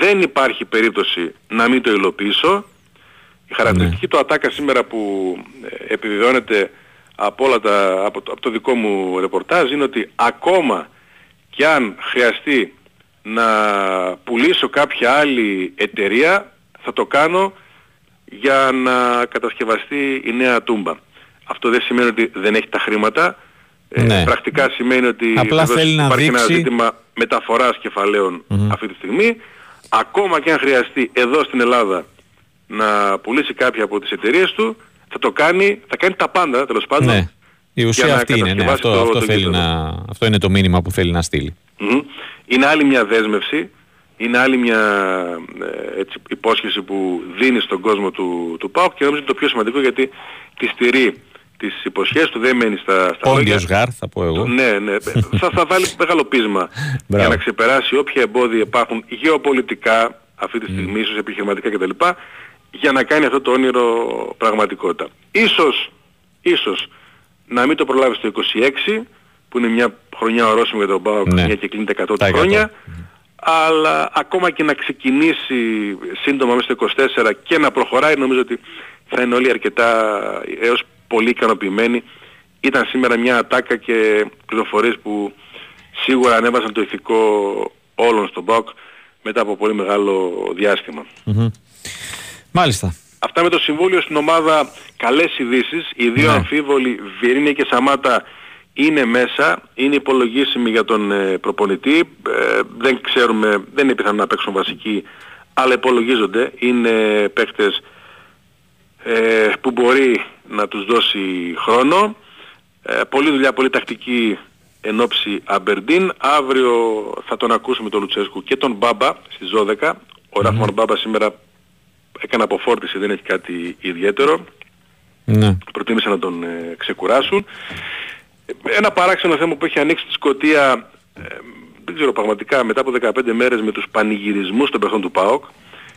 Δεν υπάρχει περίπτωση να μην το υλοποιήσω. Η χαρακτηριστική ναι. του ατάκα σήμερα που ε, επιβεβαιώνεται από, όλα τα, από, το, από το δικό μου ρεπορτάζ είναι ότι ακόμα και αν χρειαστεί να πουλήσω κάποια άλλη εταιρεία θα το κάνω για να κατασκευαστεί η νέα τούμπα. Αυτό δεν σημαίνει ότι δεν έχει τα χρήματα. Ε, ναι. πρακτικά σημαίνει ότι
Απλά θέλει να
υπάρχει
δείξει...
ένα ζήτημα μεταφοράς αυτή τη στιγμή. Ακόμα και αν χρειαστεί εδώ στην Ελλάδα να πουλήσει κάποια από τις εταιρείες του, θα το κάνει, θα κάνει τα πάντα τέλος πάντων.
Ναι. Η ουσία αυτή είναι, ναι. αυτό, αυτό, θέλει να, αυτό είναι το μήνυμα που θέλει να στείλει.
Είναι άλλη μια δέσμευση, είναι άλλη μια ε, έτσι, υπόσχεση που δίνει στον κόσμο του, του ΠΑΟΚ και νομίζω είναι το πιο σημαντικό γιατί τη στηρεί τις υποσχέσεις του δεν μένει στα, στα
λόγια. γάρ θα πω εγώ.
Ναι, ναι. θα, θα βάλει μεγάλο πείσμα για να ξεπεράσει όποια εμπόδια υπάρχουν γεωπολιτικά αυτή τη στιγμή, mm. ίσως επιχειρηματικά κτλ. για να κάνει αυτό το όνειρο πραγματικότητα. Ίσως, ίσως να μην το προλάβει στο 26 που είναι μια χρονιά ορόσημη για τον ΠΑΟΚ, ναι. μια και κλείνει τα 100 χρόνια, αλλά ακόμα και να ξεκινήσει σύντομα μέσα στο 24 και να προχωράει νομίζω ότι θα είναι όλοι αρκετά έως πολύ ικανοποιημένοι. Ήταν σήμερα μια ατάκα και πληροφορίες που σίγουρα ανέβασαν το ηθικό όλων στον ΠΑΟΚ μετά από πολύ μεγάλο
Μάλιστα.
Αυτά με το Συμβούλιο στην ομάδα καλές ειδήσεις. Οι δύο ναι. αμφίβολοι Βιερίνια και Σαμάτα είναι μέσα, είναι υπολογίσιμοι για τον ε, προπονητή. Ε, δεν ξέρουμε, δεν είναι πιθανό να παίξουν βασικοί, αλλά υπολογίζονται. Είναι παίκτες ε, που μπορεί να τους δώσει χρόνο. Ε, πολλή δουλειά, πολύ τακτική εν ώψη Αμπερντίν. Αύριο θα τον ακούσουμε τον Λουτσέσκου και τον Μπάμπα στις 12. Ο Ράφμαν Μπάμπα σήμερα έκανε αποφόρτιση, δεν έχει κάτι ιδιαίτερο.
Ναι.
Προτίμησαν να τον ε, ξεκουράσουν. Ένα παράξενο θέμα που έχει ανοίξει τη Σκοτία, ε, δεν ξέρω πραγματικά, μετά από 15 μέρες με τους πανηγυρισμούς των παιχτών του ΠΑΟΚ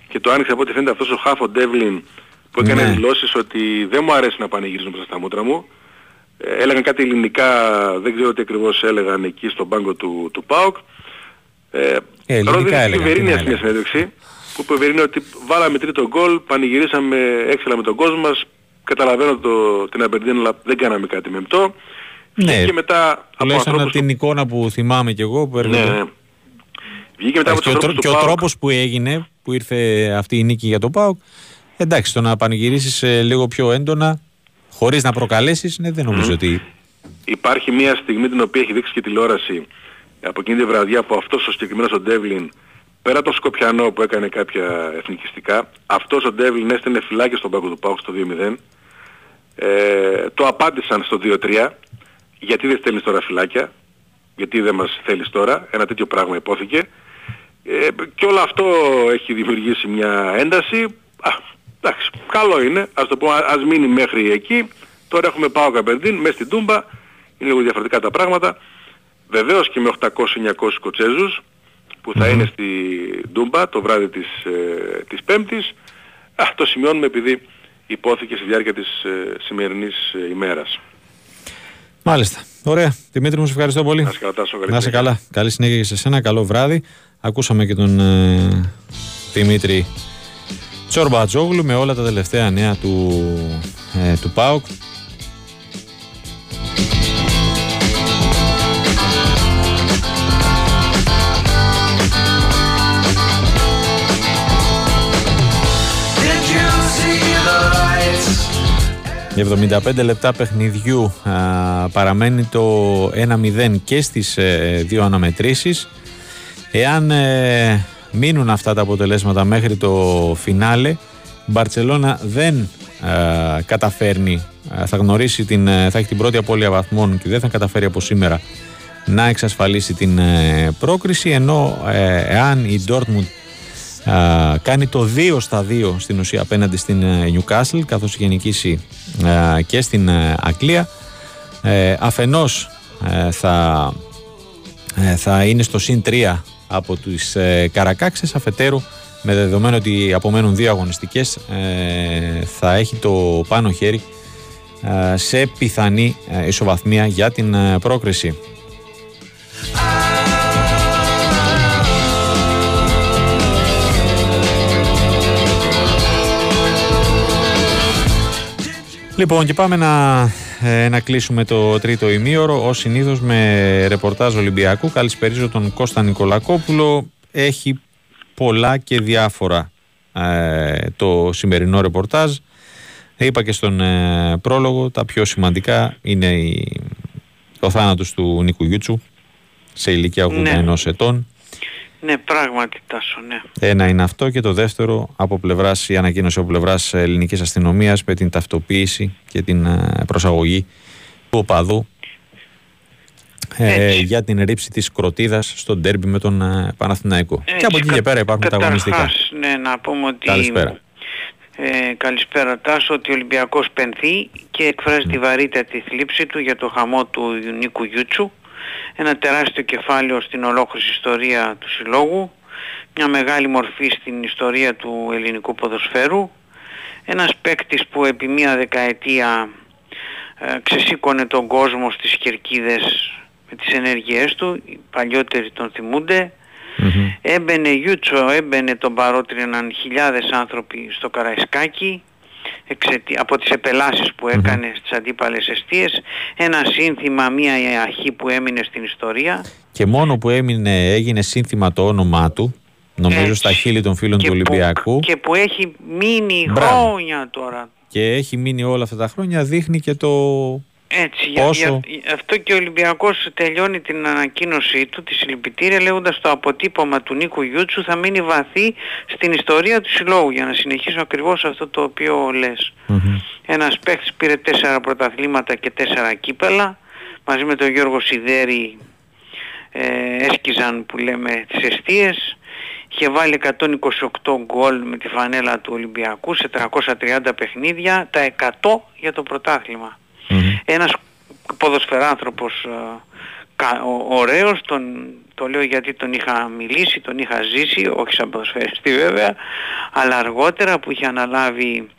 και το άνοιξε από ό,τι φαίνεται αυτός ο Χάφο Ντεύλιν που έκανε
Ναι.
δηλώσεις ότι δεν μου αρέσει να πανηγυρίζω μπροστά στα μούτρα μου. Ε, έλεγαν κάτι ελληνικά, δεν ξέρω τι ακριβώς έλεγαν εκεί στον πάγκο του, του ΠΑΟΚ. Ε,
Ε, ελληνικά
ρώτησε
έλεγαν,
την
τι
Βερίνια
να
σε μια
έλεγαν.
συνέντευξη που είπε ο Βερίνια ότι βάλαμε τρίτο γκολ, πανηγυρίσαμε έξαλα με τον κόσμο μας, καταλαβαίνω το, την Αμπερντίν αλλά δεν κάναμε κάτι μεμπτό.
Ναι,
Και μετά από
τουλάχιστον
ανθρώπους
την εικόνα που θυμάμαι κι εγώ που
ναι,
έρχεται.
ναι. Βγήκε μετά από
και
τους
ο, τρό-
ανθρώπους
και
του
ο
ΠΑΟΚ.
τρόπος που έγινε, που ήρθε αυτή η νίκη για το ΠΑΟΚ, εντάξει, το να πανηγυρίσεις ε, λίγο πιο έντονα, χωρίς να προκαλέσεις, ναι, δεν νομίζω ότι...
Υπάρχει μια στιγμή την οποία έχει δείξει και τηλεόραση από εκείνη τη βραδιά που αυτός ο συγκεκριμένος ο Ντεύλιν πέρα τον Σκοπιανό που έκανε κάποια εθνικιστικά αυτός ο Ντεύλιν έστειλε φυλάκια στον πάγκο του ΠΑΟΚ στο 2-0 ε, το απάντησαν στο 2-3 γιατί δεν στέλνεις τώρα φυλάκια; Γιατί δεν μας θέλεις τώρα; Ένα τέτοιο πράγμα υπόθηκε. Ε, και όλο αυτό έχει δημιουργήσει μια ένταση. Α, εντάξει, καλό είναι. Ας το πω α- ας μείνει μέχρι εκεί. Τώρα έχουμε πάω Καπερδίν μέσα στην Τούμπα. Είναι λίγο διαφορετικά τα πράγματα. Βεβαίως και με 800-900 Σκοτσέζους που θα είναι στη Ντούμπα το βράδυ της, ε, της Πέμπτης. Α, το σημειώνουμε επειδή υπόθηκε στη διάρκεια της ε, σημερινής ε, ημέρας.
Μάλιστα. Ωραία. Δημήτρη μου, σε ευχαριστώ πολύ.
Να σε καλά, Τάσο, καλή
Να σε
συνέχεια.
καλά. Καλή συνέχεια και σε σένα. Καλό βράδυ. Ακούσαμε και τον ε, Δημήτρη Τσορμπατζόγλου με όλα τα τελευταία νέα του, ε, του ΠΑΟΚ. Για 75 λεπτά παιχνιδιού α, παραμένει το 1-0 και στις ε, δύο αναμετρήσεις. Εάν ε, μείνουν αυτά τα αποτελέσματα μέχρι το φινάλε, η Μπαρτσελώνα δεν α, καταφέρνει, α, θα γνωρίσει την, ε, θα έχει την πρώτη απώλεια βαθμών και δεν θα καταφέρει από σήμερα να εξασφαλίσει την ε, πρόκριση, ενώ ε, εάν η Dortmund Α, κάνει το 2 στα 2 στην ουσία απέναντι στην ε, Newcastle καθώς έχει νικήσει α, και στην ε, Αγγλία ε, αφενός ε, θα, ε, θα είναι στο συν 3 από τις ε, Καρακάξες αφετέρου με δεδομένο ότι απομένουν δύο αγωνιστικές ε, θα έχει το πάνω χέρι ε, σε πιθανή ε, ισοβαθμία για την ε, πρόκριση. Λοιπόν, και πάμε να, ε, να κλείσουμε το τρίτο ημίωρο. Ως συνήθως με ρεπορτάζ Ολυμπιακού. Καλησπερίζω τον Κώστα Νικολακόπουλο. Έχει πολλά και διάφορα ε, το σημερινό ρεπορτάζ. Είπα και στον ε, πρόλογο, τα πιο σημαντικά είναι η, ο θάνατος του Νίκου Γιούτσου σε ηλικία 81
Ναι.
ετών.
Ναι, πράγματι Τάσο, ναι.
Ένα είναι αυτό και το δεύτερο από πλευράς, η ανακοίνωση από πλευράς ελληνικής αστυνομίας με την ταυτοποίηση και την ε, προσαγωγή του οπαδού ε,
Έτσι.
για την ρήψη της κροτίδας στον τέρμπι με τον ε, Παναθηναϊκό. και από εκεί
κα-
και πέρα υπάρχουν τα αγωνιστικά.
καταρχάς, ναι, να πούμε ότι...
Καλησπέρα.
Ε, καλησπέρα Τάσο, ότι ο Ολυμπιακός πενθεί και εκφράζει τη βαρύτητα τη θλίψη του για το χαμό του Νίκου Γιούτσου. Ένα τεράστιο κεφάλαιο στην ολόκληρη ιστορία του συλλόγου. Μια μεγάλη μορφή στην ιστορία του ελληνικού ποδοσφαίρου. Ένας παίκτης που επί μία δεκαετία ε, ξεσήκωνε τον κόσμο στις κερκίδες με τις ενέργειές του. Οι παλιότεροι τον θυμούνται. Έμπαινε Γιούτσο, έμπαινε τον παρότριναν χιλιάδες άνθρωποι στο Καραϊσκάκι εξαιτία, από τις επελάσεις που έκανε στις αντίπαλες αιστείες ένα σύνθημα, μία αρχή που έμεινε στην ιστορία
Και μόνο που έμεινε, έγινε σύνθημα το όνομά του, νομίζω
Έτσι.
στα χείλη των φίλων του
που,
Ολυμπιακού
και που έχει μείνει
Μπράβο.
χρόνια τώρα
και έχει μείνει όλα αυτά τα χρόνια, δείχνει και το
Έτσι, για,
Πόσο;
για- για- αυτό και ο Ολυμπιακός τελειώνει την ανακοίνωσή του, τη συλληπιτήρια, λέγοντας το αποτύπωμα του Νίκου Γιούτσου θα μείνει βαθύ στην ιστορία του συλλόγου, για να συνεχίσω ακριβώς αυτό το οποίο λες. Ένας παίχτης πήρε τέσσερα πρωταθλήματα και τέσσερα κύπελα, μαζί με τον Γιώργο Σιδέρη ε, έσκιζαν που λέμε τις αιστείες. είχε βάλει 128 γκολ με τη φανέλα του Ολυμπιακού σε 330 παιχνίδια, τα 100 για το πρωτάθλημα. Mm-hmm. Ένας ποδοσφαιράνθρωπος ε, ωραίος, τον, το λέω γιατί τον είχα μιλήσει, τον είχα ζήσει, όχι σαν ποδοσφαιριστή βέβαια, αλλά αργότερα που είχε αναλάβει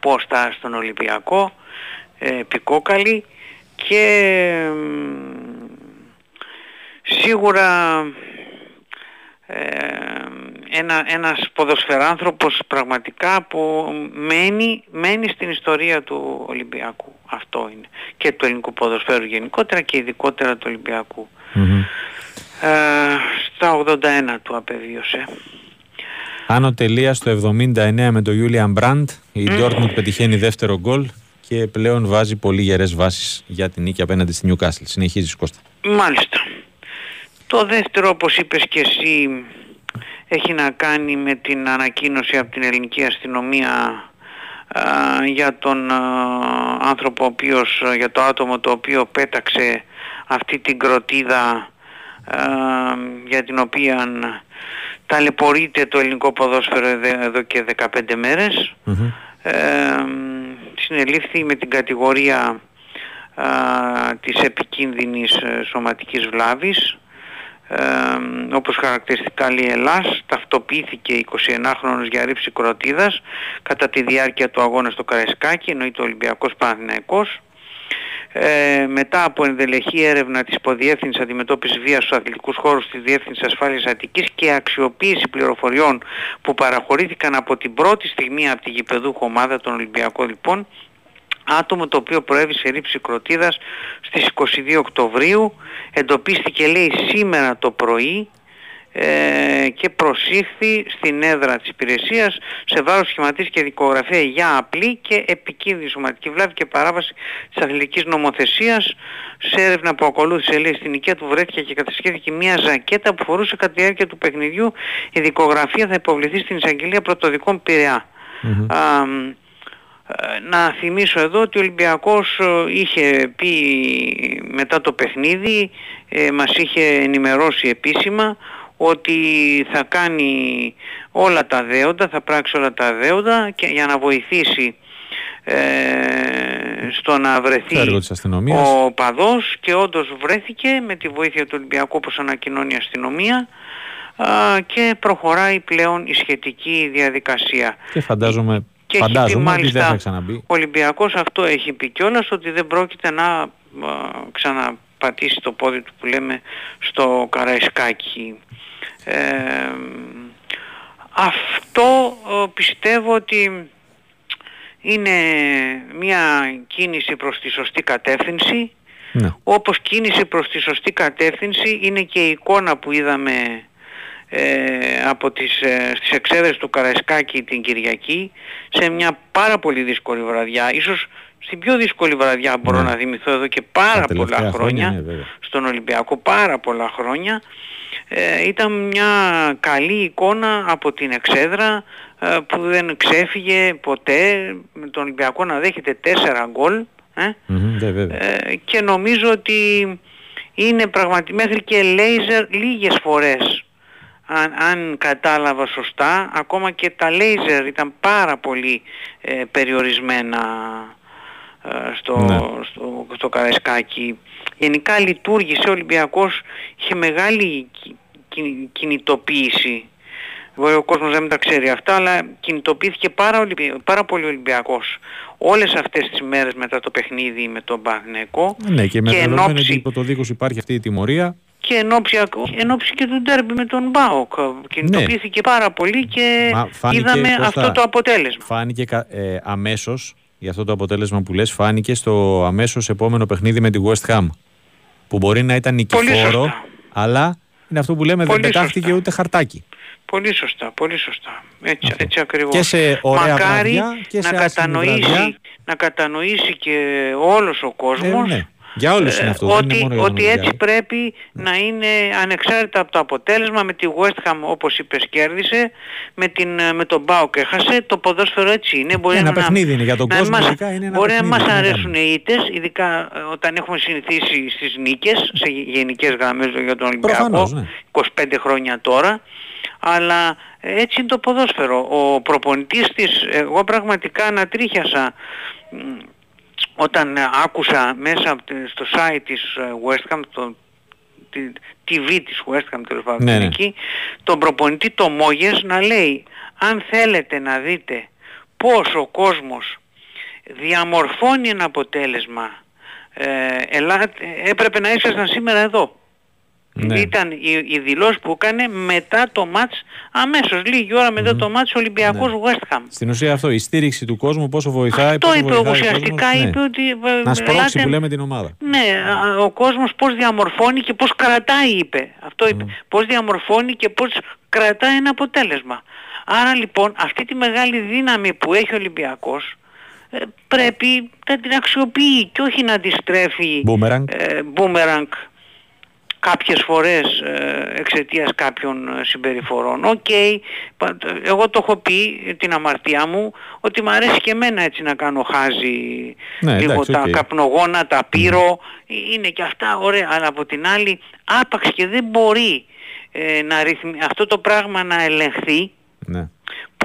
πόστα στον Ολυμπιακό, ε, πικόκαλη και σίγουρα ε, ένα, ένας ποδοσφαιράνθρωπος πραγματικά που μένει, μένει στην ιστορία του Ολυμπιακού. Αυτό είναι. Και του ελληνικού ποδοσφαίρου γενικότερα και ειδικότερα του ολυμπιακου Ε, στα 81 του απεβίωσε.
Άνω τελεία στο 79 με τον Γιούλιαν Μπραντ. Η Ντόρτμουντ πετυχαίνει δεύτερο γκολ και πλέον βάζει πολύ γερές βάσεις για την νίκη απέναντι στη Νιουκάσλ. Συνεχίζεις Κώστα.
Μάλιστα. Το δεύτερο όπως είπες και εσύ έχει να κάνει με την ανακοίνωση από την ελληνική αστυνομία για τον άνθρωπο ο οποίος, για το άτομο το οποίο πέταξε αυτή την κροτίδα για την οποία ταλαιπωρείται το ελληνικό ποδόσφαιρο εδώ και 15 μερες συνελήφθη με την κατηγορία α, της επικίνδυνης ε, σωματικής βλάβης ε, όπως χαρακτηριστικά λέει Ελλάς ταυτοποιήθηκε 21χρονος για ρήψη κροτίδας κατά τη διάρκεια του αγώνα στο Καραϊσκάκι εννοείται ο Ολυμπιακός Παναθηναϊκός. Ε, μετά από ενδελεχή έρευνα της Υποδιεύθυνσης Αντιμετώπισης Βίας στους αθλητικούς χώρους της Διεύθυνσης Ασφάλειας Αττικής και αξιοποίηση πληροφοριών που παραχωρήθηκαν από την πρώτη στιγμή από τη γηπεδούχο ομάδα των Ολυμπιακών λοιπόν άτομο το οποίο προέβη σε ρήψη κροτίδας στις 22 Οκτωβρίου εντοπίστηκε λέει σήμερα το πρωί ε, και προσήχθη στην έδρα της υπηρεσίας σε βάρος σχηματής και δικογραφία για απλή και επικίνδυνη σωματική βλάβη και παράβαση της αθλητικής νομοθεσίας. Σε έρευνα που ακολούθησε λέει στην οικία του βρέθηκε και κατασχέθηκε μια ζακέτα που φορούσε κατά τη διάρκεια του παιχνιδιού. Η δικογραφία θα υποβληθεί στην εισαγγελία πρωτοδικών Πειραιά. Ε, να θυμίσω εδώ ότι ο Ολυμπιακός ε, είχε πει μετά το παιχνίδι, ε, μας είχε ενημερώσει επίσημα ότι θα κάνει όλα τα δέοντα, θα πράξει όλα τα δέοντα και για να βοηθήσει ε, στο να βρεθεί ο παδός και όντως βρέθηκε με τη βοήθεια του Ολυμπιακού όπως ανακοινώνει η αστυνομία και προχωράει πλέον η σχετική διαδικασία.
Και φαντάζομαι
και
Φαντάζομαι
έχει πει μάλιστα
δεν θα ξαναμπεί.
ο Ολυμπιακός αυτό έχει πει κιόλας ότι δεν πρόκειται να ξαναπατήσει το πόδι του που λέμε στο Καραϊσκάκι. Ε, αυτό πιστεύω ότι είναι μια κίνηση προς τη σωστή κατεύθυνση. Ναι. Όπως κίνηση προς τη σωστή κατεύθυνση είναι και η εικόνα που είδαμε ε, από τις, ε, στις εξέδρες του Καραϊσκάκη την Κυριακή σε μια πάρα πολύ δύσκολη βραδιά, ίσως στην πιο δύσκολη βραδιά μπορώ ναι. να θυμηθώ εδώ και πάρα πολλά χρόνια, ναι, στον Ολυμπιακό πάρα πολλά χρόνια. Ε, ήταν μια καλή εικόνα από την εξέδρα ε, που δεν ξέφυγε ποτέ. Με τον Ολυμπιακό να δέχεται τέσσερα γκολ ε, και νομίζω ότι είναι πραγματικά μέχρι και λέιζερ λίγες φορές αν, αν κατάλαβα σωστά, ακόμα και τα λέιζερ ήταν πάρα πολύ ε, περιορισμένα ε, στο, ναι. στο, στο Καραϊσκάκι. Γενικά λειτουργήσε ο Ολυμπιακός, είχε μεγάλη κινητοποίηση. Μπορεί ο κόσμος δεν τα ξέρει αυτά, αλλά κινητοποιήθηκε πάρα, πάρα πολύ ο Ολυμπιακός όλες αυτές τις μέρες μετά το παιχνίδι με τον Παναγενικό.
Ναι, και με και ενόψη... υπό το δίκος υπάρχει αυτή η τιμωρία,
και εν ώψη, και του ντέρμπι με τον Μπάουκ. Κινητοποιήθηκε ναι. πάρα πολύ και είδαμε αυτό το αποτέλεσμα.
Φάνηκε ε, αμέσως, για αυτό το αποτέλεσμα που λες, φάνηκε στο αμέσως επόμενο παιχνίδι με τη West Ham. Που μπορεί να ήταν νικηφόρο, αλλά είναι αυτό που λέμε δεν πετάχτηκε ούτε χαρτάκι.
Πολύ σωστά, πολύ σωστά. Έτσι, έτσι ακριβώς.
Και σε ωραία Μακάρι και σε
να, κατανοήσει, να κατανοήσει και όλος ο κόσμος ε, ναι.
Για όλους είναι αυτό.
Ότι,
είναι
ότι έτσι πρέπει να είναι ανεξάρτητα από το αποτέλεσμα. Με τη West Ham όπως είπες κέρδισε, με, την, με τον Μπάουκ έχασε. Το ποδόσφαιρο έτσι είναι.
Μπορεί ένα να, παιχνίδι είναι για τον κόσμο.
Μας,
είναι ένα
μπορεί να μας αρέσουν οι ήττες, ειδικά ε, όταν έχουμε συνηθίσει στις νίκες, σε γενικές γραμμές για τον Ολυμπιακό,
ναι.
25 χρόνια τώρα. αλλά έτσι είναι το ποδόσφαιρο. Ο προπονητής της, εγώ πραγματικά ανατρίχιασα όταν άκουσα μέσα στο site της West Ham, το TV της West Ham τέλος πάντων ναι, ναι. εκεί, τον προπονητή το Μόγες να λέει αν θέλετε να δείτε πώς ο κόσμος διαμορφώνει ένα αποτέλεσμα ε, έπρεπε να ήσασταν σήμερα εδώ. Ναι. Ήταν η, η δηλώση που έκανε μετά το μάτς, αμέσως λίγη ώρα μετά το μάτς Ολυμπιακός ναι. West Ham.
Στην ουσία αυτό, η στήριξη του κόσμου πόσο βοηθάει.
Αυτό
πόσο
είπε
βοηθάει
ουσιαστικά,
κόσμος,
είπε
ναι.
ότι...
Ε, να σπρώξει που λέμε την ομάδα.
Ναι, ο κόσμος πώς διαμορφώνει και πώς κρατάει είπε. Αυτό είπε. Mm. Πώς διαμορφώνει και πώς κρατάει ένα αποτέλεσμα. Άρα λοιπόν αυτή τη μεγάλη δύναμη που έχει ο Ολυμπιακός ε, πρέπει να την αξιοποιεί και όχι να τη στρέφει
μπούμερανγκ,
ε, μπούμερανγκ κάποιες φορές ε, εξαιτίας κάποιων ε, συμπεριφορών. Οκ, εγώ το έχω πει την αμαρτία μου ότι μου αρέσει και εμένα έτσι να κάνω χάζι ναι, λίγο τα okay. καπνογόνα, τα πύρο, είναι και αυτά ωραία, αλλά από την άλλη άπαξ και δεν μπορεί να ρυθμι... αυτό το πράγμα να ελεγχθεί ναι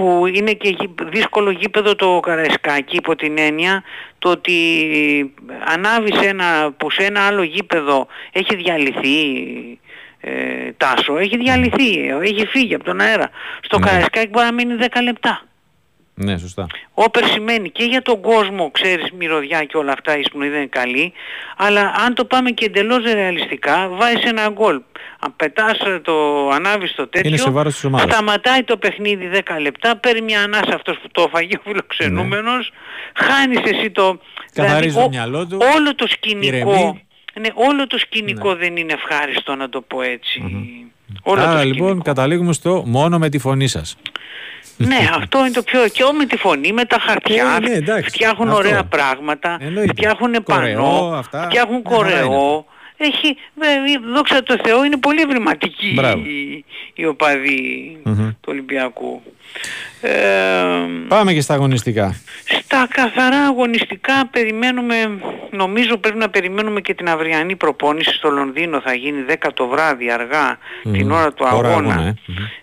που είναι και δύσκολο γήπεδο το Καραϊσκάκι υπό την έννοια το ότι ανάβεις ένα, που σε ένα άλλο γήπεδο έχει διαλυθεί ε, τάσο, έχει διαλυθεί, έχει φύγει από τον αέρα. Στο ναι. Καραϊσκάκι μπορεί να μείνει 10 λεπτά.
Ναι, σωστά.
Όπερ σημαίνει και για τον κόσμο, ξέρεις, μυρωδιά και όλα αυτά, η εισπνοή δεν είναι καλή, αλλά αν το πάμε και εντελώς ρεαλιστικά, βάζεις ένα γκολ. Αν πετάς το, ανάβεις το τέτοιο, σταματάει το παιχνίδι 10 λεπτά, παίρνει μια ανάσα αυτός που το έφαγε ο φιλοξενούμενος, ναι. χάνεις εσύ το...
Καθαρίζει δηλαδή, το μυαλό του,
όλο το σκηνικό... Ναι, όλο το σκηνικό ναι. δεν είναι ευχάριστο να το πω έτσι. Mm-hmm.
Όλο Άρα λοιπόν καταλήγουμε στο μόνο με τη φωνή σας.
Ναι, αυτό είναι το πιο... Και με τη φωνή, με τα χαρτιά, ε, ναι, φτιάχνουν αυτό. ωραία πράγματα, Εννοείται. φτιάχνουν πανό, αυτά. φτιάχνουν κορεό. Έχει, δόξα τω Θεώ, είναι πολύ ευρηματική η, η οπαδη του Ολυμπιακού.
Ε, Πάμε και στα αγωνιστικά.
Στα καθαρά αγωνιστικά περιμένουμε, νομίζω πρέπει να περιμένουμε και την αυριανή προπόνηση στο Λονδίνο. Θα γίνει 10 το βράδυ αργά την ώρα του αγώνα. αγώνα ε.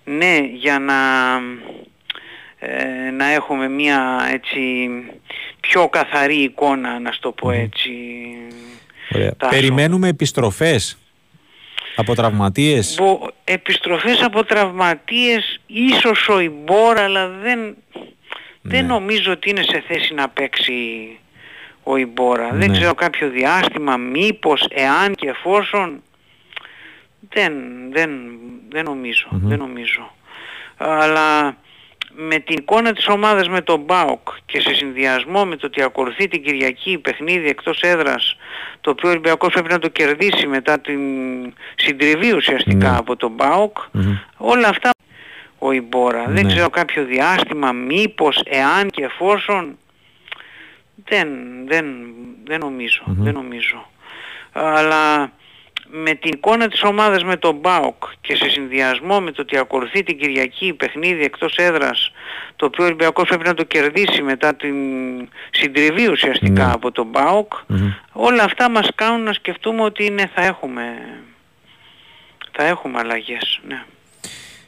Ναι, για να ε, να έχουμε μια έτσι πιο καθαρή εικόνα να στο πω έτσι.
Περιμένουμε επιστροφές από τραυματίες;
επιστροφές από τραυματίες ίσως ο Ιμπόρα αλλά δεν, δεν ναι. νομίζω ότι είναι σε θέση να παίξει ο Ιμπόρα. Δεν ναι. ξέρω κάποιο διάστημα μήπως εάν και εφόσον δεν, δεν, δεν νομιζω δεν νομίζω. Αλλά με την εικόνα της ομάδας με τον ΜΠΑΟΚ και σε συνδυασμό με το ότι ακολουθεί την Κυριακή παιχνίδι εκτός έδρας το οποίο ο Ολυμπιακός πρέπει να το κερδίσει μετά την συντριβή ουσιαστικά ναι. από τον ΜΠΑΟΚ όλα αυτά ο Ιμπόρα δεν ναι. ξέρω κάποιο διάστημα μήπως εάν και εφόσον δεν, δεν, δεν νομιζω δεν νομίζω αλλά με την εικόνα της ομάδας με τον ΜΠΑΟΚ και σε συνδυασμό με το ότι ακολουθεί την Κυριακή παιχνίδι εκτός έδρας το οποίο ο Ολυμπιακός πρέπει να το κερδίσει μετά την συντριβή ουσιαστικά ναι. από τον ΜΠΑΟΚ όλα αυτά μας κάνουν να σκεφτούμε ότι ναι, θα έχουμε θα έχουμε αλλαγές ναι.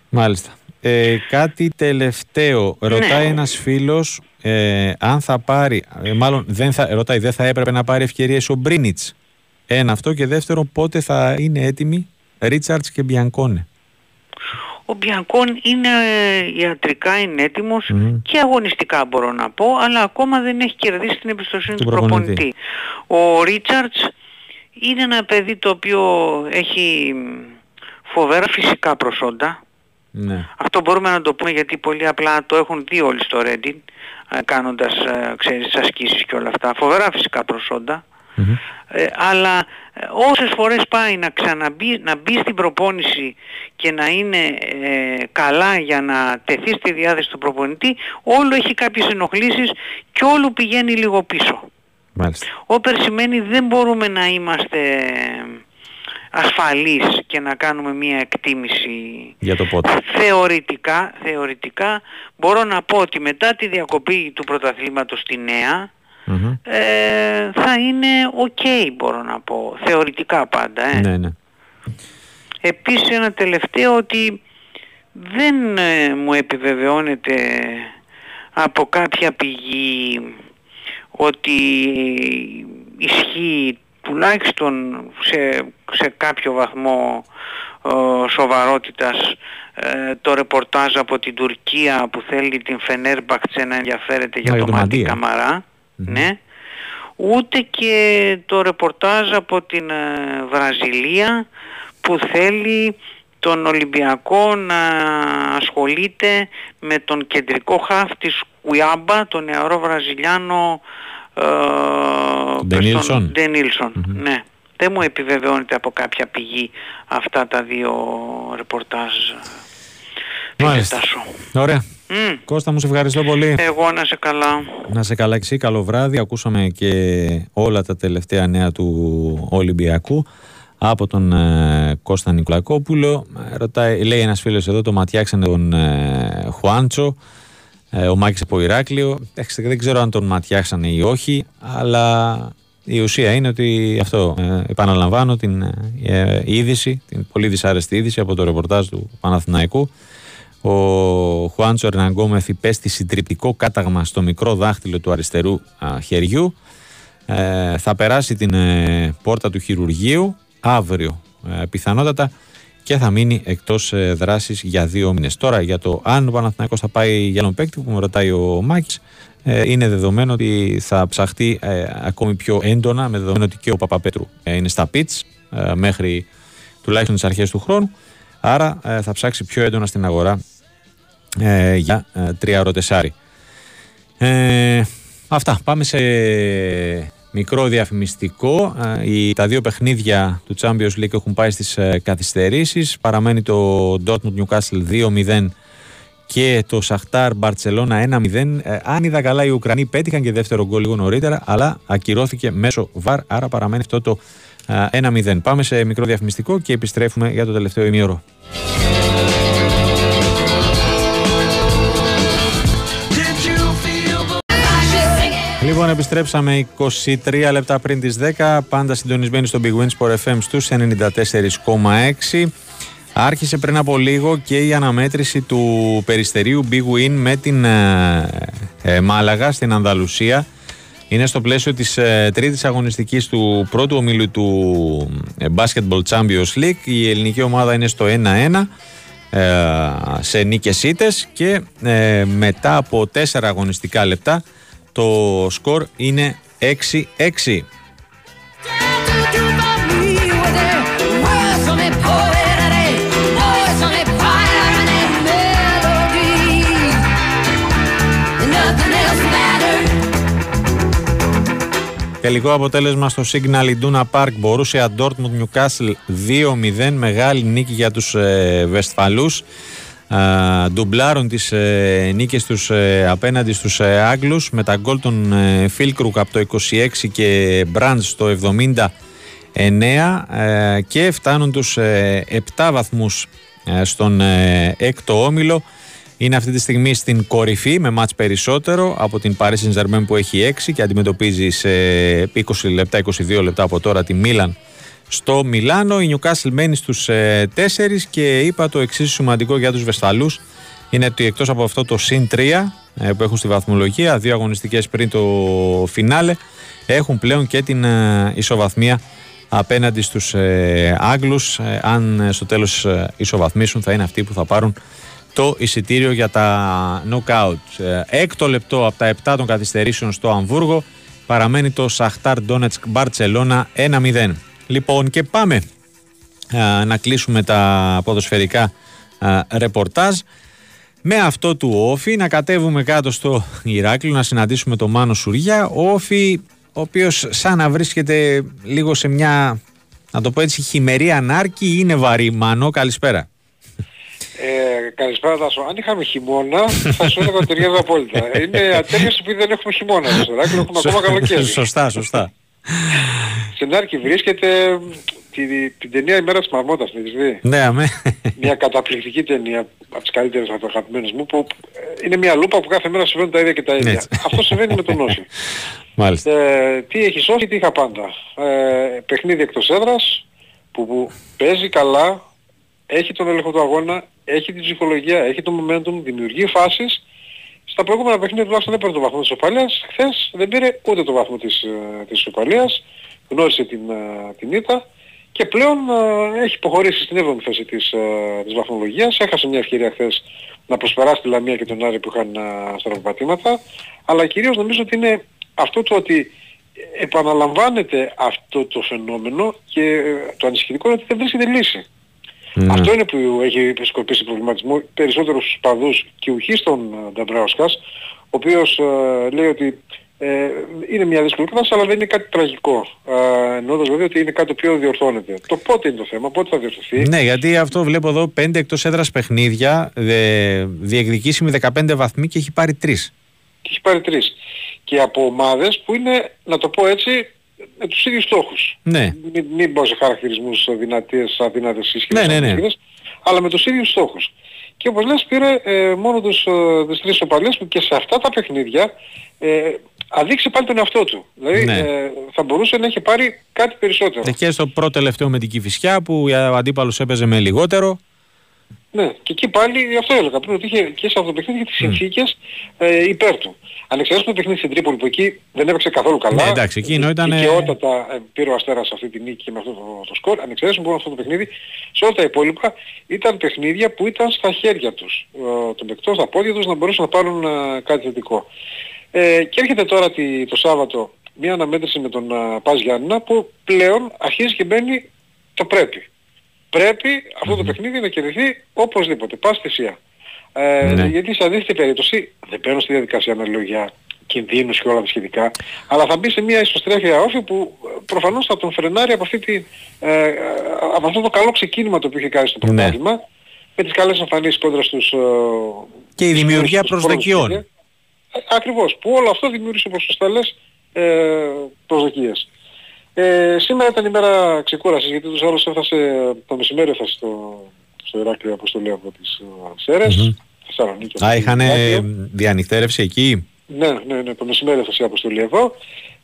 Μάλιστα ε, κάτι τελευταίο ρωτάει ναι. ένας φίλος ε, αν θα πάρει ε, μάλλον δεν θα, ρωτάει δεν θα έπρεπε να πάρει ευκαιρίες ο Μπρίνιτς ένα αυτό και δεύτερο πότε θα είναι έτοιμοι Ρίτσαρτς και Μπιανκόνε.
Ο Μπιανκόν είναι ε, ιατρικά είναι και αγωνιστικά μπορώ να πω, αλλά ακόμα δεν έχει κερδίσει την εμπιστοσύνη του, προπονητή. Ο Ρίτσαρτς είναι ένα παιδί το οποίο έχει φοβερά φυσικά προσόντα. Ναι. Αυτό μπορούμε να το πούμε γιατί πολύ απλά το έχουν δει όλοι στο Reddit ε, κάνοντας ε, ξέρεις, ασκήσεις και όλα αυτά. Φοβερά φυσικά προσόντα. Ε, αλλά ε, όσες φορές πάει να ξαναμπεί, να μπει στην προπόνηση και να είναι ε, καλά για να τεθεί στη διάθεση του προπονητή, όλο έχει κάποιες ενοχλήσεις και όλο πηγαίνει λίγο πίσω.
Μάλιστα.
Όπερ σημαίνει δεν μπορούμε να είμαστε ασφαλείς και να κάνουμε μία εκτίμηση
για το πότε.
Θεωρητικά, θεωρητικά μπορώ να πω ότι μετά τη διακοπή του πρωταθλήματος στη Νέα ε, θα είναι ok μπορώ να πω, θεωρητικά πάντα. Ε.
Ναι, ναι.
Επίσης ένα τελευταίο ότι δεν ε, μου επιβεβαιώνεται από κάποια πηγή ότι ισχύει τουλάχιστον σε, σε κάποιο βαθμό ε, σοβαρότητας ε, το ρεπορτάζ από την Τουρκία που θέλει την Φενέρμπακτσε να ενδιαφέρεται για το, το Μαντί ναι, ούτε και το ρεπορτάζ από την ε, Βραζιλία που θέλει τον Ολυμπιακό να ασχολείται με τον κεντρικό χάφ της Κουιάμπα, τον νεαρό Βραζιλιάνο
Ντενίλσον.
Ναι. Δεν μου επιβεβαιώνεται από κάποια πηγή αυτά τα δύο ρεπορτάζ.
Μάλιστα. Ωραία. Mm. Κώστα μου σε ευχαριστώ πολύ.
Εγώ να σε καλά.
Να σε καλά εξή. Καλό βράδυ. Ακούσαμε και όλα τα τελευταία νέα του Ολυμπιακού από τον ε, Κώστα Νικολακόπουλο. Ε, ρωτάει, λέει ένας φίλος εδώ, το ματιάξανε τον ε, Χουάντσο. Ε, ο Μάκης από Ηράκλειο. Δεν ξέρω αν τον ματιάξανε ή όχι, αλλά η ουσία είναι ότι αυτό, ε, επαναλαμβάνω την ε, είδηση, την πολύ δυσάρεστη είδηση από το ρεπορτάζ του Παναθηναϊκού. Ο Χουάντσο Ερναγκόμεθ υπέστη συντριπτικό κάταγμα στο μικρό δάχτυλο του αριστερού χεριού. Ε, θα περάσει την πόρτα του χειρουργείου αύριο πιθανότατα και θα μείνει εκτός δράσης για δύο μήνες. Τώρα για το αν ο Παναθηναϊκός θα πάει για τον παίκτη που με ρωτάει ο Μάκης ε, είναι δεδομένο ότι θα ψαχτεί ε, ακόμη πιο έντονα με δεδομένο ότι και ο Παπαπέτρου ε, είναι στα πιτς μέχρι τουλάχιστον τις αρχές του χρόνου άρα θα ψάξει πιο έντονα στην αγορά για τρία ροτεσάρι. Αυτά. Πάμε σε μικρό διαφημιστικό. τα δύο παιχνίδια του Champions League έχουν πάει στις καθυστερήσεις. Παραμένει το Dortmund Newcastle 2-0 και το Σαχτάρ Μπαρτσελώνα 1-0. Ε, αν είδα καλά, οι Ουκρανοί πέτυχαν και δεύτερο γκολ λίγο νωρίτερα, αλλά ακυρώθηκε μέσω βαρ, άρα παραμένει αυτό το 1-0. Πάμε σε μικρό διαφημιστικό και επιστρέφουμε για το τελευταίο ημίωρο. Λοιπόν, επιστρέψαμε 23 λεπτά πριν τις 10, πάντα συντονισμένοι στο Big Win Sport FM στους 94,6. Άρχισε πριν από λίγο και η αναμέτρηση του περιστερίου Big Win με την ε, ε, Μάλαγα στην Ανδαλουσία. Είναι στο πλαίσιο της ε, τρίτης αγωνιστικής του πρώτου ομίλου του ε, Basketball Champions League. Η ελληνική ομάδα είναι στο 1-1 σε νίκες ήττες και μετά από τέσσερα αγωνιστικά λεπτά το σκορ είναι 6-6. Τελικό αποτέλεσμα στο Signal Iduna Park μπορούσε Dortmund Newcastle 2-0 μεγάλη νίκη για τους ε, Βεσφαλούς ντουμπλάρουν τις ε, νίκες τους ε, απέναντι στους ε, Άγγλους με τα γκολ των ε, Φίλκρουκ από το 26 και Μπραντς στο 79 ε, και φτάνουν τους 7 βαθμούς στον έκτο όμιλο. Είναι αυτή τη στιγμή στην κορυφή με μάτς περισσότερο από την Paris Saint-Germain που έχει 6 και αντιμετωπίζει σε 20 λεπτά, 22 λεπτά από τώρα τη Μίλαν στο Μιλάνο. Η Newcastle μένει στους 4 ε, και είπα το εξίσου σημαντικό για τους Βεσφαλούς είναι ότι εκτός από αυτό το συν 3 ε, που έχουν στη βαθμολογία, δύο αγωνιστικές πριν το φινάλε, έχουν πλέον και την ε, ισοβαθμία απέναντι στους Άγγλους. Αν στο τέλος ισοβαθμίσουν θα είναι αυτοί που θα πάρουν το εισιτήριο για τα knockout. Έκτο λεπτό από τα 7 των καθυστερήσεων στο Αμβούργο παραμένει το Σαχτάρ Ντόνετσκ Μπαρτσελώνα 1-0. Λοιπόν και πάμε να κλείσουμε τα ποδοσφαιρικά ρεπορτάζ με αυτό του Όφη να κατέβουμε κάτω στο Ηράκλειο να συναντήσουμε τον Μάνο Σουριά ο Όφη ο οποίος σαν να βρίσκεται λίγο σε μια να το πω έτσι χειμερή ανάρκη είναι βαρύ Μάνο καλησπέρα
ε, καλησπέρα Τάσο. Αν είχαμε χειμώνα θα σου έλεγα ταιριάζει απόλυτα. Είναι ατέλειες επειδή δεν έχουμε χειμώνα στο Ηράκλειο, έχουμε ακόμα καλοκαίρι.
Σωστά, σωστά.
Στην Άρκη βρίσκεται την, την ταινία «Η μέρα της Μαρμότας», την δει;
Ναι, αμέ.
Μια καταπληκτική ταινία από τις καλύτερες από αγαπημένες μου που ε, είναι μια λούπα που κάθε μέρα συμβαίνουν τα ίδια και τα ίδια. Έτσι. Αυτό συμβαίνει με τον Όση.
Μάλιστα.
Ε, τι έχεις σώσει, τι είχα πάντα. Ε, παιχνίδι εκτός έδρας που, που παίζει καλά, έχει τον έλεγχο του αγώνα, έχει την ψυχολογία, έχει το momentum, δημιουργεί φάσεις. Στα προηγούμενα παιχνίδια τουλάχιστον δεν πήρε το βαθμό της Οπαλίας. Χθες δεν πήρε ούτε το βαθμό της, ε, της Οπαλίας. Γνώρισε την, ε, την ήττα και πλέον ε, έχει υποχωρήσει στην 7η θέση της, της βαθμολογίας. Έχασε μια ευκαιρία χθες να προσπεράσει τη Λαμία και τον Άρη που είχαν στραβοπατήματα. Αλλά κυρίως νομίζω ότι είναι αυτό το ότι επαναλαμβάνεται αυτό το φαινόμενο και το ανησυχητικό είναι ότι δεν βρίσκεται λύση. Ναι. Αυτό είναι που έχει επισκοπήσει προβληματισμό περισσότερο στους παδούς και ουχής των Νταμπράουσκας, ο οποίος ε, λέει ότι ε, είναι μια δύσκολη κατάσταση αλλά δεν είναι κάτι τραγικό. Ε, εννοώντας βέβαια ότι είναι κάτι το οποίο διορθώνεται. Το πότε είναι το θέμα, πότε θα διορθωθεί.
Ναι, γιατί αυτό βλέπω εδώ πέντε εκτός έδρας παιχνίδια, δε, διεκδικήσει με 15 βαθμοί και έχει πάρει τρεις.
Και έχει πάρει τρεις. Και από ομάδες που είναι, να το πω έτσι, με τους ίδιους στόχους.
Ναι.
Μην, μην πω σε χαρακτηρισμούς δυνατές, αδύνατες σχέσεις
ναι, ναι, ναι.
αλλά με τους ίδιους στόχους. Και όπως λες πήρε ε, μόνο τους, ε, τις τρεις οπαλίες που και σε αυτά τα παιχνίδια ε, αδείξει πάλι τον εαυτό του. Δηλαδή ναι. ε, θα μπορούσε να έχει πάρει κάτι περισσότερο.
Και στο πρώτο τελευταίο με την Κηφισιά που ο αντίπαλος έπαιζε με λιγότερο.
Ναι, και εκεί πάλι αυτό έλεγα πριν ότι είχε και σε αυτό το παιχνίδι τις συνθήκες ε, υπέρ του. Ανεξαρτήτως το παιχνίδι στην Τρίπολη που εκεί δεν έπαιξε καθόλου καλά.
Ναι, εντάξει, εκείνο ήταν...
Δικαιότατα ε, πήρε ο Αστέρας αυτή τη νίκη και με αυτό το, το σκορ. Ανεξαρτήτως λοιπόν αυτό το παιχνίδι, σε όλα τα υπόλοιπα ήταν παιχνίδια που ήταν στα χέρια τους. Ε, των παικτών, στα πόδια τους να μπορούσαν να πάρουν ε, κάτι θετικό. Ε, και έρχεται τώρα τη, το Σάββατο μια αναμέτρηση με τον uh, Πας Γιάννηνα που πλέον αρχίζει και μπαίνει το πρέπει. Πρέπει αυτό το παιχνίδι να κερδιθεί οπωσδήποτε, πας θυσία. Ε, ναι. Γιατί σε αντίθετη περίπτωση δεν παίρνω στη διαδικασία να λέω για κινδύνους και όλα τα σχετικά, αλλά θα μπει σε μια ισοστρέφεια όφη που ε, προφανώς θα τον φρενάρει από, αυτή τη, ε, από αυτό το καλό ξεκίνημα το οποίο είχε κάνει στο ναι. πρωτάθλημα, ναι. με τις καλές εμφανίσεις κόντρα στους... Ε,
και η δημιουργία προσδοκιών. Ε,
ακριβώς, που όλο αυτό δημιούργησε όπως σωστά λες ε, προσδοκίες. Ε, σήμερα ήταν η μέρα ξεκούρασης γιατί τους άλλους έφτασε, το μεσημέρι έφτασε στο, στο Ηράκλειο αποστολή από τις uh, Σέρες, mm-hmm. Θεσσαλονίκη.
Α, είχαν διανυκτέρευση εκεί;
Ναι, ναι, ναι, το μεσημέρι έφτασε η αποστολή εδώ.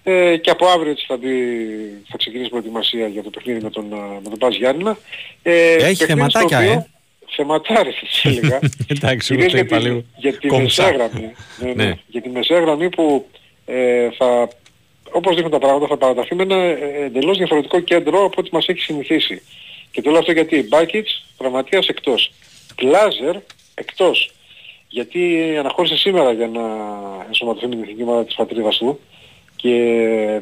Ε, και από αύριο έτσι θα, μπει, θα ξεκινήσει προετοιμασία για το παιχνίδι με τον, με τον Πας Γιάννηνα.
Ε, Έχει θεματάκια, ε.
Θεματάρες έτσι έλεγα.
Εντάξει, μου το είπα λίγο.
Για τη μεσάγραμμη. Ναι, ναι, ναι. Για τη μεσάγραμμη που ε, θα όπως δείχνουν τα πράγματα θα παραταθεί με ένα ε, εντελώς διαφορετικό κέντρο από ό,τι μας έχει συνηθίσει. Και το λέω αυτό γιατί Μπάκιτς πραγματίας εκτός. Πλάζερ εκτός. Γιατί αναχώρησε σήμερα για να ενσωματωθεί με την εθνική ομάδα της πατρίδας του και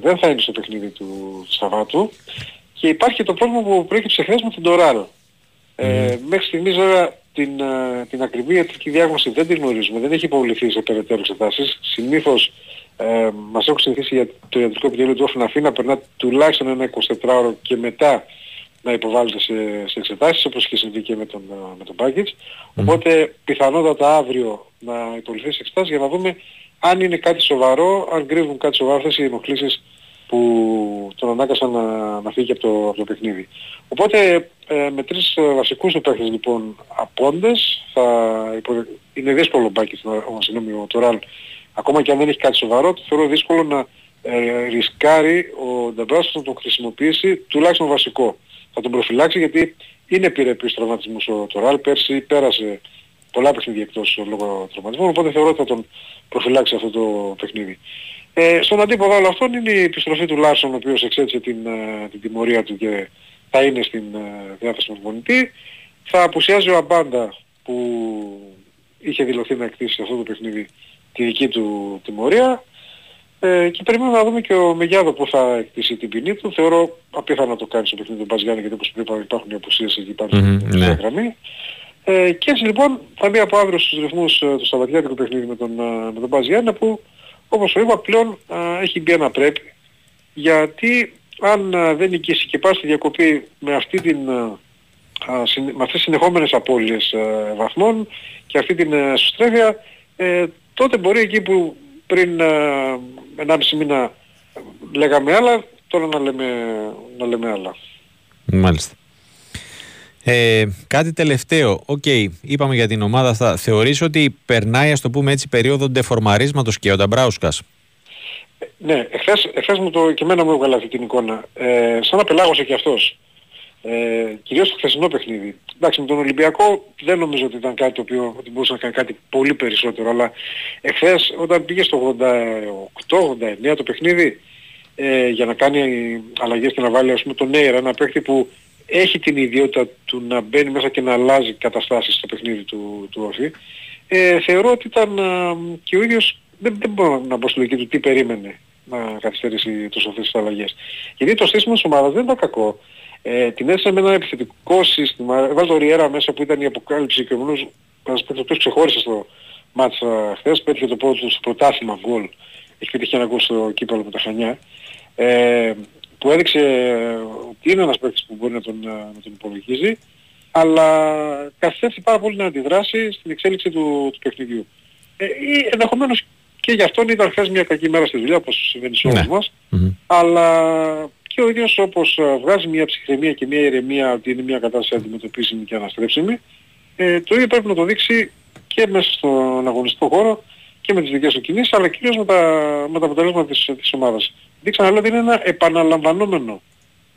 δεν θα είναι στο παιχνίδι του Σαββάτου. Και υπάρχει το πρόβλημα που προέκυψε χθες με τον Τωράλ. Ε, μέχρι στιγμής βέβαια την, ε, την ακριβή ιατρική διάγνωση δεν την γνωρίζουμε, δεν έχει υποβληθεί σε περαιτέρω εξετάσεις. Συνήθως ε, μας έχουν συνηθίσει για το ιατρικό επιτελείο του να αφήνει να περνά τουλάχιστον ένα 24ωρο και μετά να υποβάλλεται σε, σε εξετάσεις όπως και συμβεί και με τον, ε, με τον package. Οπότε πιθανότατα αύριο να υποβληθεί σε εξετάσεις για να δούμε αν είναι κάτι σοβαρό, αν κρύβουν κάτι σοβαρό αυτές οι ενοχλήσεις που τον ανάγκασαν να, να φύγει από το, από το παιχνίδι. Οπότε ε, με τρεις ε, βασικούς του παίχτες λοιπόν απόντες θα υπο... είναι δύσκολο μπάκι, συγγνώμη, ο Τωράλ ακόμα και αν δεν έχει κάτι σοβαρό, το θεωρώ δύσκολο να ε, ρισκάρει ο Νταμπράσος να τον χρησιμοποιήσει τουλάχιστον βασικό. Θα τον προφυλάξει γιατί είναι επιρρεπής τραυματισμούς ο Τωράλ, πέρσι πέρασε πολλά παιχνίδια εκτός λόγω τραυματισμού, οπότε θεωρώ ότι θα τον προφυλάξει αυτό το παιχνίδι. Ε, στον αντίποδο όλο αυτόν είναι η επιστροφή του Λάρσον, ο οποίος εξέτησε την, ε, την τιμωρία του και θα είναι στην ε, διάθεση του μονητή. Θα απουσιάζει ο Αμπάντα που είχε δηλωθεί να εκτίσει αυτό το παιχνίδι τη δική του τιμωρία ε, και περιμένουμε να δούμε και ο Μεγιάδο που θα εκτίσει την ποινή του. Θεωρώ απίθανο να το κάνει στο παιχνίδι του Μπαζιάννη γιατί όπως είπαμε υπάρχουν οι απουσίες εκεί πάνω mm-hmm, στην ναι. γραμμή. Ε, και έτσι λοιπόν θα μπει από αύριο στους ρυθμούς ε, του Σαββατιάτικου παιχνίδι με τον, ε, με τον Μπαζιάννη που όπως το είπα πλέον ε, έχει μπει ένα πρέπει γιατί αν δεν νικήσει και πάει στη διακοπή με αυτή την με αυτές τις συνεχόμενες απώλειες βαθμών και αυτή την σωστρέφεια ε, τότε μπορεί εκεί που πριν ε, 1,5 μήνα λέγαμε άλλα, τώρα να λέμε, να λέμε άλλα.
Μάλιστα. Ε, κάτι τελευταίο. OK, okay, είπαμε για την ομάδα αυτά. Θεωρείς ότι περνάει, ας το πούμε έτσι, περίοδο ντεφορμαρίσματος και ο Νταμπράουσκας;
Ναι, εχθές, εχθές μου το και εμένα μου έβγαλε αυτή την εικόνα. Ε, σαν να πελάγωσε και αυτός. Ε, κυρίως στο χθεσινό παιχνίδι. Εντάξει, με τον Ολυμπιακό δεν νομίζω ότι ήταν κάτι το οποίο ότι μπορούσε να κάνει κάτι πολύ περισσότερο, αλλά εχθές όταν πήγε στο 88-89 το παιχνίδι ε, για να κάνει αλλαγές και να βάλει ας πούμε τον Νέιρα, ένα παίχτη που έχει την ιδιότητα του να μπαίνει μέσα και να αλλάζει καταστάσεις στο παιχνίδι του, του Όφη, ε, θεωρώ ότι ήταν ε, και ο ίδιος, δεν, δεν μπορώ να πω στη λογική του τι περίμενε να καθυστερήσει τόσο αυτές τις αλλαγές. Γιατί το σύστημα της ομάδας δεν ήταν κακό. Ε, την έστησε με ένα επιθετικό σύστημα. Έβαλε το Ριέρα μέσα που ήταν η αποκάλυψη και ο Μνούς, ο ξεχώρισε στο μάτσα χθες, πέτυχε το πρώτο στο πρωτάθλημα γκολ. Έχει πετύχει ένα γκολ στο κύπελο με τα Χανιά. Ε, που έδειξε ότι είναι ένας παίκτης που μπορεί να τον, να τον υπολογίζει, αλλά καθυστέρησε πάρα πολύ να αντιδράσει στην εξέλιξη του, του παιχνιδιού. Ε, ή ενδεχομένως και γι' αυτόν ήταν χθες μια κακή μέρα στη δουλειά, όπως συμβαίνει σε όλους ναι. μας, αλλά και ο ίδιος όπως βγάζει μια ψυχραιμία και μια ηρεμία ότι είναι μια κατάσταση αντιμετωπίσιμη και αναστρέψιμη, ε, το ίδιο πρέπει να το δείξει και μέσα στον αγωνιστικό χώρο και με τις δικές του κινήσεις, αλλά κυρίως με τα, με τα αποτελέσματα της, της ομάδας. Δείξαμε δηλαδή είναι ένα επαναλαμβανόμενο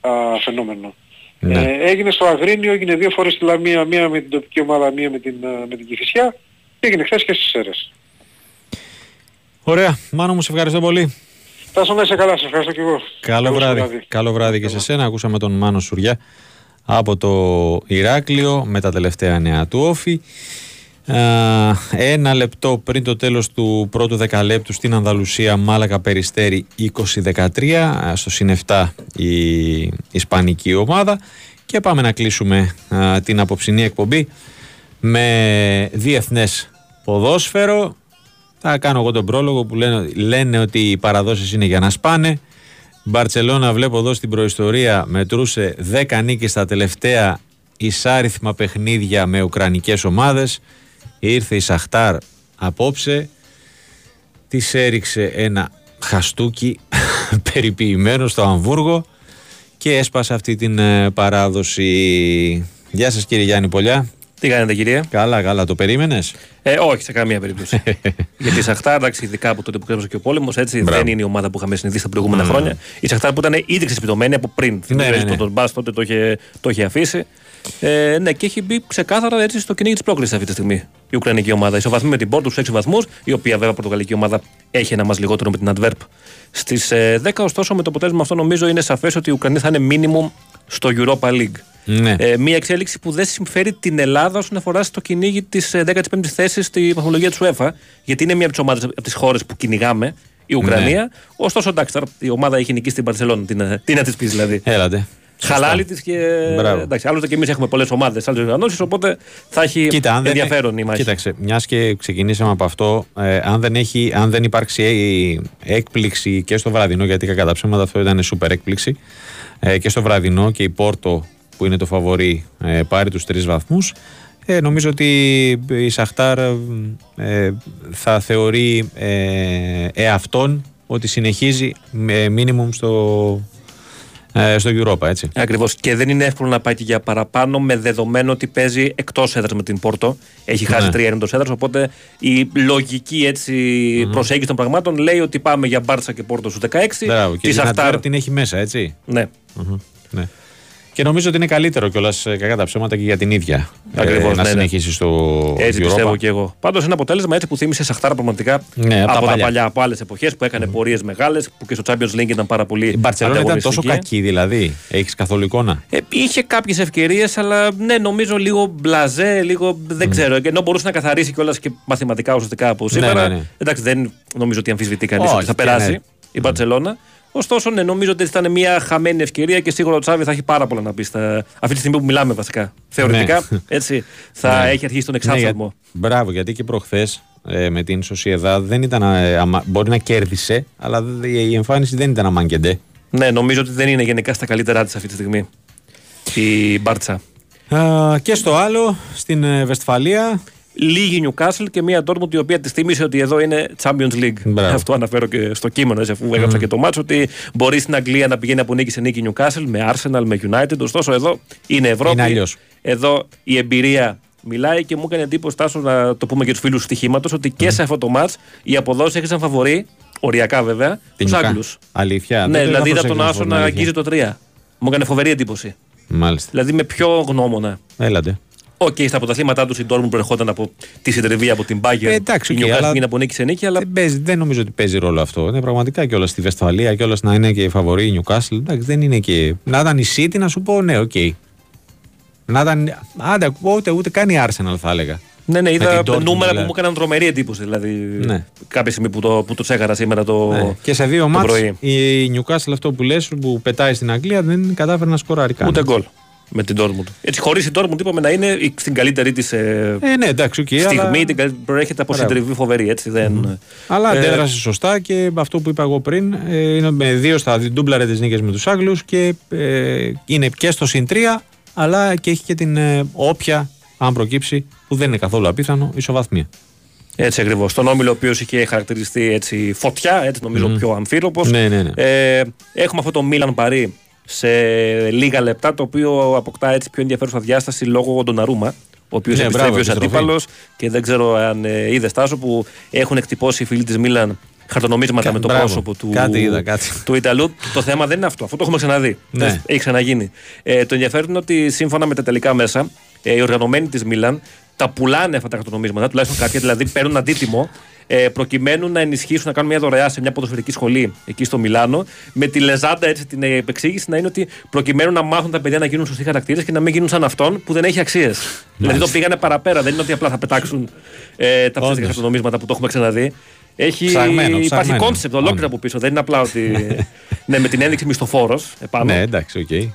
α, φαινόμενο. Ναι. Ε, έγινε στο Αγρίνιο, έγινε δύο φορές στη Λαμία, μία με την τοπική ομάδα, μία με την, με την Κηφισιά και έγινε χθες και στις Σέρες.
Ωραία. Μάνο μου, σε ευχαριστώ πολύ.
Τάσο να είσαι καλά, σε ευχαριστώ και εγώ.
Καλό βράδυ. βράδυ. Καλό βράδυ και σε σένα. Ακούσαμε τον Μάνο Σουριά από το Ηράκλειο με τα τελευταία νέα του Όφη. Ένα λεπτό πριν το τέλος του πρώτου δεκαλέπτου στην Ανδαλουσία Μάλακα Περιστέρη 20-13 στο συν 7 η Ισπανική ομάδα και πάμε να κλείσουμε την απόψινή εκπομπή με διεθνές ποδόσφαιρο θα κάνω εγώ τον πρόλογο που λένε, λένε ότι οι παραδόσεις είναι για να σπάνε Μπαρτσελώνα βλέπω εδώ στην προϊστορία μετρούσε 10 νίκες στα τελευταία εισάριθμα παιχνίδια με ουκρανικές ομάδες Ήρθε η Σαχτάρ απόψε, της έριξε ένα χαστούκι περιποιημένο στο Αμβούργο και έσπασε αυτή την ε, παράδοση. Γεια σας κύριε Γιάννη Πολιά.
Τι κάνετε κύριε.
Καλά, καλά. Το περίμενες;
Ε, όχι, σε καμία περίπτωση. Γιατί η Σαχτάρ, εντάξει, ειδικά από τότε που κρέμασε και ο πόλεμος, έτσι Μπράβο. δεν είναι η ομάδα που είχαμε συνηθίσει τα προηγούμενα mm. χρόνια. Η Σαχτάρ που ήταν ήδη ξεσπιτωμένη από πριν. Ναι, ναι, ναι. Τον Μπα τότε το είχε, το είχε αφήσει. Ε, ναι, και έχει μπει ξεκάθαρα έτσι στο κυνήγι της πρόκλησης αυτή τη στιγμή η Ουκρανική ομάδα. Ισοβαθμεί με την Πόρτου στου 6 βαθμούς, η οποία βέβαια πορτογαλική ομάδα έχει ένα μας λιγότερο με την Αντβέρπ στις 10. Ωστόσο, με το αποτέλεσμα αυτό νομίζω είναι σαφές ότι η Ουκρανία θα είναι minimum στο Europa League. Ναι. Ε, μια εξέλιξη που δεν συμφέρει την Ελλάδα όσον αφορά στο κυνήγι της 15η θέση στη βαθμολογία της UEFA, γιατί είναι μια από τις ομάδες από τις χώρες που κυνηγάμε, η Ουκρανία. Ναι. Ωστόσο, εντάξει, η ομάδα έχει νικήσει την Παρσελόνη. Τι, τι να της πεις δηλαδή.
Έλατε.
Χαλάλη της και. Εντάξει, άλλωστε και εμείς έχουμε πολλές ομάδες, άλλες οργανώσεις, οπότε θα έχει Κοίτα, αν ενδιαφέρον δεν... η μάχη.
Κοίταξε, μιας και ξεκινήσαμε από αυτό, ε, αν, δεν έχει, αν δεν υπάρξει έκπληξη και στο βραδινό, γιατί κατά ψέματα αυτό ήταν σούπερ έκπληξη, ε, και στο βραδινό και η Πόρτο που είναι το φαβορή ε, πάρει τους τρεις βαθμούς. Ε, νομίζω ότι η Σαχτάρ ε, θα θεωρεί ε, εαυτόν ότι συνεχίζει με μίνιμουμ στο, ε, στο Europa, έτσι.
Ακριβώς. Και δεν είναι εύκολο να πάει και για παραπάνω με δεδομένο ότι παίζει εκτός έδρας με την Πόρτο. Έχει ναι. χάσει τρία εντό έδρας. Οπότε η λογική έτσι, mm-hmm. προσέγγιση των πραγμάτων λέει ότι πάμε για Μπάρτσα και Πόρτο στους 16.
Μπράβο. Και η την έχει μέσα, έτσι.
Ναι.
Mm-hmm. ναι. Και νομίζω ότι είναι καλύτερο κιόλας ε, κακά τα ψέματα και για την ίδια. Ακριβώς, ε, να ναι, ναι. συνεχίσει στο.
Έτσι Europa. πιστεύω και εγώ. Πάντως ένα αποτέλεσμα έτσι που θύμισε Σαχτάρα πραγματικά ναι, από, τα, παλιά. παλιά, από άλλες εποχές που έκανε mm. πορείες μεγάλες, που και στο Champions League ήταν πάρα πολύ.
Η Μπαρσελόνα ήταν τόσο κακή δηλαδή. Έχεις καθόλου εικόνα;
Ε, είχε κάποιες ευκαιρίες, αλλά ναι, νομίζω λίγο μπλαζέ, λίγο δεν mm. ξέρω. Ενώ μπορούσε να καθαρίσει κιόλας και μαθηματικά ουσιαστικά από σήμερα. Ναι, ναι, ναι. Εντάξει, δεν νομίζω ότι αμφισβητεί κανείς ότι θα περάσει η Μπαρσελόνα. Ωστόσο, ναι, νομίζω ότι ήταν μια χαμένη ευκαιρία και σίγουρα ο Τσάβη θα έχει πάρα πολλά να πει στα... αυτή τη στιγμή που μιλάμε βασικά. Θεωρητικά, ναι. έτσι, θα ναι. έχει αρχίσει τον εξάφθαλμο. Ναι,
μπράβο, γιατί και προχθές ε, με την Σοσιαδά δεν ήταν. Ε, αμα... Μπορεί να κέρδισε, αλλά η εμφάνιση δεν ήταν αμάγκεντε.
Ναι, νομίζω ότι δεν είναι γενικά στα καλύτερά της αυτή τη στιγμή η Μπάρτσα.
και στο άλλο, στην ε, Βεσφαλία,
λίγη Newcastle και μία Dortmund η οποία τη θύμισε ότι εδώ είναι Champions League. Μπράβο. Αυτό αναφέρω και στο κείμενο, αφού έγραψα και το μάτσο, ότι μπορεί στην Αγγλία να πηγαίνει από νίκη σε νίκη Newcastle με Arsenal, με United. Ωστόσο εδώ είναι Ευρώπη.
Είναι
εδώ η εμπειρία μιλάει και μου έκανε εντύπωση τάσο να το πούμε και τους φίλους στοιχήματος ότι και σε αυτό το μάτς οι αποδόσεις έχησαν φαβορή, οριακά βέβαια, τους Άγγλους.
Αλήθεια.
Ναι, δηλαδή είδα τον Άσο να αγγίζει το 3. Μου έκανε φοβερή εντύπωση.
Μάλιστα.
Δηλαδή με πιο γνώμονα.
Έλατε.
Οκ, okay, στα πρωταθλήματά του η Dortmund προερχόταν από τη συντριβή από την Bayern. Ε,
εντάξει,
η
okay,
είναι από νίκη σε νίκη, αλλά.
Δεν, παίζει, δεν νομίζω ότι παίζει ρόλο αυτό. Είναι πραγματικά και όλα στη Βεσφαλία και όλα να είναι και φαβορή η Newcastle. Εντάξει, δεν είναι και. Να ήταν η City να σου πω ναι, οκ. Okay. Να ήταν. Άντε, ούτε, ούτε καν η Arsenal θα έλεγα.
Ναι, ναι, είδα νούμερα δηλαδή. που μου έκαναν τρομερή εντύπωση. Δηλαδή, ναι. κάποια στιγμή που το, που το τσέκαρα σήμερα το. Ναι.
Και σε δύο μάτς η Newcastle αυτό που λες που πετάει στην Αγγλία δεν κατάφερε να σκοράρει καν.
Ούτε γκολ με την Dortmund. Έτσι, χωρίς την Dortmund είπαμε να είναι στην καλύτερη της ε,
ε, ναι, εντάξει, okay,
στιγμή, αλλά... την προέρχεται από συντριβή φοβερή. Έτσι, δεν...
Αλλά ε, αντέδρασε σωστά και αυτό που είπα εγώ πριν ε, είναι με δύο στα ντούμπλαρε τις νίκες με τους Άγγλους και ε, είναι και στο συν 3, αλλά και έχει και την ε, όποια, αν προκύψει, που δεν είναι καθόλου απίθανο, ισοβαθμία.
Έτσι ακριβώς. Τον όμιλο ο οποίος είχε χαρακτηριστεί έτσι φωτιά, έτσι νομίζω mm. πιο αμφίροπος.
Ναι, ναι, ναι.
Ε, έχουμε αυτό το Μίλαν Παρί σε λίγα λεπτά, το οποίο αποκτά έτσι πιο ενδιαφέρουσα διάσταση λόγω Ντοναρούμα. Ο οποίος ναι, επιστρέφει ως αντίπαλος και δεν ξέρω αν ε, είδες τάσο που έχουν εκτυπώσει οι φίλοι της Μίλαν χαρτονομίσματα με το μπράβο. πρόσωπο του,
κάτι είδα, κάτι.
του Ιταλού. το θέμα δεν είναι αυτό. Αυτό το έχουμε ξαναδεί. Ναι. Έχει ξαναγίνει. Ε, το ενδιαφέρον είναι ότι σύμφωνα με τα ιταλικά μέσα, ε, οι οργανωμένοι της Μίλαν τα πουλάνε αυτά τα χαρτονομίσματα, τουλάχιστον κάποια δηλαδή παίρνουν αντίτιμο ε, προκειμένου να ενισχύσουν, να κάνουν μια δωρεά σε μια ποδοσφαιρική σχολή εκεί στο Μιλάνο. Με τη λεζάντα έτσι την επεξήγηση να είναι ότι προκειμένου να μάθουν τα παιδιά να γίνουν σωστοί χαρακτήρες και να μην γίνουν σαν αυτόν που δεν έχει αξίες. δηλαδή το πήγανε παραπέρα. Δεν είναι ότι απλά θα πετάξουν ε, τα ψεύτικα χαρτονομίσματα που το έχουμε ξαναδεί. Έχει, ψαγμένο, υπάρχει concept ολόκληρο από πίσω. Δεν είναι απλά ότι. ναι, με την ένδειξη μισθοφόρος επάνω.
Ναι, εντάξει, OK. Okay.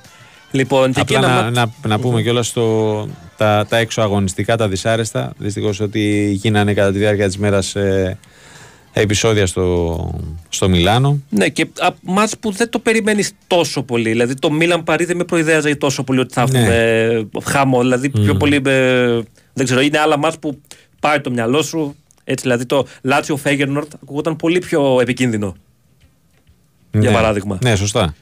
Λοιπόν,
Απλά να, να, να, πούμε κιόλας τα, τα έξω αγωνιστικά, τα δυσάρεστα. Δυστυχώς ότι γίνανε κατά τη διάρκεια της μέρας ε, επεισόδια στο, στο Μιλάνο.
Ναι, και ματς που δεν το περιμένεις τόσο πολύ. Δηλαδή το Μίλαν Παρί δεν με προειδέαζε τόσο πολύ ότι θα έχουμε ναι. χάμο. Δηλαδή πιο πολύ. Ε, δεν ξέρω, είναι άλλα ματς που πάει το μυαλό σου. Έτσι, δηλαδή το Λάτσιο Φέγερνορτ ακούγονταν πολύ πιο επικίνδυνο. Ναι. Για παράδειγμα.
Ναι, σωστά.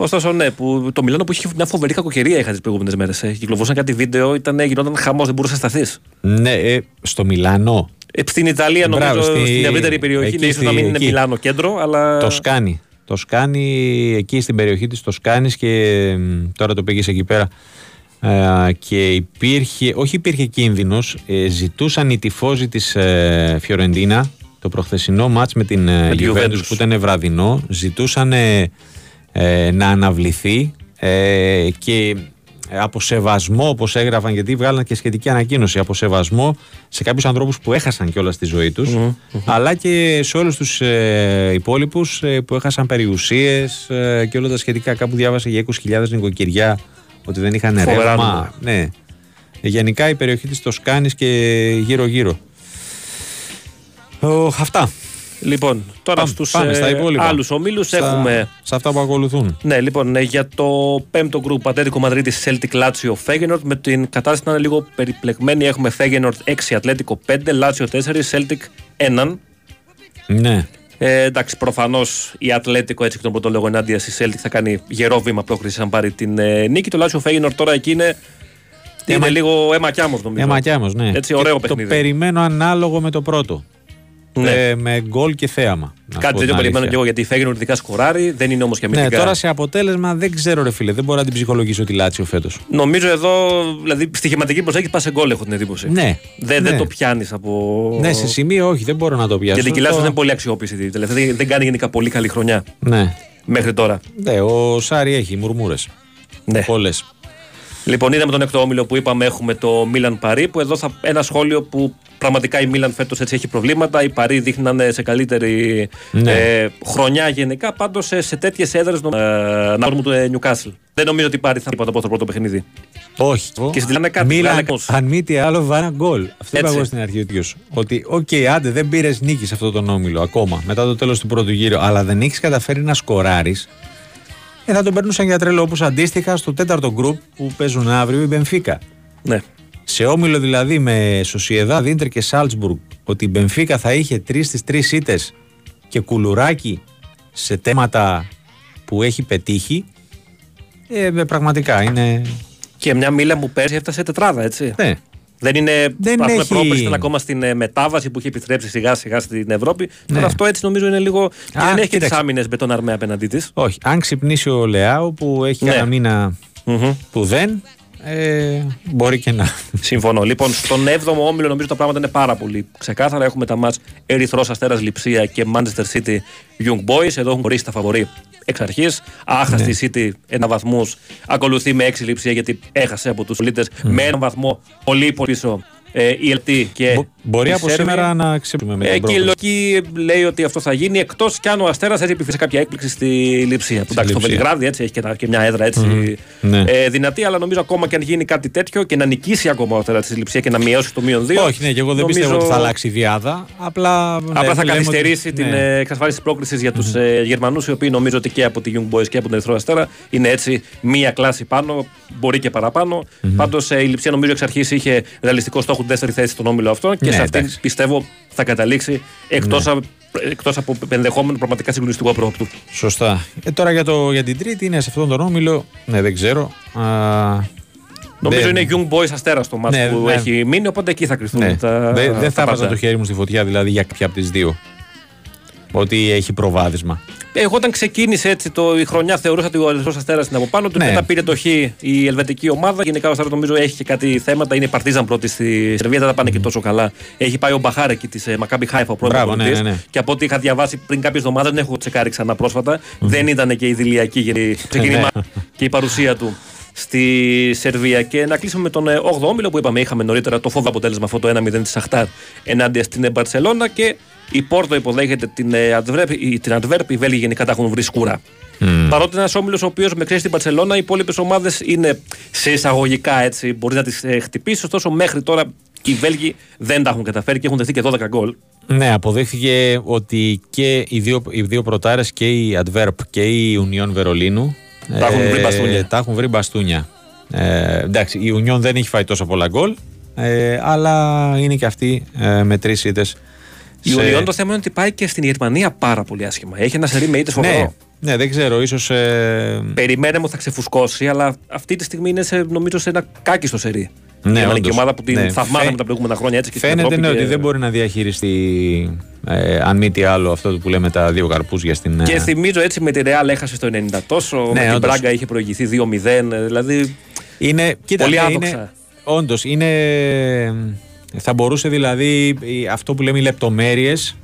Ωστόσο, ναι, που το Μιλάνο που είχε μια φοβερή κακοκαιρία είχα τις προηγούμενες μέρες. Ε. Κυκλοφορούσαν κάτι βίντεο, ήταν, γινόταν χαμός, δεν μπορούσες να σταθείς.
Ναι, ε, στο Μιλάνο.
Ε, στην Ιταλία, νομίζω, Μπράβο, στη... στην ευρύτερη περιοχή, εκεί, ναι, ίσως να μην είναι Μιλάνο κέντρο, αλλά.
Το σκάνει. Το σκάνει εκεί στην περιοχή της, το σκάνει και τώρα το πήγες εκεί πέρα. Ε, και υπήρχε, όχι υπήρχε κίνδυνος, ε, ζητούσαν οι τυφώζοι της ε, Φιωρεντίνα το προχθεσινό μάτς με την ε, Juventus που ήταν βραδινό ζητούσαν ε, να αναβληθεί ε, και από σεβασμό, όπως έγραφαν, γιατί βγάλαν και σχετική ανακοίνωση, από σεβασμό σε κάποιους ανθρώπους που έχασαν κιόλας τη ζωή τους, αλλά και σε όλους τους ε, υπόλοιπους ε, που έχασαν περιουσίες ε, και όλα τα σχετικά. Κάπου διάβασα για 20.000 νοικοκυριά ότι δεν είχαν ρεύμα. Ναι. Γενικά η περιοχή της Τοσκάνης και γύρω-γύρω. αυτά.
Λοιπόν, τώρα στους ε, άλλους ομίλους έχουμε.
Σε αυτά που ακολουθούν.
Ναι, λοιπόν, ε, για το πέμπτο γκρουπ Ατλέτικο Μαδρίτη Celtic Lazio Feyenoord. Με την κατάσταση να είναι λίγο περιπλεγμένη. Έχουμε Feyenoord 6, Ατλέτικο 5, Lazio 4, Celtic 1.
Ναι.
Ε, εντάξει, προφανώς η Ατλέτικο έτσι και τον πρώτο λόγο ενάντια στη Celtic θα κάνει γερό βήμα πρόκριση αν πάρει την ε, νίκη. Το Lazio Feyenoord τώρα εκεί είναι. Είναι λίγο αίμα νομίζω.
Αίμα ναι.
Έτσι, ωραίο παιχνίδι.
Το περιμένω ανάλογο με το πρώτο ναι. με γκολ και θέαμα.
Κάτι τέτοιο περιμένω και εγώ γιατί φέγγει ειδικά σκοράρει, δεν είναι όμως και αμυντικά.
Ναι, τώρα σε αποτέλεσμα δεν ξέρω, ρε φίλε, δεν μπορώ να την ψυχολογήσω τη Λάτσιο φέτος.
Νομίζω εδώ, δηλαδή στοιχηματική προσέγγιση πας σε γκολ, έχω την εντύπωση.
Ναι.
Δεν,
ναι.
δεν το πιάνεις από.
Ναι, σε σημείο όχι, δεν μπορώ να το πιάσω.
Γιατί η δεν είναι πολύ αξιόπιστη. Δηλαδή δεν κάνει γενικά πολύ καλή χρονιά.
Ναι.
Μέχρι τώρα.
Ναι, ο Σάρι έχει μουρμούρες.
Ναι.
Πολλές.
Λοιπόν, είδαμε τον έκτο όμιλο που είπαμε έχουμε το Μίλαν Παρί, που εδώ θα, ένα σχόλιο που πραγματικά η Μίλαν φέτος έτσι έχει προβλήματα. Η Παρί δείχνανε σε καλύτερη ναι. ε, χρονιά γενικά. Πάντως σε, σε τέτοιες έδρες ε, να βρούμε το Νιουκάσλ. Δεν νομίζω ότι πάρει θα τίποτα από το πρώτο παιχνίδι.
Όχι.
Και στην κάτι.
Μίλαν, αν μη τι άλλο, βάρα γκολ. Αυτό είπα εγώ στην αρχή του Ότι, OK, okay, άντε, δεν πήρες νίκη σε αυτό τον όμιλο ακόμα μετά το τέλος του πρώτου γύρου, αλλά δεν έχεις καταφέρει να σκοράρεις ε, θα τον περνούσαν για τρελό όπως αντίστοιχα στο τέταρτο γκρουπ που παίζουν αύριο η Μπενφίκα.
Ναι.
Σε όμιλο δηλαδή με Σοσιεδά, Δίντερ και Σάλτσμπουργκ, ότι η Μπενφίκα θα είχε τρεις στις τρεις ήττε και κουλουράκι σε θέματα που έχει πετύχει. Ε, πραγματικά είναι.
Και μια μίλα που πέρσι έφτασε τετράδα, έτσι.
Ναι.
Δεν είναι.
Δεν
έχει...
πρόπερση,
ήταν ακόμα στην ε, μετάβαση που έχει επιστρέψει σιγά σιγά στην Ευρώπη. Ναι. Τώρα αυτό έτσι νομίζω είναι λίγο. δεν έχει και τι άμυνε με τον Αρμέ απέναντί της.
Όχι. Αν ξυπνήσει ο Λεάου που έχει ναι. ένα μήνα που δεν ε, μπορεί και να.
Συμφωνώ. Λοιπόν, στον 7ο όμιλο νομίζω τα πράγματα είναι πάρα πολύ ξεκάθαρα. Έχουμε τα μάτς Ερυθρός Αστέρας Λιψία και Manchester City Young Boys. Εδώ έχουν χωρίσει τα φαβορή εξ αρχής. Άχαστη ναι. City ένα βαθμό. Ακολουθεί με έξι λειψία γιατί έχασε από τους πολίτε. Με ένα βαθμό πολύ πολύ πίσω ε, η ΕΛΤΗ και.
Μπορεί από σήμερα να ξύπνουμε με
ε, Και η λογική λέει ότι αυτό θα γίνει εκτός κι αν ο Αστέρας έτσι επιφύσει κάποια έκπληξη στη Λιψία. Που εντάξει, το Βελιγράδι έτσι έχει και, και μια έδρα έτσι ναι. ε, δυνατή, αλλά νομίζω ακόμα και αν γίνει κάτι τέτοιο και να νικήσει ακόμα ο Αστέρας τη Λιψία και να μειώσει το μείον 2.
Όχι, ναι, και εγώ δεν νομίζω... πιστεύω ότι θα αλλάξει η διάδα. Απλά,
ναι, απλά θα καθυστερήσει την ναι. Ε, εξασφάλιση της πρόκληση για τους mm-hmm. Ε, Γερμανούς, οι οποίοι νομίζω ότι και από τη Young Boys και από τον Ερυθρό Αστέρα είναι έτσι μία κλάση πάνω, μπορεί και παραπάνω. Mm-hmm. Πάντως η Λιψία νομίζω εξ αρχής είχε ρεαλιστικό στόχο δεύτερη θέση στον όμιλο αυτό και ναι, σε αυτή πιστεύω θα καταλήξει εκτός ναι. εκτός από ενδεχόμενο πραγματικά συγκλονιστικό απρόπτου.
Σωστά. Ε, τώρα για, το, για την τρίτη είναι σε αυτόν τον όμιλο, ναι δεν ξέρω. Α,
Νομίζω είναι Young Boys αστέρας το μάτι ναι, που ναι. έχει μείνει, οπότε εκεί θα κρυφθούν. Ναι.
Τα, δεν θα έβαζα το χέρι μου στη φωτιά δηλαδή για κάποια από τις δύο. Ότι έχει προβάδισμα.
Εγώ όταν ξεκίνησε έτσι το, η χρονιά θεωρούσα ότι ο Ελευθερό Αστέρας είναι από πάνω του. Ναι. Μετά πήρε το Χ η ελβετική ομάδα. Γενικά ο Αστέρας νομίζω έχει και κάτι θέματα. Είναι η Παρτίζαν πρώτη στη Σερβία, δεν τα πάνε και τόσο καλά. Έχει πάει ο Μπαχάρ εκεί της Μακάμπι Χάιφα ο πρώτος ναι, ναι, ναι. Και από ό,τι είχα διαβάσει πριν κάποιες εβδομάδες, δεν έχω τσεκάρει ξανά πρόσφατα. Δεν ήταν και ιδηλιακή το ξεκίνημα και η παρουσία του στη Σερβία. Και να κλείσουμε με τον 8ο ε, όμιλο που είπαμε, είχαμε νωρίτερα το φόβο αποτέλεσμα αυτό το 1-0 της Αχτάρ ενάντια στην Μπαρσελόνα και η Πόρτο υποδέχεται την Αντβέρπ, την Αντβέρπ οι Βέλγοι γενικά τα έχουν βρει σκούρα. Mm. Παρότι είναι ένας όμιλος ο οποίος με ξέρεις στην Παρσελώνα, οι υπόλοιπες ομάδες είναι σε εισαγωγικά έτσι, μπορείς να τις ε, χτυπήσεις. Ωστόσο, μέχρι τώρα οι Βέλγοι δεν τα έχουν καταφέρει και έχουν δεθεί και 12 γκολ.
Ναι, αποδείχθηκε ότι και οι δύο, οι δύο προτάρες και η Adverb και η Union Βερολίνου
τα έχουν βρει μπαστούνια. Ε,
τα έχουν βρει μπαστούνια. Ε, εντάξει, η Union δεν έχει φάει τόσο πολλά γκολ, ε, αλλά είναι και αυτή ε, με τρεις ήττε
η σε... το θέμα είναι ότι πάει και στην Γερμανία πάρα πολύ άσχημα. Έχει ένας σερί με ήττε φοβερό.
Ναι, ναι, δεν ξέρω, ίσως. Ε...
Περιμένουμε ότι θα ξεφουσκώσει, αλλά αυτή τη στιγμή είναι σε, νομίζω σε ένα κάκιστο σερί. Ναι, είναι και ομάδα που την ναι. θαυμάζαμε τα προηγούμενα χρόνια έτσι και
Φαίνεται ναι, και... ότι δεν μπορεί να διαχειριστεί ε, αν μη τι άλλο αυτό που λέμε τα δύο καρπούζια στην.
Και ε, θυμίζω έτσι με τη Ρεάλ έχασε στο 90 τόσο. Ναι, με την Μπράγκα είχε προηγηθεί 2-0. Δηλαδή.
Είναι, κοίτα, πολύ άδοξα. Όντως είναι θα μπορούσε δηλαδή αυτό που λέμε οι λεπτομέρειες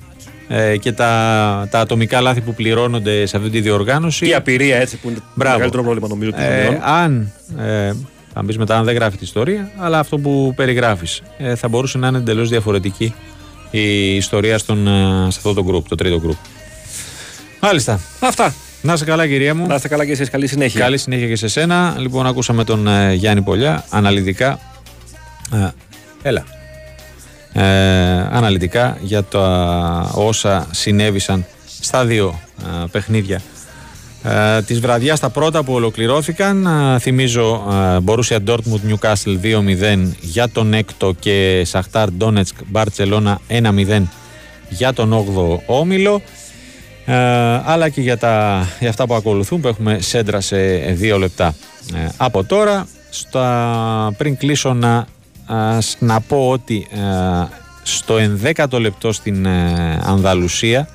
ε, και τα, τα ατομικά λάθη που πληρώνονται σε αυτή τη διοργάνωση.
η απειρία έτσι που είναι το μεγαλύτερο πρόβλημα νομίζω.
Ε, αν, ε, θα μπεις μετά αν δεν γράφεις τη ιστορία, αλλά αυτό που περιγράφεις ε, θα μπορούσε να είναι εντελώς διαφορετική η ιστορία στον, ε, σε αυτό το group, το τρίτο group. Μάλιστα.
Αυτά.
Να είστε καλά, κυρία μου.
Να είστε καλά και εσείς. Καλή συνέχεια.
Καλή συνέχεια και σε σένα. Λοιπόν, ακούσαμε τον ε, Γιάννη Πολιά αναλυτικά. έλα ε, αναλυτικά για τα όσα συνέβησαν στα δύο ε, παιχνίδια. Ε, της βραδιάς τα πρώτα που ολοκληρώθηκαν ε, θυμίζω ε, Borussia Dortmund Newcastle 2-0 για τον έκτο και Σαχτάρ Donetsk Barcelona 1-0 για τον 8ο όμιλο. Ε, αλλά και για, τα, για αυτά που ακολουθούν που έχουμε σέντρα σε δύο λεπτά. Ε, από τώρα στα, πριν κλείσω να να πω ότι στο 11ο λεπτό στην ε, Ανδαλουσία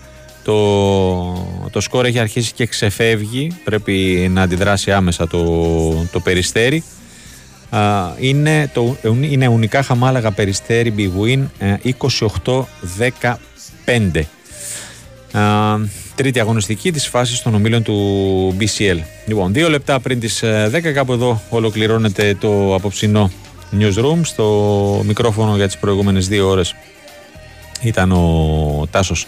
το, το σκορ έχει αρχίσει και ξεφεύγει. Πρέπει να αντιδράσει άμεσα το, το Περιστέρι. Είναι, το, είναι ουνικά χαμάλαγα Περιστέρι Big Win 28-15 τρίτη αγωνιστική της φάσης των ομίλων του BCL λοιπόν δύο λεπτά πριν τις 10 ε, κάπου εδώ ολοκληρώνεται το απόψινό Newsroom. Στο μικρόφωνο για τις προηγούμενες δύο ώρες ήταν ο Τάσος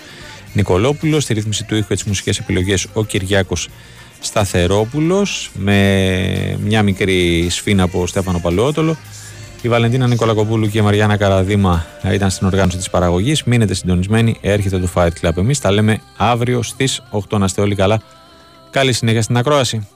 Νικολόπουλος. Στη ρύθμιση του ήχου για τις μουσικές επιλογές ο Κυριάκος Σταθερόπουλος με μια μικρή σφίνα από Στέφανο Παλαιότολο. Η Βαλεντίνα Νικολακοπούλου και η Μαριάννα Καραδίμα ήταν στην οργάνωση της παραγωγής. Μείνετε συντονισμένοι, έρχεται το Fight Club. Εμείς τα λέμε αύριο στις 8 να είστε όλοι καλά. Καλή συνέχεια στην ακρόαση.